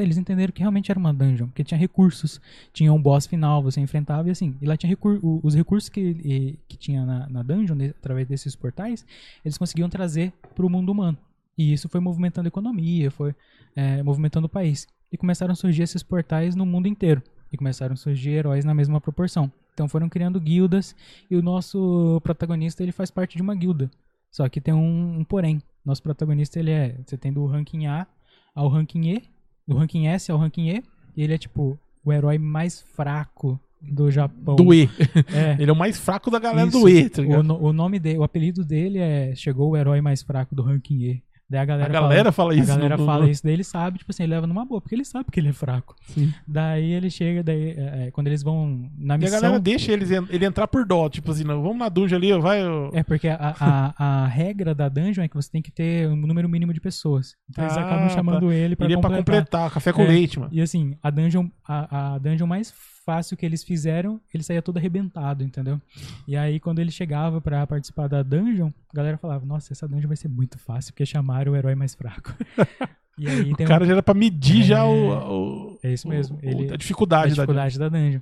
C: Eles entenderam que realmente era uma dungeon, porque tinha recursos, tinha um boss final, você enfrentava e assim. E lá tinha recur os recursos que, que tinha na, na dungeon, ne- através desses portais, eles conseguiam trazer para o mundo humano. E isso foi movimentando a economia, foi é, movimentando o país. E começaram a surgir esses portais no mundo inteiro. E começaram a surgir heróis na mesma proporção. Então foram criando guildas e o nosso protagonista ele faz parte de uma guilda. Só que tem um, um porém. Nosso protagonista ele é, você tem do ranking A ao ranking E, do ranking S ao ranking E, e ele é tipo o herói mais fraco do Japão.
A: Do E.
C: É.
A: Ele é o mais fraco da galera
C: Isso.
A: do E, tá
C: o, o nome dele, o apelido dele é chegou o herói mais fraco do ranking E. Daí a
A: A
C: galera,
A: galera fala
C: fala,
A: isso.
C: a galera
A: no-
C: fala isso, daí ele sabe, tipo assim, ele leva numa boa, porque ele sabe que ele é fraco.
A: Sim.
C: Daí ele chega, daí é, é, quando eles vão na
A: E a
C: missão,
A: galera deixa eles, ele entrar por dó. Tipo assim, não, vamos na dungeon ali, vai. ó.
C: É porque a, a, a regra da dungeon é que você tem que ter um número mínimo de pessoas. Então eles
A: Ah,
C: acabam chamando ele pra
A: Ele é pra
C: completar.
A: completar, café com
C: É.
A: leite, mano.
C: E assim, a dungeon, a, a dungeon mais fácil que eles fizeram, ele saía todo arrebentado, entendeu? E aí, quando ele chegava pra participar da dungeon, a galera falava, nossa, essa dungeon vai ser muito fácil, porque chamaram o herói mais fraco. e aí
A: O
C: tem um-
A: cara já era pra medir
C: É.
A: já o, o-
C: É isso mesmo,
A: o-
C: ele-
A: a
C: a
A: dificuldade,
C: dificuldade da dungeon.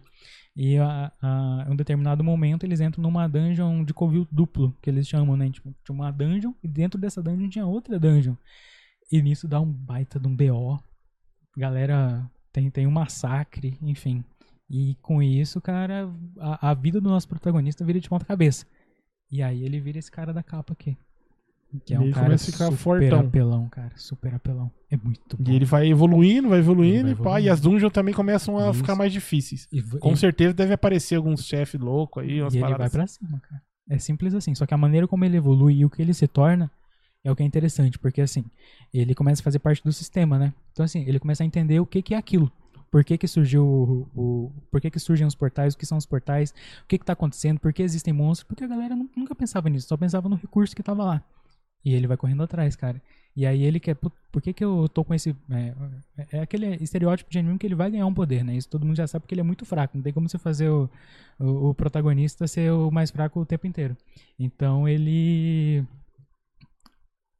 C: E a, a, em um determinado momento eles entram numa dungeon de covil duplo, que eles chamam, né? Tipo, tinha uma dungeon e dentro dessa dungeon tinha outra dungeon. E nisso dá um baita de um BO. Galera, tem, tem um massacre, enfim. E com isso, cara, a, a vida do nosso protagonista vira de ponta cabeça. E aí ele vira esse cara da capa aqui. Que é um cara super
A: fortão.
C: apelão, cara. Super apelão. É muito bom.
A: E ele vai evoluindo, vai evoluindo
C: vai
A: e pá.
C: evoluindo.
A: E as dungeons também começam a
C: Isso.
A: ficar mais difíceis.
C: E
A: Com
C: e-
A: certeza deve aparecer alguns chefes loucos aí, umas
C: E ele vai pra cima, cara. É simples assim. Só que a maneira como ele evolui e o que ele se torna é o que é interessante. Porque assim, ele começa a fazer parte do sistema, né? Então assim, ele começa a entender o que, que é aquilo. Por que, que surgiu o, o- Por que, que surgem os portais? O que são os portais? O que, que tá acontecendo? Por que existem monstros? Porque a galera nu- nunca pensava nisso, só pensava no recurso que tava lá. E ele vai correndo atrás, cara. E aí ele quer. "Put, Por que, que eu tô com esse. É, é aquele estereótipo de anime que ele vai ganhar um poder, né? Isso todo mundo já sabe porque ele é muito fraco. Não tem como você fazer o, o, o protagonista ser o mais fraco o tempo inteiro. Então ele.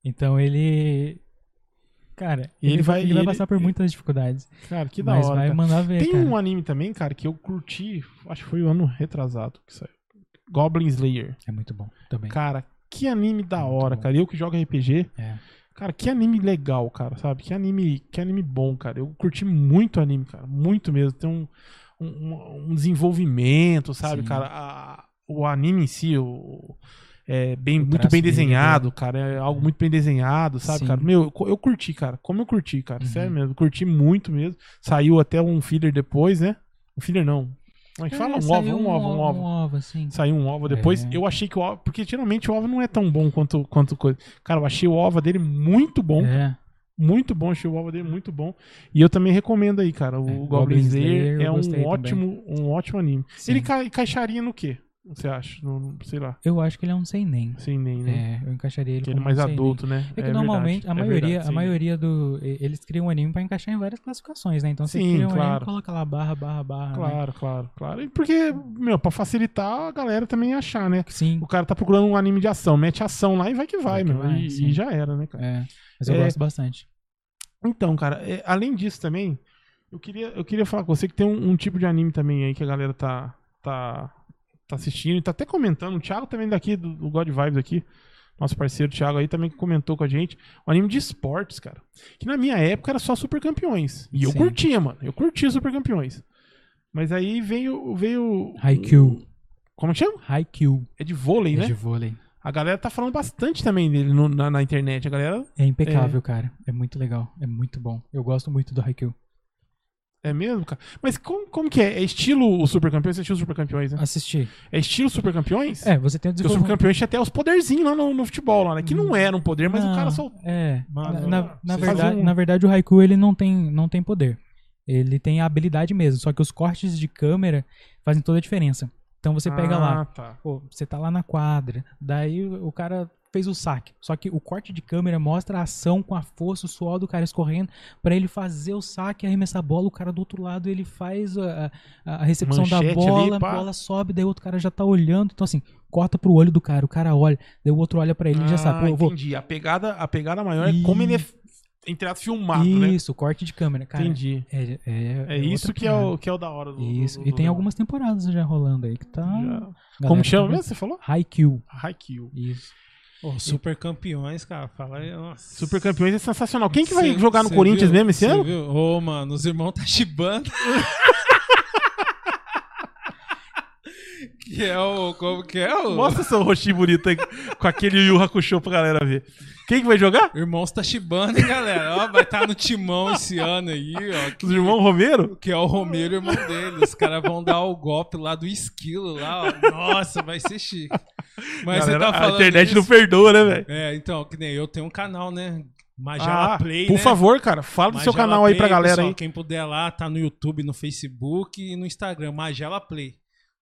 C: Então ele. Cara,
A: ele
C: ele,
A: vai,
C: ele vai
A: ele-
C: passar por muitas dificuldades.
A: Cara, que da
C: mas
A: hora.
C: vai
A: cara.
C: mandar ver.
A: Tem
C: cara.
A: um anime também, cara, que eu curti, acho que foi o ano retrasado que saiu. Goblin Slayer.
C: É muito bom também.
A: Cara, que anime da
C: muito
A: hora,
C: bom.
A: cara. Eu que jogo RPG,
C: É.
A: cara, que anime legal, cara, sabe? Que anime, que anime bom, cara. Eu curti muito anime, cara, muito mesmo. Tem um, um, um desenvolvimento, sabe,
C: Sim.
A: cara? A- o anime em si, o, é bem, muito bem
C: dele,
A: desenhado, cara. É algo muito bem desenhado, sabe,
C: Sim.
A: cara? Meu, eu, eu curti, cara. Como eu curti, cara.
C: Uhum.
A: Sério mesmo. Curti muito mesmo. Saiu até um filler depois, né? Um filler não. Como é fala? Um ovo, um ovo, um ovo.
C: Um ovo, assim.
A: Saiu um OVA depois.
C: É.
A: Eu achei que o OVA. Porque geralmente o OVA não é tão bom quanto, quanto coisa. Cara, eu achei o OVA dele muito bom.
C: É.
A: Muito bom. Achei o OVA dele muito bom. E eu também recomendo aí, cara. O
C: É,
A: Goblin Slayer é um ótimo, um ótimo anime.
C: Sim.
A: Ele ca- encaixaria no quê? Você acha? No- sei lá.
C: Eu acho que ele é um sem nem.
A: Sem nem, né?
C: É, eu encaixaria ele
A: Que ele é
C: como
A: mais
C: um
A: adulto, né?
C: É que normalmente
A: verdade,
C: a
A: é
C: maioria,
A: verdade,
C: a maioria do eles criam um anime pra encaixar em várias classificações, né? Então você
A: Sim,
C: cria um
A: claro.
C: anime, coloca lá barra barra barra. né?
A: Claro, claro, claro. E porque, meu, pra facilitar a galera também achar, né?
C: Sim.
A: O cara tá procurando um anime de ação, mete ação lá e vai que vai,
C: Vai que
A: meu.
C: vai,
A: e, e já era, né, cara?
C: É. Mas eu
A: É.
C: gosto bastante.
A: Então, cara, é, além disso também, eu queria, eu queria falar com você que tem um, um tipo de anime também aí que a galera tá, tá, tá assistindo e tá até comentando. O Thiago também daqui, do, do God Vibes aqui, nosso parceiro Thiago aí também comentou com a gente. Um anime de esportes, cara. Que na minha época era só Super Campeões. E eu
C: Sim.
A: curtia, mano. Eu curtia Super Campeões. Mas aí veio. veio
C: Haikyuu.
A: Como que chama?
C: Haikyuu.
A: É de vôlei,
C: É
A: né?
C: de vôlei.
A: A galera tá falando bastante também dele no- na, na internet. A galera.
C: É impecável, cara. É muito legal. É muito bom. Eu gosto muito do Haikyuu.
A: É mesmo, cara? Mas como, como que é? É estilo o Super Campeões? É estilo Super Campeões, né?
C: Assisti.
A: É estilo Super Campeões?
C: É, você tem o
A: Porque o Super
C: desenvolvimento.
A: Campeões tinha até os poderzinhos lá no, no futebol, lá, né? Que não era um poder, mas o cara só.
C: É.
B: Mano,
C: na, na- na
A: você
C: verdade,
A: um-
C: na verdade, o Haikyuu ele não tem, não tem poder. Ele tem a habilidade mesmo. Só que os cortes de câmera fazem toda a diferença. Então você pega
A: ah,
C: lá,
A: Tá.
C: pô, você tá lá na quadra, daí o cara fez o saque. Só que o corte de câmera mostra a ação com a força, o suor do cara escorrendo, pra ele fazer o saque, arremessar a bola, o cara do outro lado ele faz a, a- a recepção da
A: Manchete ali,
C: bola, a
A: pá.
C: bola sobe, daí o outro cara já tá olhando. Então assim, corta pro olho do cara, o cara olha, daí o outro olha pra ele e já sabe, pô,
A: Ah,
C: eu vou.
A: entendi. A pegada, a pegada maior é como ele é, entre aspas, filmado, né?
C: Isso, corte de câmera, cara.
A: Entendi.
C: É, é,
A: É isso
C: outra
A: que é, o, que é o da hora do.
C: Isso,
A: do-
C: e
A: do
C: tem
A: negócio.
C: algumas temporadas já rolando aí que tá.
A: Já. Como chama
C: tá-
A: mesmo? Você falou?
C: Haikyuu.
A: Haikyuu.
C: Isso.
B: Ô, super campeões, cara. Fala aí, nossa.
A: Super Campeões é sensacional. Quem que vai
B: Cê-
A: jogar no Corinthians
B: viu?
A: mesmo esse ano?
B: viu? Ô, mano, os irmãos tá chibando. que é o. Como que é o.
A: Mostra seu rostinho bonito aí com aquele Yu Hakusho pra galera ver. Quem que vai jogar?
B: Irmãos tá chibando, hein, galera? Ó, vai estar no timão esse ano aí, ó.
A: Os irmãos Romero?
B: Que é o Romero, irmão dele. Os caras vão dar o golpe lá do esquilo lá, ó. Nossa, vai ser chique. Mas
A: Galera,
B: você tá falando.
A: a internet não
B: disso?
A: perdoa, né, velho?
B: É, então, que nem eu tenho um canal, né? Magela
A: Ah,
B: Play,
A: por
B: né?
A: favor, cara, fala do seu canal aí pra
B: Play,
A: galera
B: pessoal,
A: aí.
B: Quem puder lá, tá no YouTube, no Facebook e no Instagram, Magela Play.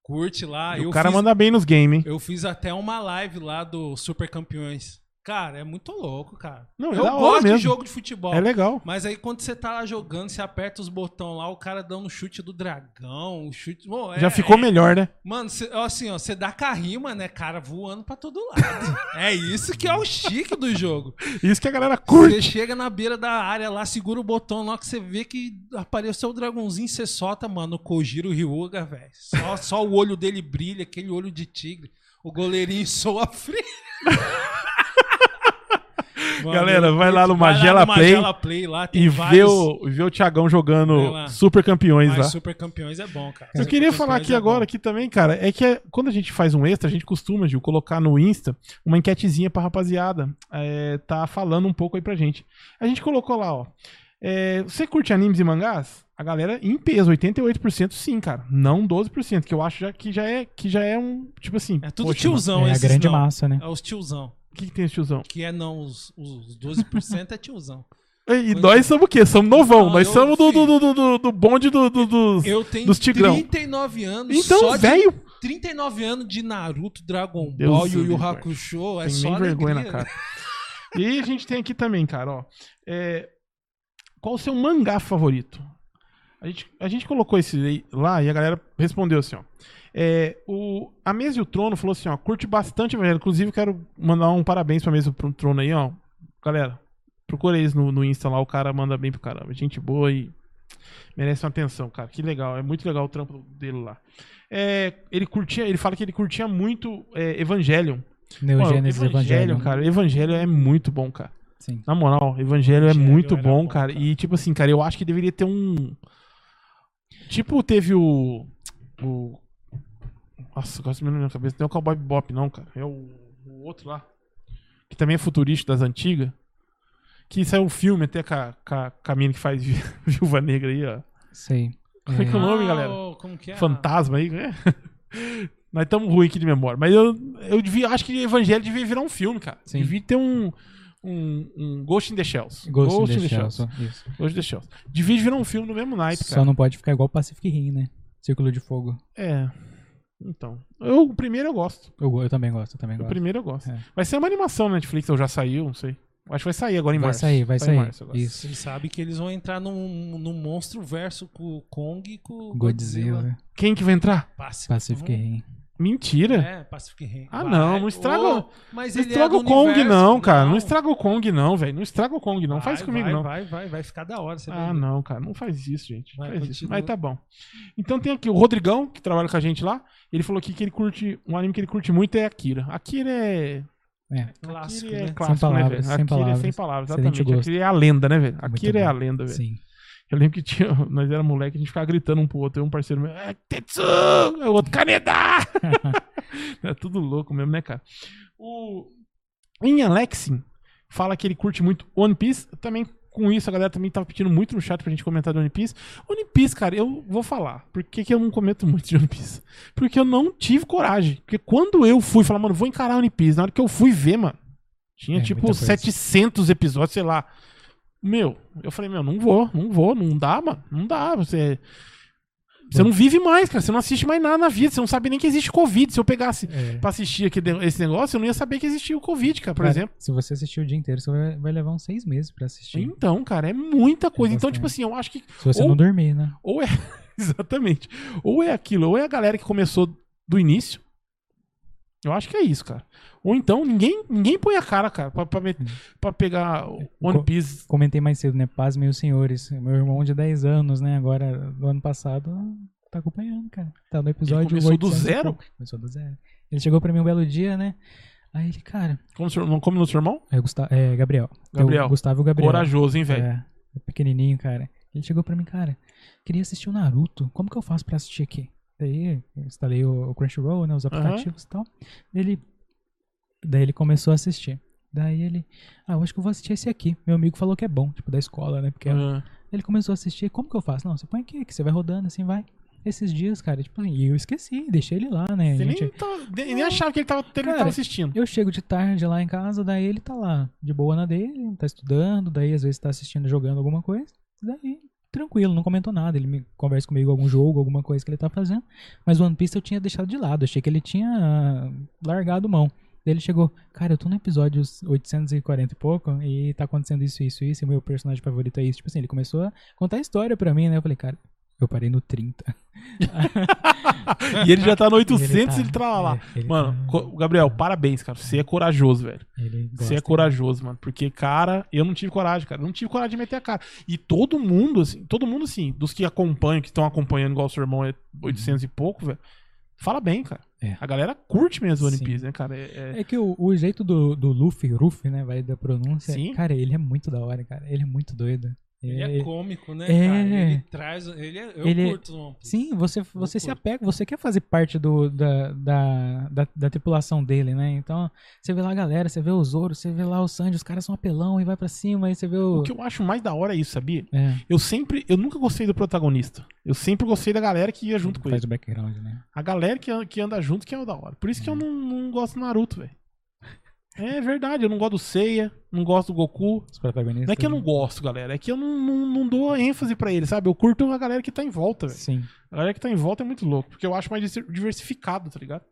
B: Curte lá.
A: o cara
B: fiz,
A: manda bem nos games, hein?
B: Eu fiz até uma live lá do Super Campeões. Cara, é muito louco, cara.
A: Não, é
B: eu
A: hora
B: gosto de jogo de futebol.
A: É legal.
B: Mas aí quando você tá lá jogando, você aperta os botões lá, o cara dando o chute do dragão, o chute. É-
A: Já ficou
B: é-
A: melhor, né?
B: Mano, cê- assim, ó, você dá carrima, né, cara, voando pra todo lado. é isso que é o chique do jogo.
A: Isso que a galera curte.
B: Você chega na beira da área lá, segura o botão lá que você vê que apareceu o dragãozinho, você solta, mano, o Kojiro Ryuga, velho. Só, só o olho dele brilha, aquele olho de tigre. O goleirinho soa frio.
A: Galera, vai lá no
B: curto. Vai
A: Magela Play
B: Magela Play lá, tem
A: E
B: vários...
A: ver o, ver o Thiagão jogando
B: lá.
A: Super Campeões
B: Mas
A: lá.
B: Super Campeões é bom, cara.
A: Eu
B: Super
A: queria falar aqui
B: é
A: agora,
B: bom.
A: aqui também, cara, é que é- quando a gente faz um extra, a gente costuma, Gil, colocar no Insta uma enquetezinha pra rapaziada é, tá falando um pouco aí pra gente. A gente colocou lá, ó. é, você curte animes e mangás? A galera, em peso, 88% sim, cara. Não 12%, que eu acho já, que, já é, que já é um, tipo assim...
B: É tudo
A: poxa,
B: tiozão
C: é a grande
B: não.
C: massa, né?
B: É os tiozão.
A: O que, que tem esse tiozão?
B: Que é não, os, os 12% é tiozão.
A: E, e
B: Pois
A: nós
B: é.
A: somos o quê? Somos novão.
B: Não,
A: nós
B: eu-
A: somos do, do, do, do, do bonde do, do- dos...
B: Eu tenho
A: Dos tigrão.
B: 39 anos
A: Então, velho...
B: de 39 anos de Naruto, Dragon
A: Deus
B: Ball, Yu
A: do
B: Yu
A: céu.
B: Hakusho, é
A: Tem
B: só
A: nem vergonha na
B: alegria.
A: cara. E aí a gente tem aqui também, cara, ó. é, qual o seu mangá favorito? A gente, a gente colocou esse lá e a galera respondeu assim, ó. É, o, a Mesa e o Trono falou assim, ó, curte bastante, velho. Inclusive, quero mandar um parabéns pra Mesa e o Trono aí, ó. Galera, procura eles no, no Insta lá, o cara manda bem pro caramba. Gente boa e merece uma atenção, cara. Que legal, é muito legal o trampo dele lá. É, ele curtia, ele fala que ele curtia muito é, Evangelion.
C: Neo
A: Pô,
C: Evangelion.
A: cara. Evangelho é muito bom, cara.
C: Sim.
A: Na moral, Evangelho é
B: Evangelho
A: muito
B: era
A: bom,
B: bom,
A: cara.
B: cara.
A: E, tipo assim, cara, eu acho que deveria ter um. Tipo, teve o. O. Nossa, gosto de me lembrar na cabeça. Não é o Cowboy Bop, não, cara. É o, o outro lá. Que também é futurista das antigas. Que saiu um filme até com a, com a, com a mina que faz Vi- Viúva Negra aí, ó.
C: Sei.
A: Como é que é o nome,
B: Ah,
A: galera?
B: o- Como que é?
A: Fantasma aí, né? Nós estamos ruim aqui de memória. Mas eu, eu devia, acho que Evangelho devia virar um filme, cara.
C: Sim.
A: Devia ter um, um, um Ghost in the Shells.
C: Ghost, in the Shell. só- Isso.
A: Ghost in the Shells. Devia virar um filme no mesmo naipe,
C: Só
A: cara.
C: não pode ficar igual Pacific Rim, né? Círculo de Fogo.
A: É. Então. Eu, o primeiro eu gosto.
C: Eu, eu também gosto, eu também
A: O
C: gosto.
A: primeiro eu gosto.
C: É.
A: Vai ser uma animação na Netflix, ou já saiu, não sei. Acho que vai sair agora em
C: Vai
A: março.
C: sair, vai
A: Sai em
C: sair.
A: março agora.
C: Isso.
B: Vocês sabem que eles vão entrar num, num monstro verso com o Kong e com o
C: Godzilla.
A: Quem que vai entrar?
B: Pacific,
C: Pacific Rim.
A: Mentira.
B: É, Pacific Rim.
A: Ah,
B: Vai.
A: não, não estraga-
B: mas
A: Não
B: ele
A: estraga
B: é
A: o Kong,
B: universo.
A: não, cara. Não estraga o Kong, não, velho. Não estraga o Kong, não.
B: Vai,
A: Faz comigo,
B: vai,
A: não.
B: Vai, vai, vai ficar da hora. Você vai
A: Ah, não, cara, não faz isso, gente.
B: Vai,
A: faz isso. Mas tá bom. Então tem aqui o Rodrigão, que trabalha com a gente lá. Ele falou aqui que ele curte. Um anime que ele curte muito é Akira. Akira é.
C: É.
B: Clássico,
A: Akira é
B: né?
A: clássico,
C: Sem
A: né,
C: palavras,
A: velho?
C: sem
A: Akira é
C: palavras.
A: sem palavras, exatamente.
C: gosto.
A: Akira é a lenda, né, velho?
C: Muito
A: Akira é
C: bom.
A: a lenda, velho.
C: Sim.
A: Eu lembro que tinha. Nós era moleque, a gente ficava gritando um pro outro. Eu um parceiro meu. É Tetsu! É o outro Kaneda! é tudo louco mesmo, né, cara? O. Em Alexin, fala que ele curte muito One Piece. Também com isso, a galera também tava pedindo muito no chat pra gente comentar do One Piece. One Piece, cara, eu vou falar. Por que, que eu não comento muito de One Piece? Porque eu não tive coragem. Porque quando eu fui falar, mano, vou encarar One Piece, na hora que eu fui ver, mano, tinha
C: É,
A: tipo
C: muita coisa.
A: 700 episódios, sei lá. Meu, eu falei, meu, não vou, não vou, não dá, mano, não dá. Você. Você não vive mais, cara. Você não assiste mais nada na vida. Você não sabe nem que existe Covid. Se eu pegasse
C: É.
A: pra assistir aqui esse negócio, eu não ia saber que existia o Covid, cara, por
C: Cara,
A: exemplo.
C: Se você assistir o dia inteiro, você vai, levar uns seis meses pra assistir.
A: Então, cara, é muita coisa. Então,
C: bastante.
A: tipo assim, eu acho que
C: Se você
A: Ou-
C: não dormir, né?
A: ou é. Exatamente. Ou é aquilo, ou é a galera que começou do início. Eu acho que é isso, cara. Ou então, ninguém, ninguém põe a cara, cara, pra, pra, met- pra pegar o One Piece.
C: Comentei mais cedo, né? Paz, meus senhores. Meu irmão de 10 anos, né? Agora, do ano passado, tá acompanhando, cara. Tá no episódio
A: começou do
C: 800
A: zero?
C: Começou do zero. Ele chegou pra mim um belo dia, né? Aí ele, cara,
A: Como, seu, não como no seu irmão?
C: é, Gusta é Gabriel.
A: Gabriel.
C: O Gustavo Gabriel.
A: Corajoso, hein, velho?
C: É, é pequenininho, cara. Ele chegou pra mim, cara, queria assistir o Naruto. Como que eu faço pra assistir aqui? Daí instalei o, o Crunchyroll, né, os aplicativos e tal. Ele, daí ele começou a assistir. Daí ele, ah, eu acho que eu vou assistir esse aqui. Meu amigo falou que é bom, tipo, da escola, né? Porque
A: Ah,
C: ele começou a assistir. Como que eu faço? Não, você põe aqui, que você vai rodando assim, vai. Esses dias, cara, tipo, e eu esqueci, deixei ele lá, né?
A: Você
C: gente-
A: nem, tava- nem achava que ele tava, ele
C: Cara,
A: tava assistindo.
C: eu chego de tarde lá em casa, daí ele tá lá, de boa na dele, tá estudando, daí às vezes tá assistindo, jogando alguma coisa, daí tranquilo, não comentou nada, ele me conversa comigo algum jogo, alguma coisa que ele tá fazendo, mas o One Piece eu tinha deixado de lado, achei que ele tinha ah, largado mão. Daí ele chegou, cara, eu tô no episódio 840 e pouco, e tá acontecendo isso, isso, isso, e meu personagem favorito é isso. Tipo assim, ele começou a contar a história pra mim, né? Eu falei, cara, eu parei no 30.
A: E ele já tá no 800 e ele,
C: ele tá-
A: tá lá.
C: é, ele
A: mano,
C: tá-
A: Gabriel, parabéns, cara. Você é corajoso, velho. Você é
C: gosta.
A: corajoso, mano. Porque, cara, eu não tive coragem, cara. Eu não tive coragem de meter a cara. E todo mundo, assim, todo mundo, assim, dos que acompanham, que estão acompanhando igual o seu irmão é 800 e pouco, velho. Fala bem, cara.
C: É.
A: A galera curte mesmo One. Piece, né, cara? É, é-
C: É que o, o jeito do, do Luffy, Ruffy, né, vai da pronúncia.
A: Sim.
C: Cara, ele é muito da hora, cara. Ele é muito doido.
B: Ele é cômico, né,
C: É.
B: cara? Ele traz. Ele é, eu
C: Ele é-
B: curto One Piece.
C: Sim, você, você se
B: curto.
C: apega, você quer fazer parte do, da, da, da, da tripulação dele, né? Então, você vê lá a galera, você vê o Zoro, você vê lá o Sanji, os caras são apelão e vai pra cima, aí você vê o.
A: O que eu acho mais da hora é isso, sabia?
C: É,
A: Eu sempre, eu nunca gostei do protagonista. Eu sempre gostei da galera que ia junto com
C: faz
A: ele.
C: o background, né?
A: A galera que, que anda junto que é o da hora. Por isso que eu não, não gosto do Naruto, velho. É verdade, eu não gosto do Seiya, não gosto do Goku.
C: Os protagonistas.
A: Não é que eu não gosto, galera, é que eu não, não, não dou ênfase pra ele, sabe? Eu curto a galera que tá em volta, velho.
C: Sim.
A: A galera que tá em volta é muito louco, porque eu acho mais diversificado, tá ligado?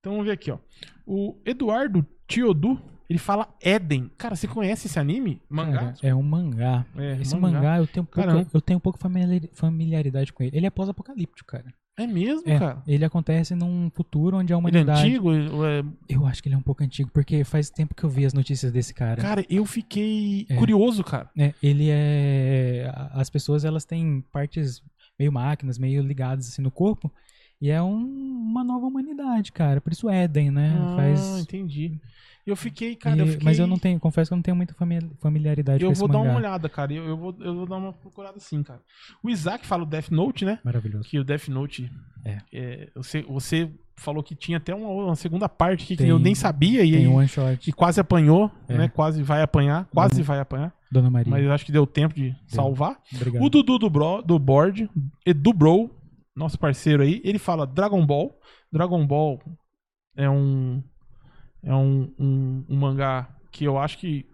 A: Então vamos ver aqui, ó. O Eduardo Tiodu, ele fala Eden. Cara, você conhece esse anime? Mangá?
C: Cara, é um mangá.
A: É,
C: Esse
A: mangá.
C: mangá, eu tenho pouca, eu tenho pouco familiari- familiaridade com ele. Ele é pós-apocalíptico, cara.
A: É mesmo,
C: É,
A: cara?
C: ele acontece num futuro onde a
A: Ele é
C: humanidade.
A: antigo? é-
C: Eu acho que ele é um pouco antigo, porque faz tempo que eu vi as notícias desse cara.
A: Cara, eu fiquei
C: É.
A: curioso, cara.
C: É, ele é. As pessoas elas têm partes meio máquinas, meio ligadas assim no corpo. E é um- uma nova humanidade, cara. Por isso Éden, né?
A: Ah,
C: Faz.
A: entendi. Eu fiquei, cara,
C: e-
A: eu fiquei...
C: Mas eu não tenho, confesso que eu não tenho muita fami- familiaridade
A: Eu
C: com esse
A: vou dar
C: mangá.
A: uma olhada, cara. Eu, eu vou, eu vou dar uma procurada sim, cara. O Isaac fala o Death Note, né?
C: Maravilhoso.
A: Que o Death Note.
C: É.
A: você, você falou que tinha até uma, uma segunda parte aqui que
C: Tem-
A: eu nem sabia e,
C: Tem um one shot.
A: e quase apanhou,
C: É.
A: Né? Quase vai apanhar. Quase
C: Dona-
A: vai apanhar.
C: Dona Maria.
A: Mas eu acho que deu tempo de salvar.
C: Obrigado.
A: O Dudu do, bro, do board, Edu Bro, nosso parceiro aí, ele fala Dragon Ball. Dragon Ball é um. É um, um, um mangá que eu acho que.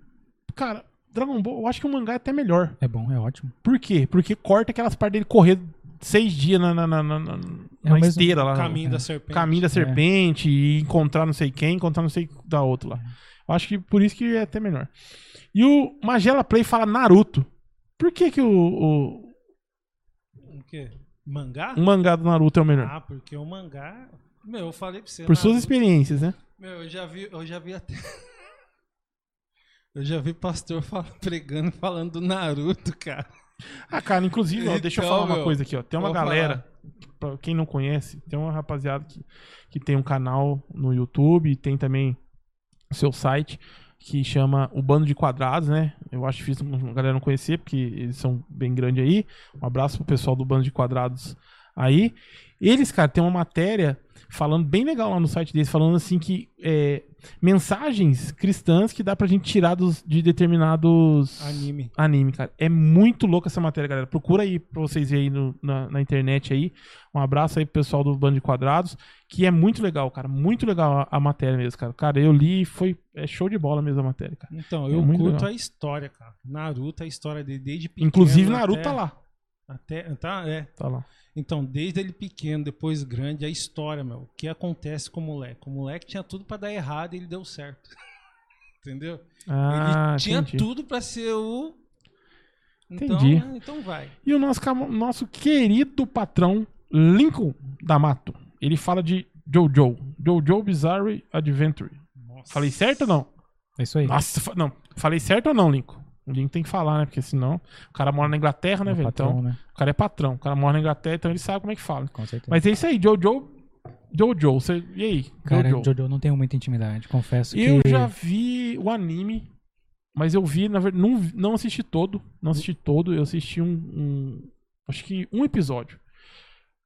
A: Cara, Dragon Ball, eu acho que o mangá é até melhor.
C: É bom, é ótimo.
A: Por quê? Porque corta aquelas partes dele correr seis dias na, na, na, na, na-
C: É
A: na esteira lá.
B: Caminho
C: É.
B: da serpente.
A: Caminho da serpente e encontrar não sei quem, encontrar não sei da outra lá. Eu acho que por isso que é até melhor. E o Magela Play fala Naruto. Por que que o, o,
B: O quê? Mangá?
A: o mangá do Naruto é o melhor?
B: Ah, porque o mangá. Meu, eu falei pra você.
A: Por suas
B: Naruto-
A: experiências, né?
B: Meu, eu já vi, eu já vi até. Eu já vi pastor fala- pregando falando do Naruto, cara.
A: Ah, cara, inclusive, ó, deixa eu
B: Então,
A: falar uma
B: meu,
A: coisa aqui, ó. Tem uma galera, pra quem não conhece, tem uma rapaziada que, que tem um canal no YouTube, tem também o seu site que chama O Bando de Quadrados, né? Eu acho difícil a galera não conhecer, porque eles são bem grandes aí. Um abraço pro pessoal do Bando de Quadrados aí. Eles, cara, tem uma matéria falando bem legal lá no site deles, falando assim que é, mensagens cristãs que dá pra gente tirar dos, de determinados
B: Anime.
A: anime, cara. É muito louca essa matéria, galera. Procura aí pra vocês verem aí no- na, na internet aí. Um abraço aí pro pessoal do Bando de Quadrados, que é muito legal, cara. Muito legal a, a matéria mesmo, cara. Cara, eu li e foi é show de bola mesmo a matéria, cara.
B: Então,
A: É
B: eu
A: muito
B: curto
A: legal.
B: a história, cara. Naruto, a história dele desde pequeno.
A: Inclusive, Naruto
B: até-
A: tá lá.
B: Até, tá, é.
A: Tá lá.
B: Então, desde ele pequeno, depois grande, a história, meu. O que acontece com o moleque? O moleque tinha tudo pra dar errado e ele deu certo. Entendeu?
A: Ah,
B: ele tinha
A: entendi.
B: tudo pra ser o. Então,
A: Entendi.
B: né, então vai.
A: E o nosso, nosso querido patrão Lincoln D'Amato. Ele fala de Jojo. Jojo Bizarre Adventure.
B: Nossa.
A: Falei certo ou não?
C: É isso aí.
A: Nossa, não. Falei certo ou não, Lincoln? O Lincoln tem que falar, né? Porque senão o cara mora na Inglaterra, né,
C: É
A: velho?
C: patrão,
A: Então,
C: né?
A: o cara é patrão. O cara mora na Inglaterra, então ele sabe como é que fala.
C: Com certeza.
A: Mas é isso aí, Jojo. Jojo, você... e aí?
C: Cara,
A: Jojo.
C: Jojo não tenho muita intimidade, confesso
A: Eu
C: que...
A: já vi o anime, mas eu vi, na verdade, não, não assisti todo. Não assisti todo, eu assisti um, um- Acho que um episódio.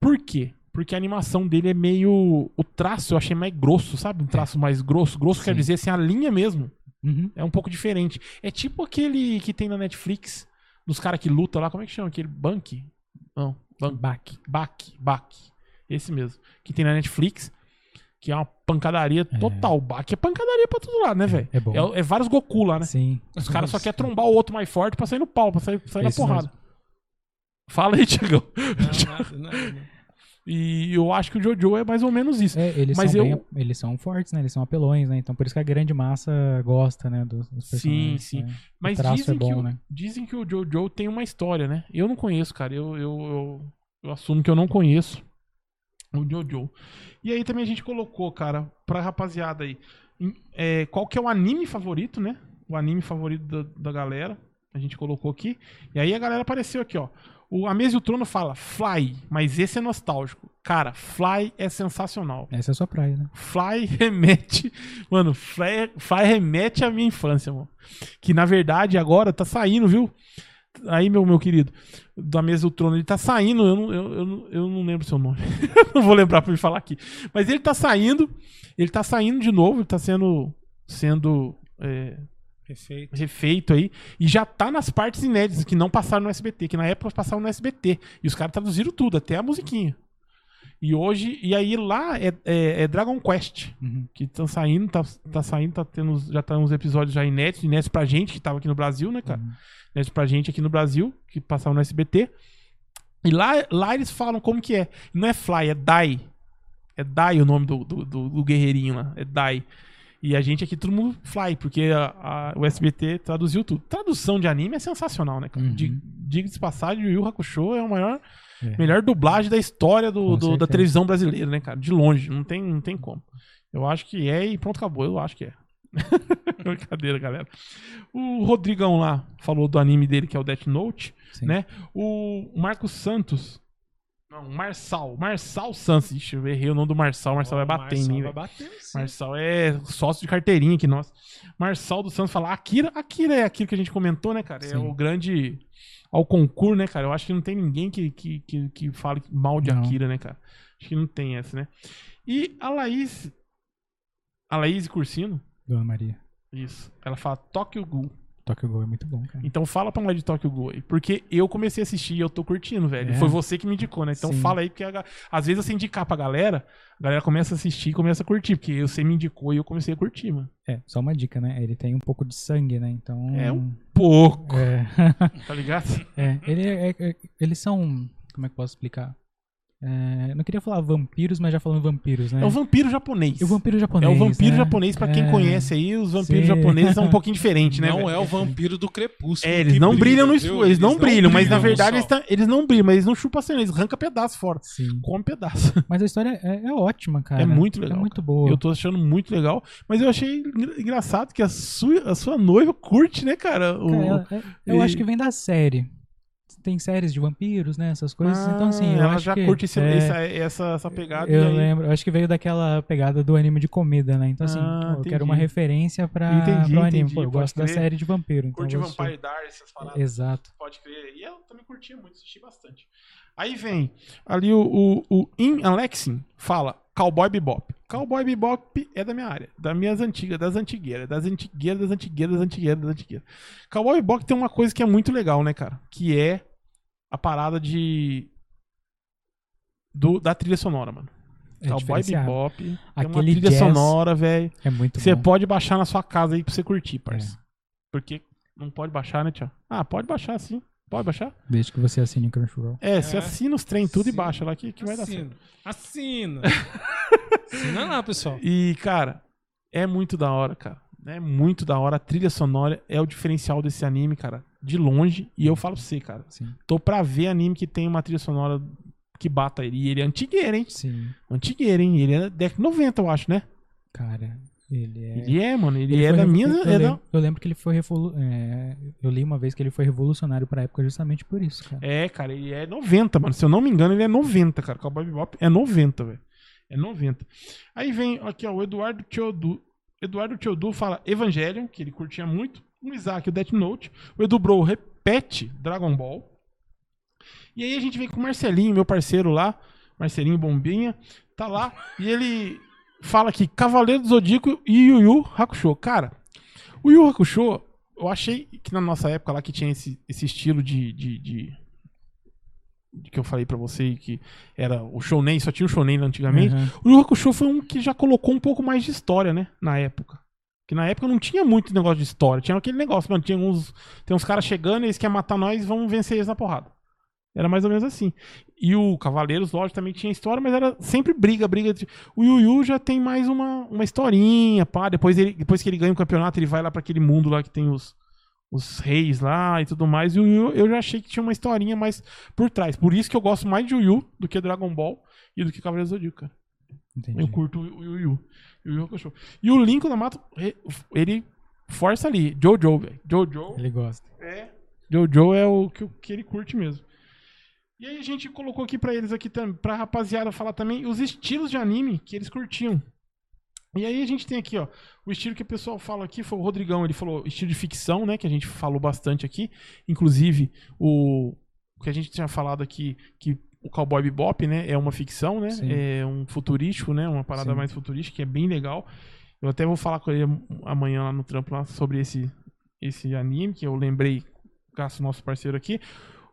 A: Por quê? Porque a animação dele é meio. O traço eu achei mais grosso, sabe? Um traço mais grosso. Grosso quer
C: Sim.
A: dizer assim, a linha mesmo.
C: Uhum.
A: É um pouco diferente. É tipo aquele que tem na Netflix, dos caras que lutam lá, como é que chama? Aquele Bank? Não, Bank.
C: Baque.
A: Bak, Bak. Esse mesmo. Que tem na Netflix. Que é uma pancadaria total. Bak é pancadaria pra todo lado, né, velho?
C: é bom.
A: É, é vários Goku lá, né?
C: Sim.
A: Os caras só querem trombar o outro mais forte pra sair no pau, pra sair, sair na porrada. Fala aí, Tiagão.
B: Não, nada, nada, não.
A: E eu acho que o Jojo é mais ou menos isso.
C: É, eles,
A: Mas
C: são
A: eu-
C: bem- eles são fortes, né? Eles são apelões, né? Então por isso que a grande massa gosta, né? Dos, dos
A: Sim,
C: personagens.
A: sim.
C: né?
A: Mas
C: traço
A: dizem,
C: é bom,
A: que o,
C: né?
A: dizem que o Jojo tem uma história, né? Eu não conheço, cara. Eu, eu, eu, eu assumo que eu não conheço o Jojo. E aí também a gente colocou, cara, pra rapaziada aí, é, qual que é o anime favorito, né? O anime favorito da, da galera. A gente colocou aqui. E aí a galera apareceu aqui, ó. O A Mesa e o Trono fala Fly, mas esse é nostálgico. Cara, Fly é sensacional.
C: Essa é a sua praia, né?
A: Fly remete. Mano, Fly, Fly remete à minha infância, mano. Que na verdade agora tá saindo, viu? Aí, meu, meu querido, da mesa do trono, ele tá saindo. Eu não, eu, eu, eu não lembro seu nome. não vou lembrar pra me falar aqui. Mas ele tá saindo. Ele tá saindo de novo. Ele tá sendo. Sendo. é,
B: Perfeito.
A: refeito aí. E já tá nas partes inéditas que não passaram no SBT. Que na época passavam no SBT. E os caras traduziram tudo, até a musiquinha. E hoje. E aí lá é, é- é Dragon Quest
C: Uhum.
A: que estão saindo, tá, tá saindo, tá tendo, já tá uns episódios já inéditos, inéditos pra gente que tava aqui no Brasil, né, cara?
C: Uhum.
A: Inéditos pra gente aqui no Brasil, que passavam no SBT. E lá, lá eles falam como que é. Não é Fly, é Dai. É Dai o nome do, do, do- do guerreirinho lá, é Dai. E a gente aqui, todo mundo Fly, porque a- a- o SBT traduziu tudo. Tradução de anime é sensacional, né, cara?
C: Uhum.
A: Di- Diga-se de passagem, o Yu Hakusho é a maior
C: É.
A: melhor dublagem da história do, do- da televisão brasileira, né, cara? De longe, não tem, não tem como. Eu acho que é e pronto, acabou. Eu acho que é. Brincadeira, galera. O Rodrigão lá falou do anime dele, que é o Death Note,
C: Sim.
A: né? O Marcos Santos. Não, Marçal. Marçal Santos. Ixi, eu errei o nome do Marçal. Marçal vai bater em
B: Marçal
A: mim, velho.
B: bater, sim.
A: Marçal é sócio de carteirinha aqui, nossa. Marçal dos Santos fala, Akira, Akira é aquilo que a gente comentou, né, cara? É
C: Sim.
A: o grande ao concurso, né, cara? Eu acho que não tem ninguém que, que, que, que fale mal de
C: Não.
A: Akira, né, cara? Acho que não tem essa, né? E a Laís, a Laís Cursino,
C: Dona Maria.
A: isso, ela fala Tokyo Ghoul.
C: Tokyo Ghoul é muito bom, cara.
A: Então fala pra mulher de Tokyo Ghoul aí, porque eu comecei a assistir e eu tô curtindo, velho.
C: É.
A: Foi você que me indicou, né? Então
C: Sim.
A: fala aí, porque a às vezes você indicar pra galera, a galera começa a assistir e começa a curtir, porque você me indicou e eu comecei a curtir, mano.
C: É, só uma dica, né? Ele tem um pouco de sangue, né? Então.
A: É um Pouco,
C: É,
A: tá ligado?
C: é, ele é- é- eles são. Como é que eu posso explicar? É, eu não queria falar vampiros, mas já falando vampiros, né?
A: É o vampiro japonês.
C: E o vampiro
A: É
C: japonês.
A: o vampiro
C: né?
A: japonês, pra quem
C: É,
A: conhece aí, os vampiros
C: Sim.
A: japoneses são um pouquinho diferentes, né?
B: Não
A: velho?
B: é o vampiro do crepúsculo.
A: É, eles não
B: brilha,
A: brilham no escuro, eles não brilham, mas na verdade eles, tá- eles não brilham, mas eles não chupam cena, eles arrancam pedaço fora.
C: Sim.
A: Come pedaço.
C: Mas a história é, é ótima, cara.
A: É muito legal,
C: É muito
A: cara.
C: boa.
A: Eu tô achando muito legal, mas eu achei engra- engraçado que a sua, a sua noiva curte, né, cara? O-
C: Cara, ela- é- eu
A: e-
C: acho que vem da série. Tem séries de vampiros, né? Essas coisas. então, assim,
A: Ah,
C: eu
A: ela
C: acho
A: já
C: que,
A: curte esse-
C: é,
A: essa, essa, essa pegada.
C: Eu
A: aí-
C: lembro, eu acho que veio daquela pegada do anime de comida, né? Então, assim,
A: Ah,
C: eu quero uma referência pra,
A: Entendi,
C: pro anime.
A: entendi,
C: Pô, eu gosto da
A: crer.
C: série de vampiro. Então
A: Curte Vampire Diaries, essas paradas.
C: Exato.
A: Pode crer. E eu também curtia muito, assisti bastante. Aí vem ali o, o, o In Alexin fala Cowboy Bebop. Cowboy Bebop é da minha área, das minhas antigas, das antigueiras, das antigueiras, das antigueiras, das antigueiras, das antigueiras. Cowboy Bebop tem uma coisa que é muito legal, né, cara? Que é a parada de do, da trilha sonora, mano.
C: É
A: Cowboy. Bebop tem uma
C: Aquele
A: trilha
C: jazz
A: sonora, velho.
C: É muito
A: Você pode baixar na sua casa aí pra você curtir, parça.
C: É.
A: Porque não pode baixar, né, Tiago? Ah, pode baixar sim. Pode baixar?
C: Desde que você assine o Crunchyroll.
A: É, você
B: É.
A: assina os trem tudo e
B: Assina.
A: baixa lá que, que vai dar certo.
B: Assina. Assina. Assina lá, pessoal.
A: E, cara, é muito da hora, cara. É muito da hora. A trilha sonora é o diferencial desse anime, cara. De longe. E eu falo pra você, cara.
C: Sim.
A: Tô pra ver anime que tem uma trilha sonora que bata ele. E ele é antigueiro, hein?
C: Sim.
A: Antigueiro, hein? Ele é década de 90, eu acho, né?
C: Cara, ele é.
A: Ele é, mano. Ele,
C: Ele
A: é da minha.
C: Eu,
A: é da-
C: lembro, eu lembro que ele foi revolu... é, Eu li uma vez que ele foi revolucionário pra época justamente por isso, cara.
A: É, cara, ele é 90, mano. Se eu não me engano, ele é 90, cara. Cowboy Bebop é 90, velho. É 90. Aí vem aqui, ó, o Eduardo Teodu. Eduardo Teodu fala Evangelion, que ele curtia muito. O Isaac, o Death Note. O Edu Bro repete Dragon Ball. E aí a gente vem com o Marcelinho, meu parceiro lá. Marcelinho Bombinha. Tá lá. E ele fala aqui, Cavaleiro do Zodíaco e Yu Yu Hakusho. Cara, o Yu Hakusho, eu achei que na nossa época lá que tinha esse, esse estilo de, de- de que eu falei pra você que era o shounen, só tinha o shounen antigamente.
C: Aham.
A: O Yu Hakusho foi um que já colocou um pouco mais de história, né, na época. Que na época não tinha muito negócio de história, tinha aquele negócio, mano, tinha uns tem uns caras chegando, eles querem matar nós, vamos vencer eles na porrada. Era mais ou menos assim. E o Cavaleiros, lógico, também tinha história, mas era sempre briga, briga. de- O Yu Yu já tem mais uma, uma historinha, pá. Depois, ele, depois que ele ganha o campeonato, ele vai lá pra aquele mundo lá que tem os, os reis lá e tudo mais. E o Yu eu já achei que tinha uma historinha mais por trás. Por isso que eu gosto mais de Yu do que Dragon Ball e do que Cavaleiros do Zodíaco, cara.
C: Entendi.
A: Eu curto o Yu Yu. Yu Yu Hakusho. E o Lincoln da Mata, ele força ali. Jojo, velho. Jojo
C: Ele gosta.
A: é. Jojo é o que, que ele curte mesmo. E aí a gente colocou aqui pra eles aqui também, pra rapaziada falar também os estilos de anime que eles curtiam. E aí a gente tem aqui, ó, o estilo que o pessoal fala aqui foi o Rodrigão, ele falou estilo de ficção, né, que a gente falou bastante aqui. Inclusive, o, o que a gente tinha falado aqui, que o Cowboy Bebop, né, é uma ficção, né,
C: Sim.
A: é um futurístico, né, uma parada
C: Sim.
A: mais futurística, que é bem legal. Eu até vou falar com ele amanhã lá no trampo lá sobre esse, esse anime, que eu lembrei, ao nosso parceiro aqui.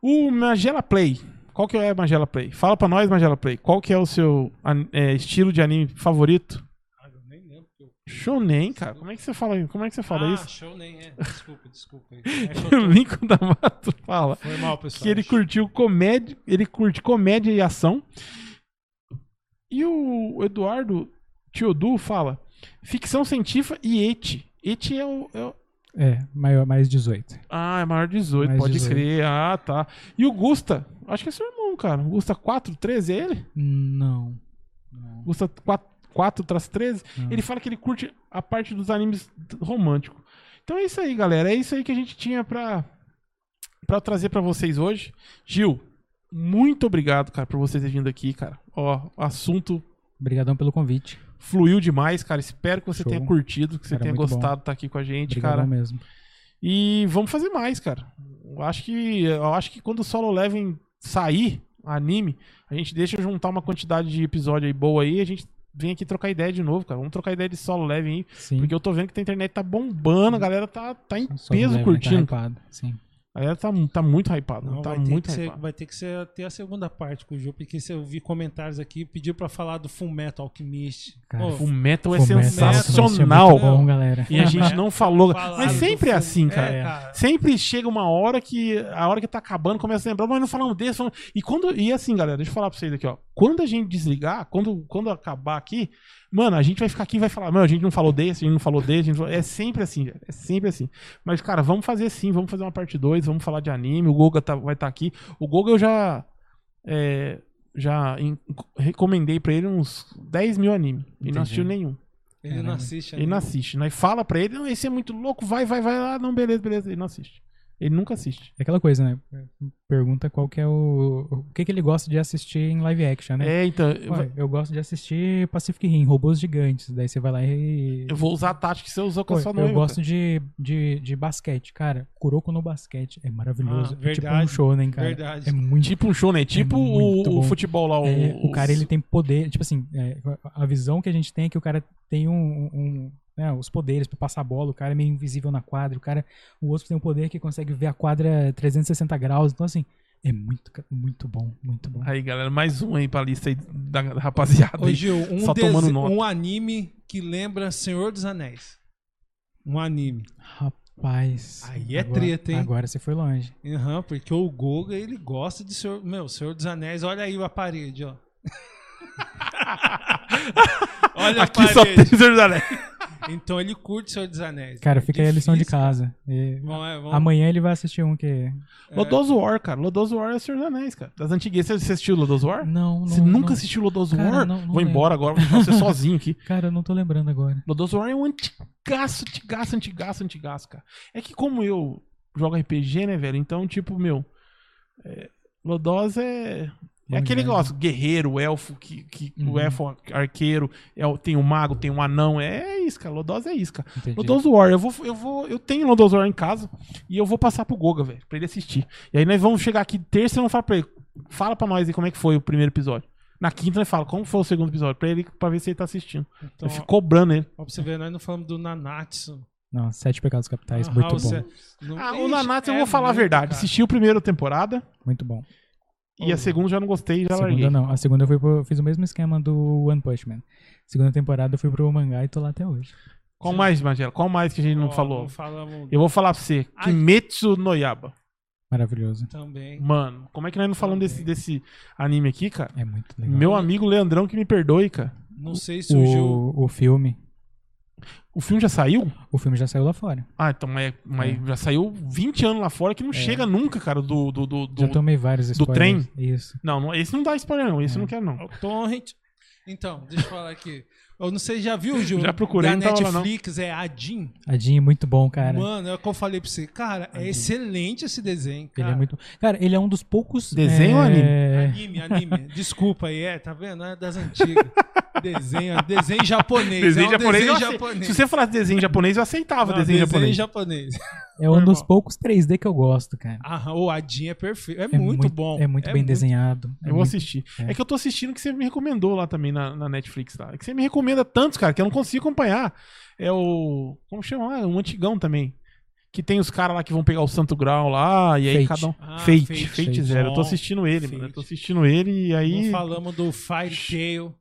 A: O Magela Play. Qual que é o Magela Play? Fala pra nós, Magela Play. Qual que é o seu é, estilo de anime favorito?
B: Ah, eu nem lembro. que eu-
A: Shonen, cara. Como é que você fala, como é que você fala
B: ah,
A: isso?
B: show nem é. Desculpa, desculpa. É
A: o Lincoln da Mato fala
B: Foi mal, pessoal.
A: que ele curtiu comédia, ele curte comédia e ação. E o Eduardo Tiodu fala ficção científica e eti. Eti é o, é o-
C: É, maior, mais 18.
A: Ah, é maior de 18,
C: Mais
A: pode
C: 18.
A: crer. Ah, tá. E o Gusta? Acho que é seu irmão, cara. O Gusta 4, 13 é ele?
C: Não. Não.
A: Gusta 4, 4 traz 13.
C: Não.
A: Ele fala que ele curte a parte dos animes românticos. Então é isso aí, galera. É isso aí que a gente tinha pra, pra trazer pra vocês hoje. Gil, muito obrigado, cara, por você ter vindo aqui, cara. Ó, o assunto
C: Obrigadão pelo convite.
A: fluiu demais, cara. Espero que você
C: Show.
A: tenha curtido, que você
C: Era
A: tenha gostado de estar aqui com a gente,
C: Obrigadão
A: cara.
C: mesmo.
A: E vamos fazer mais, cara. Eu acho que eu acho que quando o Solo Leveling sair, anime, a gente deixa juntar uma quantidade de episódio aí boa aí, a gente vem aqui trocar ideia de novo, cara. Vamos trocar ideia de Solo Leveling aí,
C: Sim.
A: porque eu tô vendo que a internet tá bombando, a galera tá, tá em
C: Só
A: peso
C: leve,
A: curtindo.
C: Tá hypado, sim.
A: A galera tá, tá muito hypada,
B: Não,
A: tá
B: vai, ter
A: muito
B: que ser,
A: hypada.
B: vai ter que ser até a segunda parte com o Ju, porque se eu vi comentários aqui, pediu pra falar do Full Metal Alchemist.
C: Cara,
B: Ô,
A: O Metal é
C: Full Metal ser
A: sensacional.
C: muito bom, galera.
A: E a gente não falou. Mas sempre é assim, cara.
B: É, cara.
A: Sempre chega uma hora que a hora que tá acabando começa a lembrar, mas não falamos desse. falamos- E quando e assim, galera, deixa eu falar pra vocês aqui, ó. Quando a gente desligar, quando, quando acabar aqui, mano, a gente vai ficar aqui e vai falar, mano, a gente não falou desse, a gente não falou desse, a gente não falou- é sempre assim, velho, é sempre assim. Mas cara, vamos fazer sim, vamos fazer uma parte 2, vamos falar de anime, o Goga tá- vai estar aqui. O Goga eu já é, já em- recomendei pra ele uns 10 mil animes. Ele
C: Entendi.
A: não assistiu nenhum.
B: Ele não assiste
A: Ele não assiste. Nós fala pra ele, não, esse é muito louco, vai, vai, vai lá, não, beleza, beleza. Ele não assiste. Ele nunca assiste.
C: É aquela coisa, né? Pergunta qual que é o. O que, que ele gosta de assistir em live action, né?
A: É, então, eu,
C: Ué, eu gosto de assistir Pacific Rim, robôs gigantes. Daí você vai lá e.
A: eu vou usar a tática que você usou com
C: Pô,
A: a sua
C: eu
A: noiva.
C: gosto de, de, de basquete, cara. Kuroko no basquete é maravilhoso.
B: Ah,
C: é tipo um
B: verdade,
C: shonen, cara.
B: verdade.
C: É muito
A: Tipo um show, né? Tipo
C: muito
A: o, o futebol lá. O,
C: É, o cara ele tem poder, tipo assim, é, a visão que a gente tem é que o cara tem um, um- né, os poderes pra passar a bola, o cara é meio invisível na quadra, o cara, o outro tem um poder que consegue ver a quadra 360 graus, então assim, é muito, muito bom, muito bom.
A: Aí, galera, mais um aí pra lista aí da da rapaziada.
B: Ô. Gil, um,
A: Só tomando nota.
B: um anime que lembra Senhor dos Anéis. Um anime.
C: Rapaz.
B: Aí é
C: agora-
B: treta, hein?
C: Agora você foi longe.
B: Aham, porque o Goga, ele gosta de Senhor... Meu, Senhor dos Anéis, olha aí a parede, ó. olha
A: Aqui
B: a
A: só
B: parede.
A: tem Senhor dos Anéis.
B: Então ele curte Senhor dos Anéis.
C: Cara, fica aí a lição de casa. E
B: Vamos, é, vamos-
C: Amanhã ele vai assistir um que.
B: é.
A: Lodoso War, cara. Lodoso War é o Senhor dos Anéis, cara. Das antiguas. Você assistiu Lodoso War?
C: Não, não.
A: Você nunca
C: não-
A: assistiu Lodoso
C: Cara,
A: War?
C: não- não
A: Vou embora agora, vou deixar você sozinho aqui.
C: Cara, eu não tô lembrando agora.
A: Lodoso War é um antigaço, antigaço, antigaço, antigaço, cara. É que como eu jogo RPG, né, velho? Então, tipo, meu. É, Lodoss é. É aquele negócio, guerreiro, elfo, que, que o
C: Uhum.
A: elfo arqueiro, é o- tem o mago, tem o anão, é isso, cara. Lodoss é isso, cara.
C: Entendi.
A: Lodoss War, eu vou, eu vou, eu tenho Lodoss War em casa e eu vou passar pro Goga, velho, pra ele assistir. E aí nós vamos chegar aqui terça e vamos falar pra ele, fala pra nós aí como é que foi o primeiro episódio. Na quinta nós fala como foi o segundo episódio, pra ele, pra ver se ele tá assistindo.
B: Então,
A: eu fico cobrando ele.
B: ó, pra você ver, nós não falamos do Nanatsu.
C: Não, Sete Pecados Capitais,
B: Ah,
C: muito bom.
B: você- não-
A: Ah, o Nanatsu eu
B: é
A: vou falar a verdade.
B: cara.
A: Assisti a primeira temporada
C: Muito bom.
A: E a segunda já não gostei, já
C: A
A: larguei.
C: segunda não. A segunda eu fui pro- fiz o mesmo esquema do One Punch Man. Segunda temporada eu fui pro mangá e tô lá até hoje.
A: Qual mais, Magela? Qual mais que a gente não
B: Ó,
A: falou?
B: Não falamos
A: Eu vou falar pra você.
B: Ai.
A: Kimetsu no Yaba.
C: Maravilhoso.
B: também.
A: Mano, como é que nós não falamos desse, desse anime aqui, cara?
C: É muito legal.
A: Meu amigo Leandrão que me perdoe, cara.
B: Não sei se o Gil...
C: o, o filme.
A: O filme já saiu?
C: O filme já saiu lá fora.
A: Ah, então mas, mas
C: É.
A: já saiu 20 anos lá fora que não chega nunca, cara, do. do, do, do-
C: Já tomei vários
A: do
C: spoilers.
A: trem?
C: Isso.
A: Não, não, esse não dá spoiler, não. Esse
C: É.
A: eu não quero, não.
B: O Torrent. Então, deixa eu falar aqui. Eu não sei, já viu, Ju?
A: Já procurei,
B: da
A: não tava lá, não.
B: Netflix, é Adin.
C: Adinho é muito bom, cara.
B: Mano, é o que eu falei pra você. Cara, é excelente esse desenho, cara.
C: Ele é muito. Cara, ele é um dos poucos.
A: Desenho ou
C: é...
B: Anime, anime. Desculpa aí, é, tá vendo? É das antigas. desenho, desenho japonês.
A: Desenho
B: é um
A: japonês,
B: desenho japonês.
A: Se você falasse desenho japonês, eu aceitava
B: Não,
A: desenho, japonês.
B: japonês.
C: É um dos poucos 3D que eu gosto, cara.
B: Ah, o Adin é perfeito. É,
C: É
B: muito, bom.
C: É muito bem desenhado. É
A: Eu vou
C: muito-
A: assistir. É.
C: é.
A: que eu tô assistindo que você me recomendou lá também na, na Netflix. Lá. É que você me recomenda tantos, cara, que eu não consigo acompanhar. É o. Como chama lá? Um antigão também. Que tem os caras lá que vão pegar o Santo Grau lá, e aí
C: Fate.
A: cada um.
B: Ah,
A: Fate,
B: Fate.
A: Fate,
C: Fate.
A: Zero. Eu tô
B: Bom,
A: assistindo ele,
B: Fate.
A: mano. Eu tô assistindo ele e aí.
B: Não falamos do Fire Tail.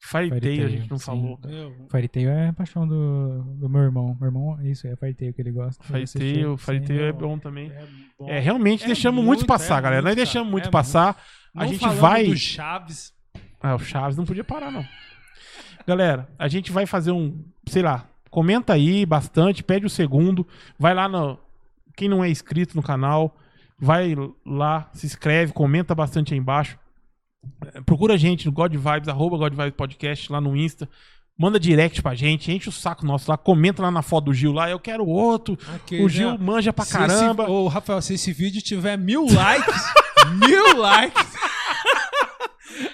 A: Fire
C: Fire
A: Tail, a gente não
C: sim.
A: falou. cara.
B: Meu,
C: Fairy Tail é a paixão do, do meu irmão. Meu irmão, isso é Fairy Tail que ele gosta.
A: Fire
C: Ele assistiu,
A: Tail, Fire
C: sim.
A: Tail é
B: bom.
A: bom também.
B: é bom.
A: É, realmente
B: É
A: deixamos
B: muito,
A: muito passar,
B: é
A: galera. Nós
B: muito,
A: deixamos
B: cara,
A: muito
B: é
A: passar. A
B: Não
A: gente vai.
B: do Chaves.
A: Ah, o Chaves não podia parar, não. Galera, a gente vai fazer um, sei lá, comenta aí bastante, pede o segundo, vai lá no. Quem não é inscrito no canal, vai lá, se inscreve, comenta bastante aí embaixo. Eh, Procura a gente no God Vibes, arroba God Vibes Podcast lá no Insta. Manda direct pra gente, enche o saco nosso lá, comenta lá na foto do Gil lá, eu quero outro.
B: Aquele,
A: o Gil
B: né?
A: manja pra caramba.
B: Ô, Rafael, se esse vídeo tiver mil likes, mil likes.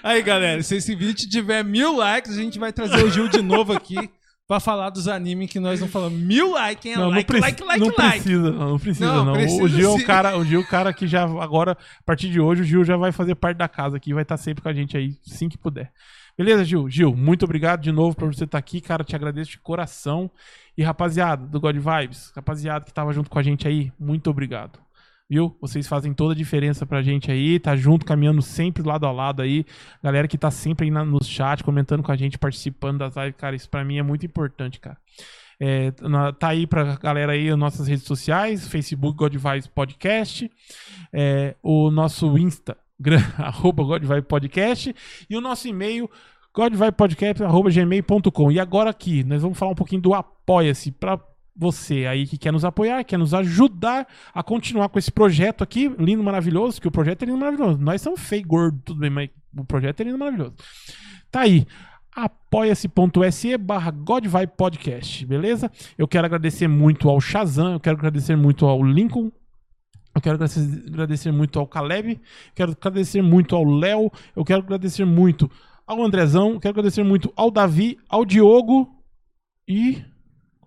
B: Aí, galera, se esse vídeo tiver mil likes, a gente vai trazer o Gil de novo aqui pra falar dos animes que nós não falamos. Mil likes, hein?
A: Não,
B: like,
A: não,
B: like, like,
A: não
B: like.
A: precisa, não, não precisa,
B: Não,
A: não. O-
B: precisa
A: o Gil é o cara, o Gil é o cara que já agora, a partir de hoje, o Gil já vai fazer parte da casa aqui, vai estar sempre com a gente aí, assim que puder. Beleza, Gil? Gil, muito obrigado de novo por você estar aqui, cara, te agradeço de coração. E rapaziada do God Vibes, rapaziada que tava junto com a gente aí, muito obrigado. Viu? Vocês fazem toda a diferença pra gente aí, tá junto, caminhando sempre lado a lado aí. Galera que tá sempre aí na- no chat, comentando com a gente, participando das lives, cara, isso pra mim é muito importante, cara. É, na- tá aí pra galera aí as nossas redes sociais, Facebook God Vibes Podcast, é, o nosso Insta, arroba God Vibes Podcast, e o nosso e-mail, godvibepodcast.gmail.com. E agora aqui, nós vamos falar um pouquinho do Apoia-se pra você aí que quer nos apoiar, quer nos ajudar a continuar com esse projeto aqui, lindo, maravilhoso, que o projeto é lindo, maravilhoso. Nós somos feio, gordo, tudo bem, mas o projeto é lindo, maravilhoso. Tá aí apoia-se.se barra Podcast, beleza? Eu quero agradecer muito ao Shazam, eu quero agradecer muito ao Lincoln, eu quero agradecer, muito ao Caleb, quero agradecer muito ao Léo, eu quero agradecer muito ao Andrezão, quero agradecer muito ao Davi, ao Diogo e...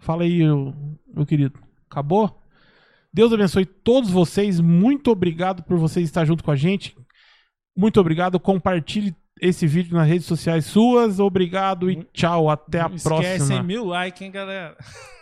A: Fala aí, eu- meu querido. Acabou? Deus abençoe todos vocês. Muito obrigado por vocês estar junto com a gente. Muito obrigado. Compartilhe esse vídeo nas redes sociais suas. Obrigado e tchau. Até a
B: Não esquece,
A: próxima.
B: hein? Mil likes, hein, galera?